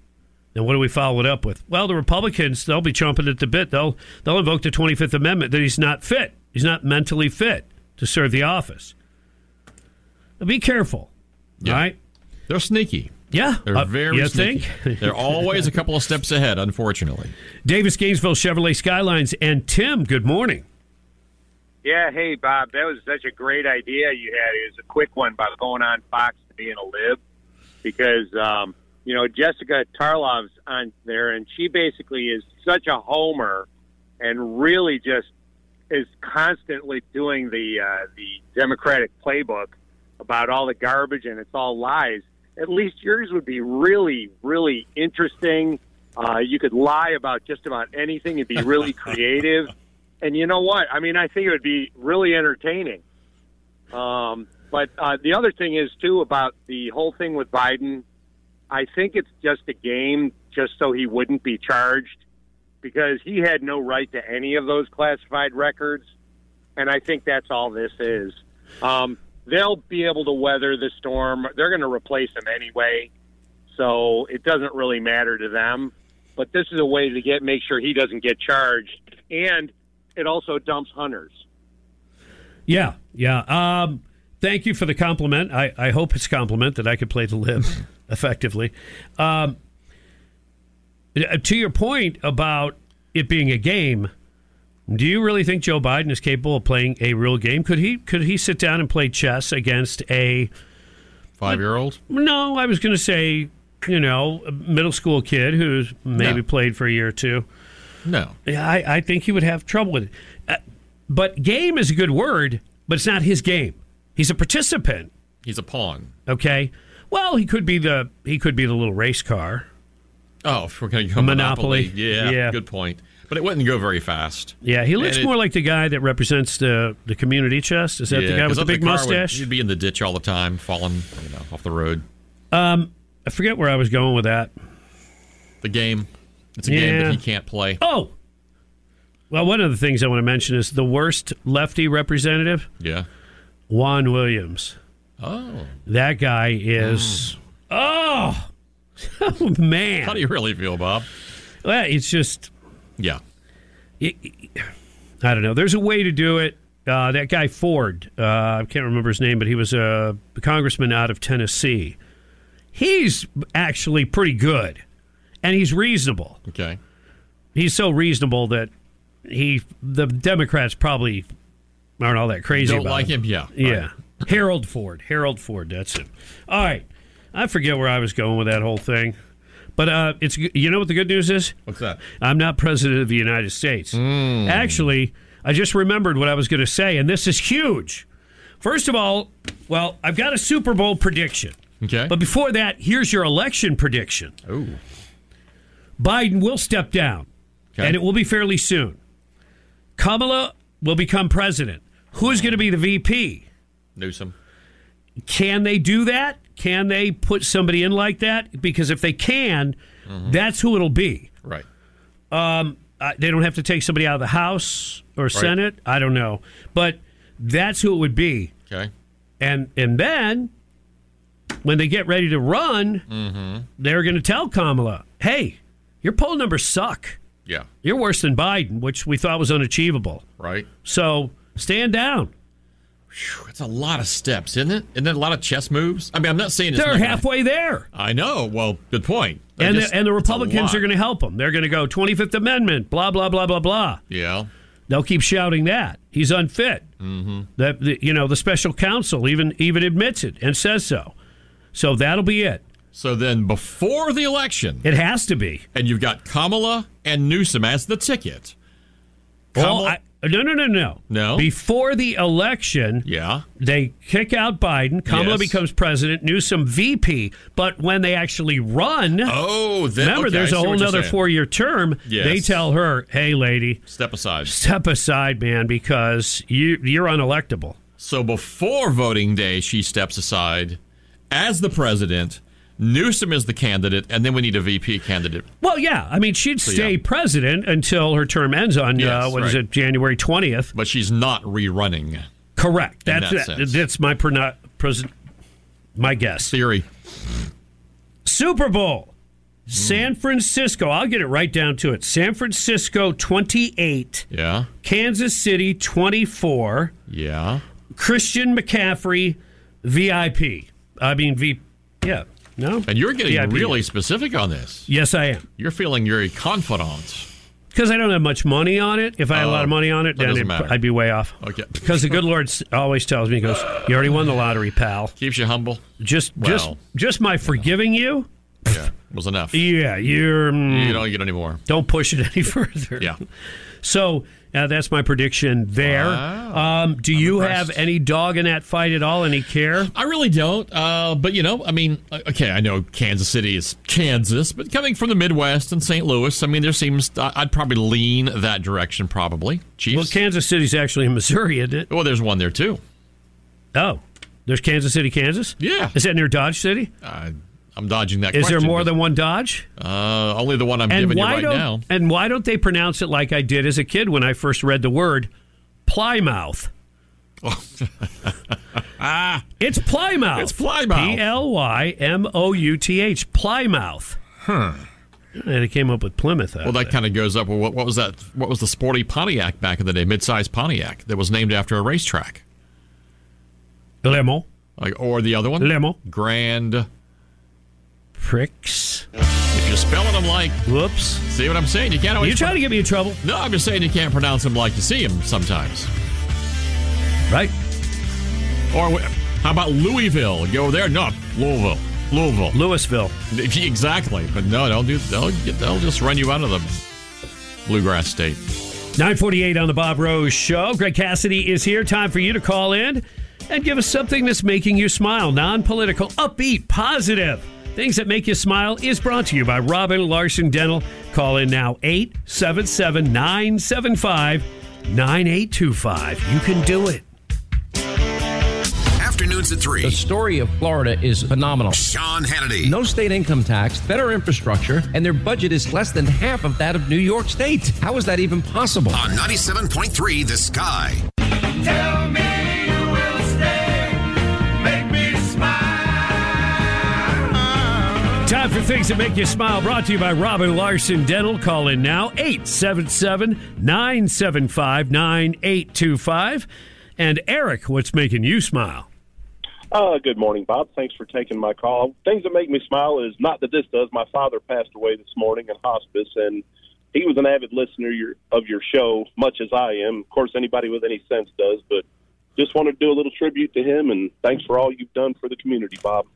Then what do we follow it up with? Well, the Republicans, they'll be chomping at the bit. They'll they'll invoke the 25th Amendment that he's not fit. He's not mentally fit to serve the office. Now, be careful. All right? They're sneaky. Yeah. They're Uh, very you sneaky. think? They're always a couple of steps ahead, unfortunately. Davis Gainesville Chevrolet Skylines and Tim, good morning. Yeah, hey Bob, that was such a great idea you had. It was a quick one about going on Fox and being a lib, because um, you know Jessica Tarlov's on there, and she basically is such a homer, and really just is constantly doing the uh, the Democratic playbook about all the garbage and it's all lies. At least yours would be really, really interesting. Uh, you could lie about just about anything. It'd be really creative. And you know what? I mean, I think it would be really entertaining. Um, but uh, the other thing is too about the whole thing with Biden. I think it's just a game, just so he wouldn't be charged, because he had no right to any of those classified records, and I think that's all this is. Um, they'll be able to weather the storm. They're going to replace him anyway, so it doesn't really matter to them. But this is a way to get make sure he doesn't get charged, and it also dumps hunters. Yeah, yeah. Um, thank you for the compliment. I, I hope it's compliment that I could play the lib effectively. Um, uh, to your point about it being a game, do you really think Joe Biden is capable of playing a real game? Could he could he sit down and play chess against a five year old? No, I was going to say, you know, a middle school kid who's maybe No. played for a year or two. No. Yeah, I, I think he would have trouble with it. Uh, but game is a good word, but it's not his game. He's a participant. He's a pawn. Okay. Well, he could be the he could be the little race car. Oh, if we're going to go Monopoly. Monopoly. Yeah, Yeah. good point. But it wouldn't go very fast. Yeah, he looks it- more like the guy that represents the the community chest. Is that the guy with the big would- mustache? You'd be in the ditch all the time, falling you know, off the road. Um, I forget where I was going with that. The game. It's a game that he can't play. Oh, well, one of the things I want to mention is the worst lefty representative, Yeah. Juan Williams. Oh. That guy is. Oh, oh man. How do you really feel, Bob? Well, it's just. Yeah. I don't know. There's a way to do it. Uh, that guy Ford, uh, I can't remember his name, but he was a congressman out of Tennessee. He's actually pretty good, and he's reasonable. Okay. He's so reasonable that he the Democrats probably aren't all that crazy. Don't about like him? Yeah. Yeah. Harold Ford. Harold Ford. That's it. All right. I forget where I was going with that whole thing. But uh, it's you know what the good news is? What's that? I'm not president of the United States. Hmm. Actually, I just remembered what I was going to say, and this is huge. First of all, well, I've got a Super Bowl prediction. Okay. But before that, here's your election prediction. Oh. Biden will step down, and it will be fairly soon. Kamala will become president. Who's going to be the VP? Newsom. Can they do that? Can they put somebody in like that? Because if they can, that's who it'll be. Right. Um, uh, they don't have to take somebody out of the House or Senate. I don't know, but that's who it would be. Okay. And and then when they get ready to run, Mm-hmm. they're going to tell Kamala, "Hey, your poll numbers suck. Yeah. You're worse than Biden, which we thought was unachievable. Right. So stand down." That's a lot of steps, isn't it? Isn't that a lot of chess moves? I mean, I'm not saying it's They're not gonna- halfway there. I know. Well, good point. I And just- the, and the Republicans are going to help them. They're going to go 25th Amendment, blah blah blah blah blah. Yeah. They'll keep shouting that he's unfit. Mm-hmm. That the, you know the special counsel even even admits it and says so. So that'll be it. So then, before the election, It has to be. and you've got Kamala and Newsom as the ticket. Well, I, no, no, no, no. No? Before the election, Yeah. they kick out Biden. Kamala Yes. becomes president. Newsom VP. But when they actually run, Oh, then remember okay, there's a whole other four year term. Yes. They tell her, "Hey, lady, Step aside. step aside, man, because you you're unelectable." So before voting day, she steps aside as the president. Newsom is the candidate, and then we need a VP candidate. Well, yeah. I mean, she'd So, stay yeah. president until her term ends on uh, Yes, what is right. it, January twentieth. But she's not rerunning. Correct. That's that sense. that's my perno- pres- my guess. Theory. Super Bowl, San Francisco. I'll get it right down to it. San Francisco twenty eight, Yeah. Kansas City twenty four. Yeah. Christian McCaffrey, VIP. I mean, V. Yeah. No. And you're getting VIP. really specific on this. Yes, I am. You're feeling very confident. Because I don't have much money on it. If I had a lot of Oh, money on it, then it'd- I'd be way off. Okay. Because the good Lord always tells me, he goes, "You already won the lottery, pal. Keeps you humble. Just, just, Well. just my forgiving you. Yeah. Was enough. Yeah, you're. mm, You don't get any more. don't push it any further. Yeah. So uh, that's my prediction there. Wow. Um, do you impressed. have any dog in that fight at all? Any care? I really don't. Uh, but you know, I mean, uh, okay, I know Kansas City is Kansas, but coming from the Midwest and St. Louis, I mean, there seems I'd probably lean that direction. Probably Chiefs. Well, Kansas City's actually in Missouri, isn't it? well, there's one there too. Oh, there's Kansas City, Kansas. Yeah. Is that near Dodge City? Uh, I'm dodging that. Is there more than one Dodge? Uh, only the one I'm and giving you right now. and why don't they pronounce it like I did as a kid when I first read the word Plymouth? ah, it's Plymouth. It's Plymouth. P L Y M O U T H. Plymouth. Huh. And it came up with Plymouth. Well, that kind of goes up. Well, what, what was that? What was the sporty Pontiac back in the day? Mid-sized Pontiac that was named after a racetrack. Limo. Like, or the other one? Limo. Grand Prix. If you're spelling them like, whoops. See what I'm saying? You can't always. You trying to get me in trouble? No, I'm just saying you can't pronounce them like you see them sometimes. Right. Or how about Louisville? Go there? No, Louisville. Louisville. Louisville. Exactly. But no, they'll do. They'll get, they'll just run you out of the bluegrass state. 948 on the Bob Rose Show. Greg Cassidy is here. Time for you to call in and give us something that's making you smile. Non political, upbeat, positive. Things that make you smile is brought to you by Robin Larson Dental. Call in now 877 975 9825. You can do it. Afternoons at 3. The story of Florida is phenomenal. Sean Hannity. No state income tax, better infrastructure, and their budget is less than half of that of New York State. How is that even possible? On 97.3 The Sky. Tell Time for things that make you smile. Brought to you by Robin Larson Dental. Call in now 877 975 9825. And Eric, what's making you smile? Uh, good morning, Bob. Thanks for taking my call. Things that make me smile is not that this does. My father passed away this morning in hospice, and he was an avid listener of your show, much as I am. Of course, anybody with any sense does, but just wanted to do a little tribute to him, and thanks for all you've done for the community, Bob.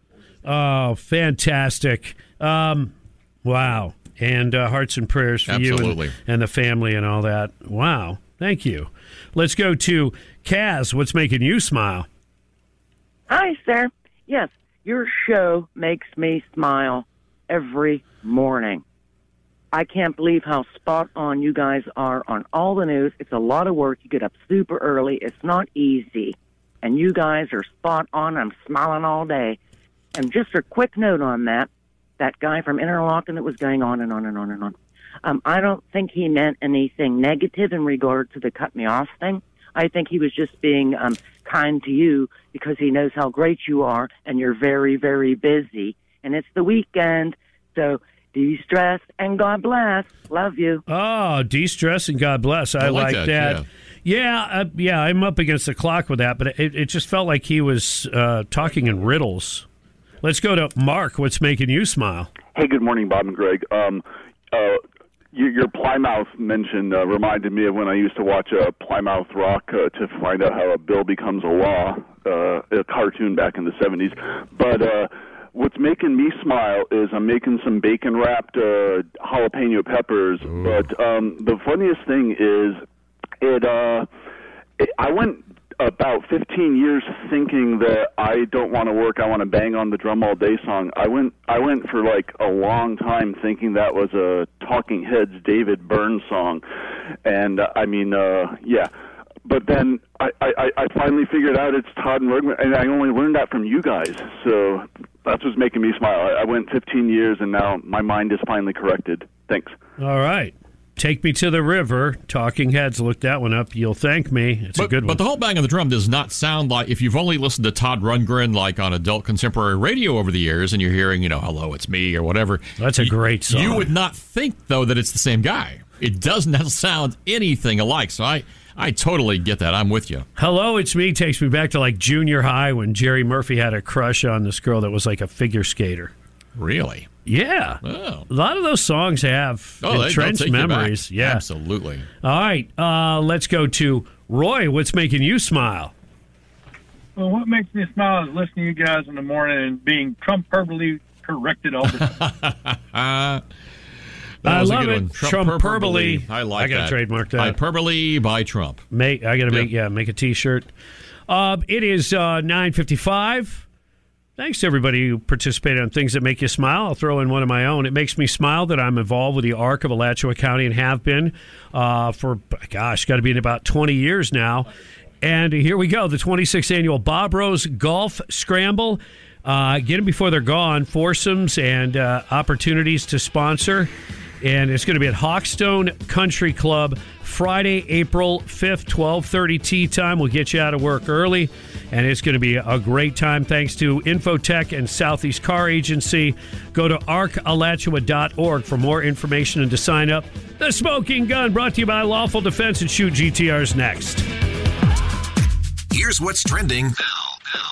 Oh, fantastic. Um, wow. And uh, hearts and prayers for Absolutely. you and, and the family and all that. Wow. Thank you. Let's go to Kaz. What's making you smile? Hi, sir. Yes, your show makes me smile every morning. I can't believe how spot on you guys are on all the news. It's a lot of work. You get up super early. It's not easy. And you guys are spot on. I'm smiling all day. And just a quick note on that that guy from Interlachen that was going on and on and on and on. Um, I don't think he meant anything negative in regard to the cut me off thing. I think he was just being um, kind to you because he knows how great you are and you're very, very busy. And it's the weekend. So de stress and God bless. Love you. Oh, de stress and God bless. I, I like like, that, that. Yeah, uh, yeah, I'm up against the clock with that, but it, it just felt like he was uh, talking in riddles. Let's go to Mark. What's making you smile? Hey, good morning, Bob and Greg. Um, uh, your, your Plymouth mention uh, reminded me of when I used to watch uh, Plymouth Rock uh, to find out how a bill becomes a law, uh, a cartoon back in the 70s. But uh, what's making me smile is I'm making some bacon wrapped uh, jalapeno peppers. But um, the funniest thing is, it, uh, it I went about 15 years thinking that I don't want to work, I want to bang on the drum all day song. I went I went for like a long time thinking that was a Talking Heads David Byrne song. And uh, I mean uh yeah. But then I, I, I finally figured out it's Todd Rundgren, and I only learned that from you guys. So that's what's making me smile. I, I went 15 years, and now my mind is finally corrected. Thanks. All right. Take Me to the River. Talking Heads Look that one up. You'll thank me. It's but, a good one. But the whole bang of the drum does not sound like if you've only listened to Todd Rundgren like on adult contemporary radio over the years, and you're hearing, you know, "Hello, it's me" or whatever. That's a great song. You would not think though that it's the same guy. It does not sound anything alike. So I, I totally get that. I'm with you. Hello, it's me takes me back to like junior high when Jerry Murphy had a crush on this girl that was like a figure skater. Really? Yeah. Oh. A lot of those songs have Oh, they- they'll entrenched you back. memories. Yeah. absolutely. All right. Uh, let's go to Roy. What's making you smile? Well, what makes me smile is listening to you guys in the morning and being Trump perfectly corrected all the time. Uh, I was love it. Trump-hyperbole. I like I gotta that. trademark that. Hyperbole by Trump. Make I got to Yeah. make yeah make a T-shirt. Uh, it is uh, nine fifty-five. Thanks to everybody who participated on things that make you smile. I'll throw in one of my own. It makes me smile that I'm involved with the ARC of Alachua County and have been uh, for gosh, got to be in about twenty years now. And here we go, the 26th annual Bob Rose Golf Scramble. Uh, get them before they're gone. Foursomes and uh, opportunities to sponsor. And it's going to be at Hawkstone Country Club Friday, April 5th, 12:30 tea time. We'll get you out of work early, and it's going to be a great time thanks to Infotech and Southeast Car Agency. Go to arcalachua.org for more information and to sign up. The Smoking Gun brought to you by Lawful Defense and Shoot GTR's next. Here's what's trending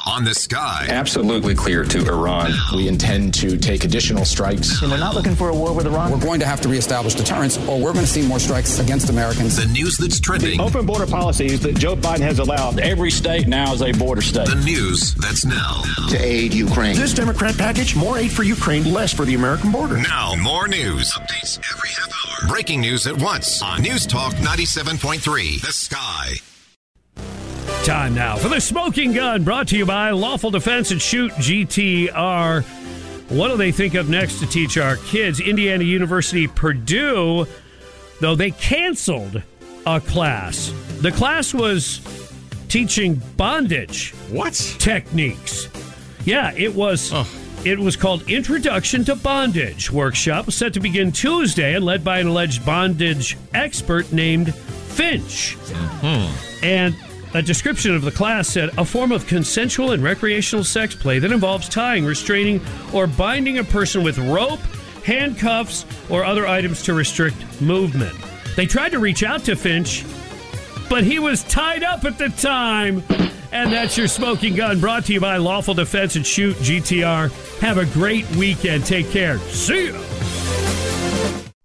on the sky. Absolutely clear to Iran. We intend to take additional strikes. And we're not looking for a war with Iran. We're going to have to reestablish deterrence, or we're going to see more strikes against Americans. The news that's trending. Open border policies that Joe Biden has allowed. Every state now is a border state. The news that's now. To aid Ukraine. This Democrat package, more aid for Ukraine, less for the American border. Now, more news. Updates every half hour. Breaking news at once on News Talk 97.3. The Sky. Time now for the Smoking Gun, brought to you by Lawful Defense and Shoot GTR. What do they think of next to teach our kids? Indiana University, Purdue, though they canceled a class. The class was teaching bondage. What techniques? Yeah, it was. It was called Introduction to Bondage workshop, set to begin Tuesday and led by an alleged bondage expert named Finch. Hmm. And a description of the class said a form of consensual and recreational sex play that involves tying, restraining, or binding a person with rope, handcuffs, or other items to restrict movement. They tried to reach out to Finch, but he was tied up at the time. And that's your smoking gun brought to you by Lawful Defense and Shoot GTR. Have a great weekend. Take care. See ya.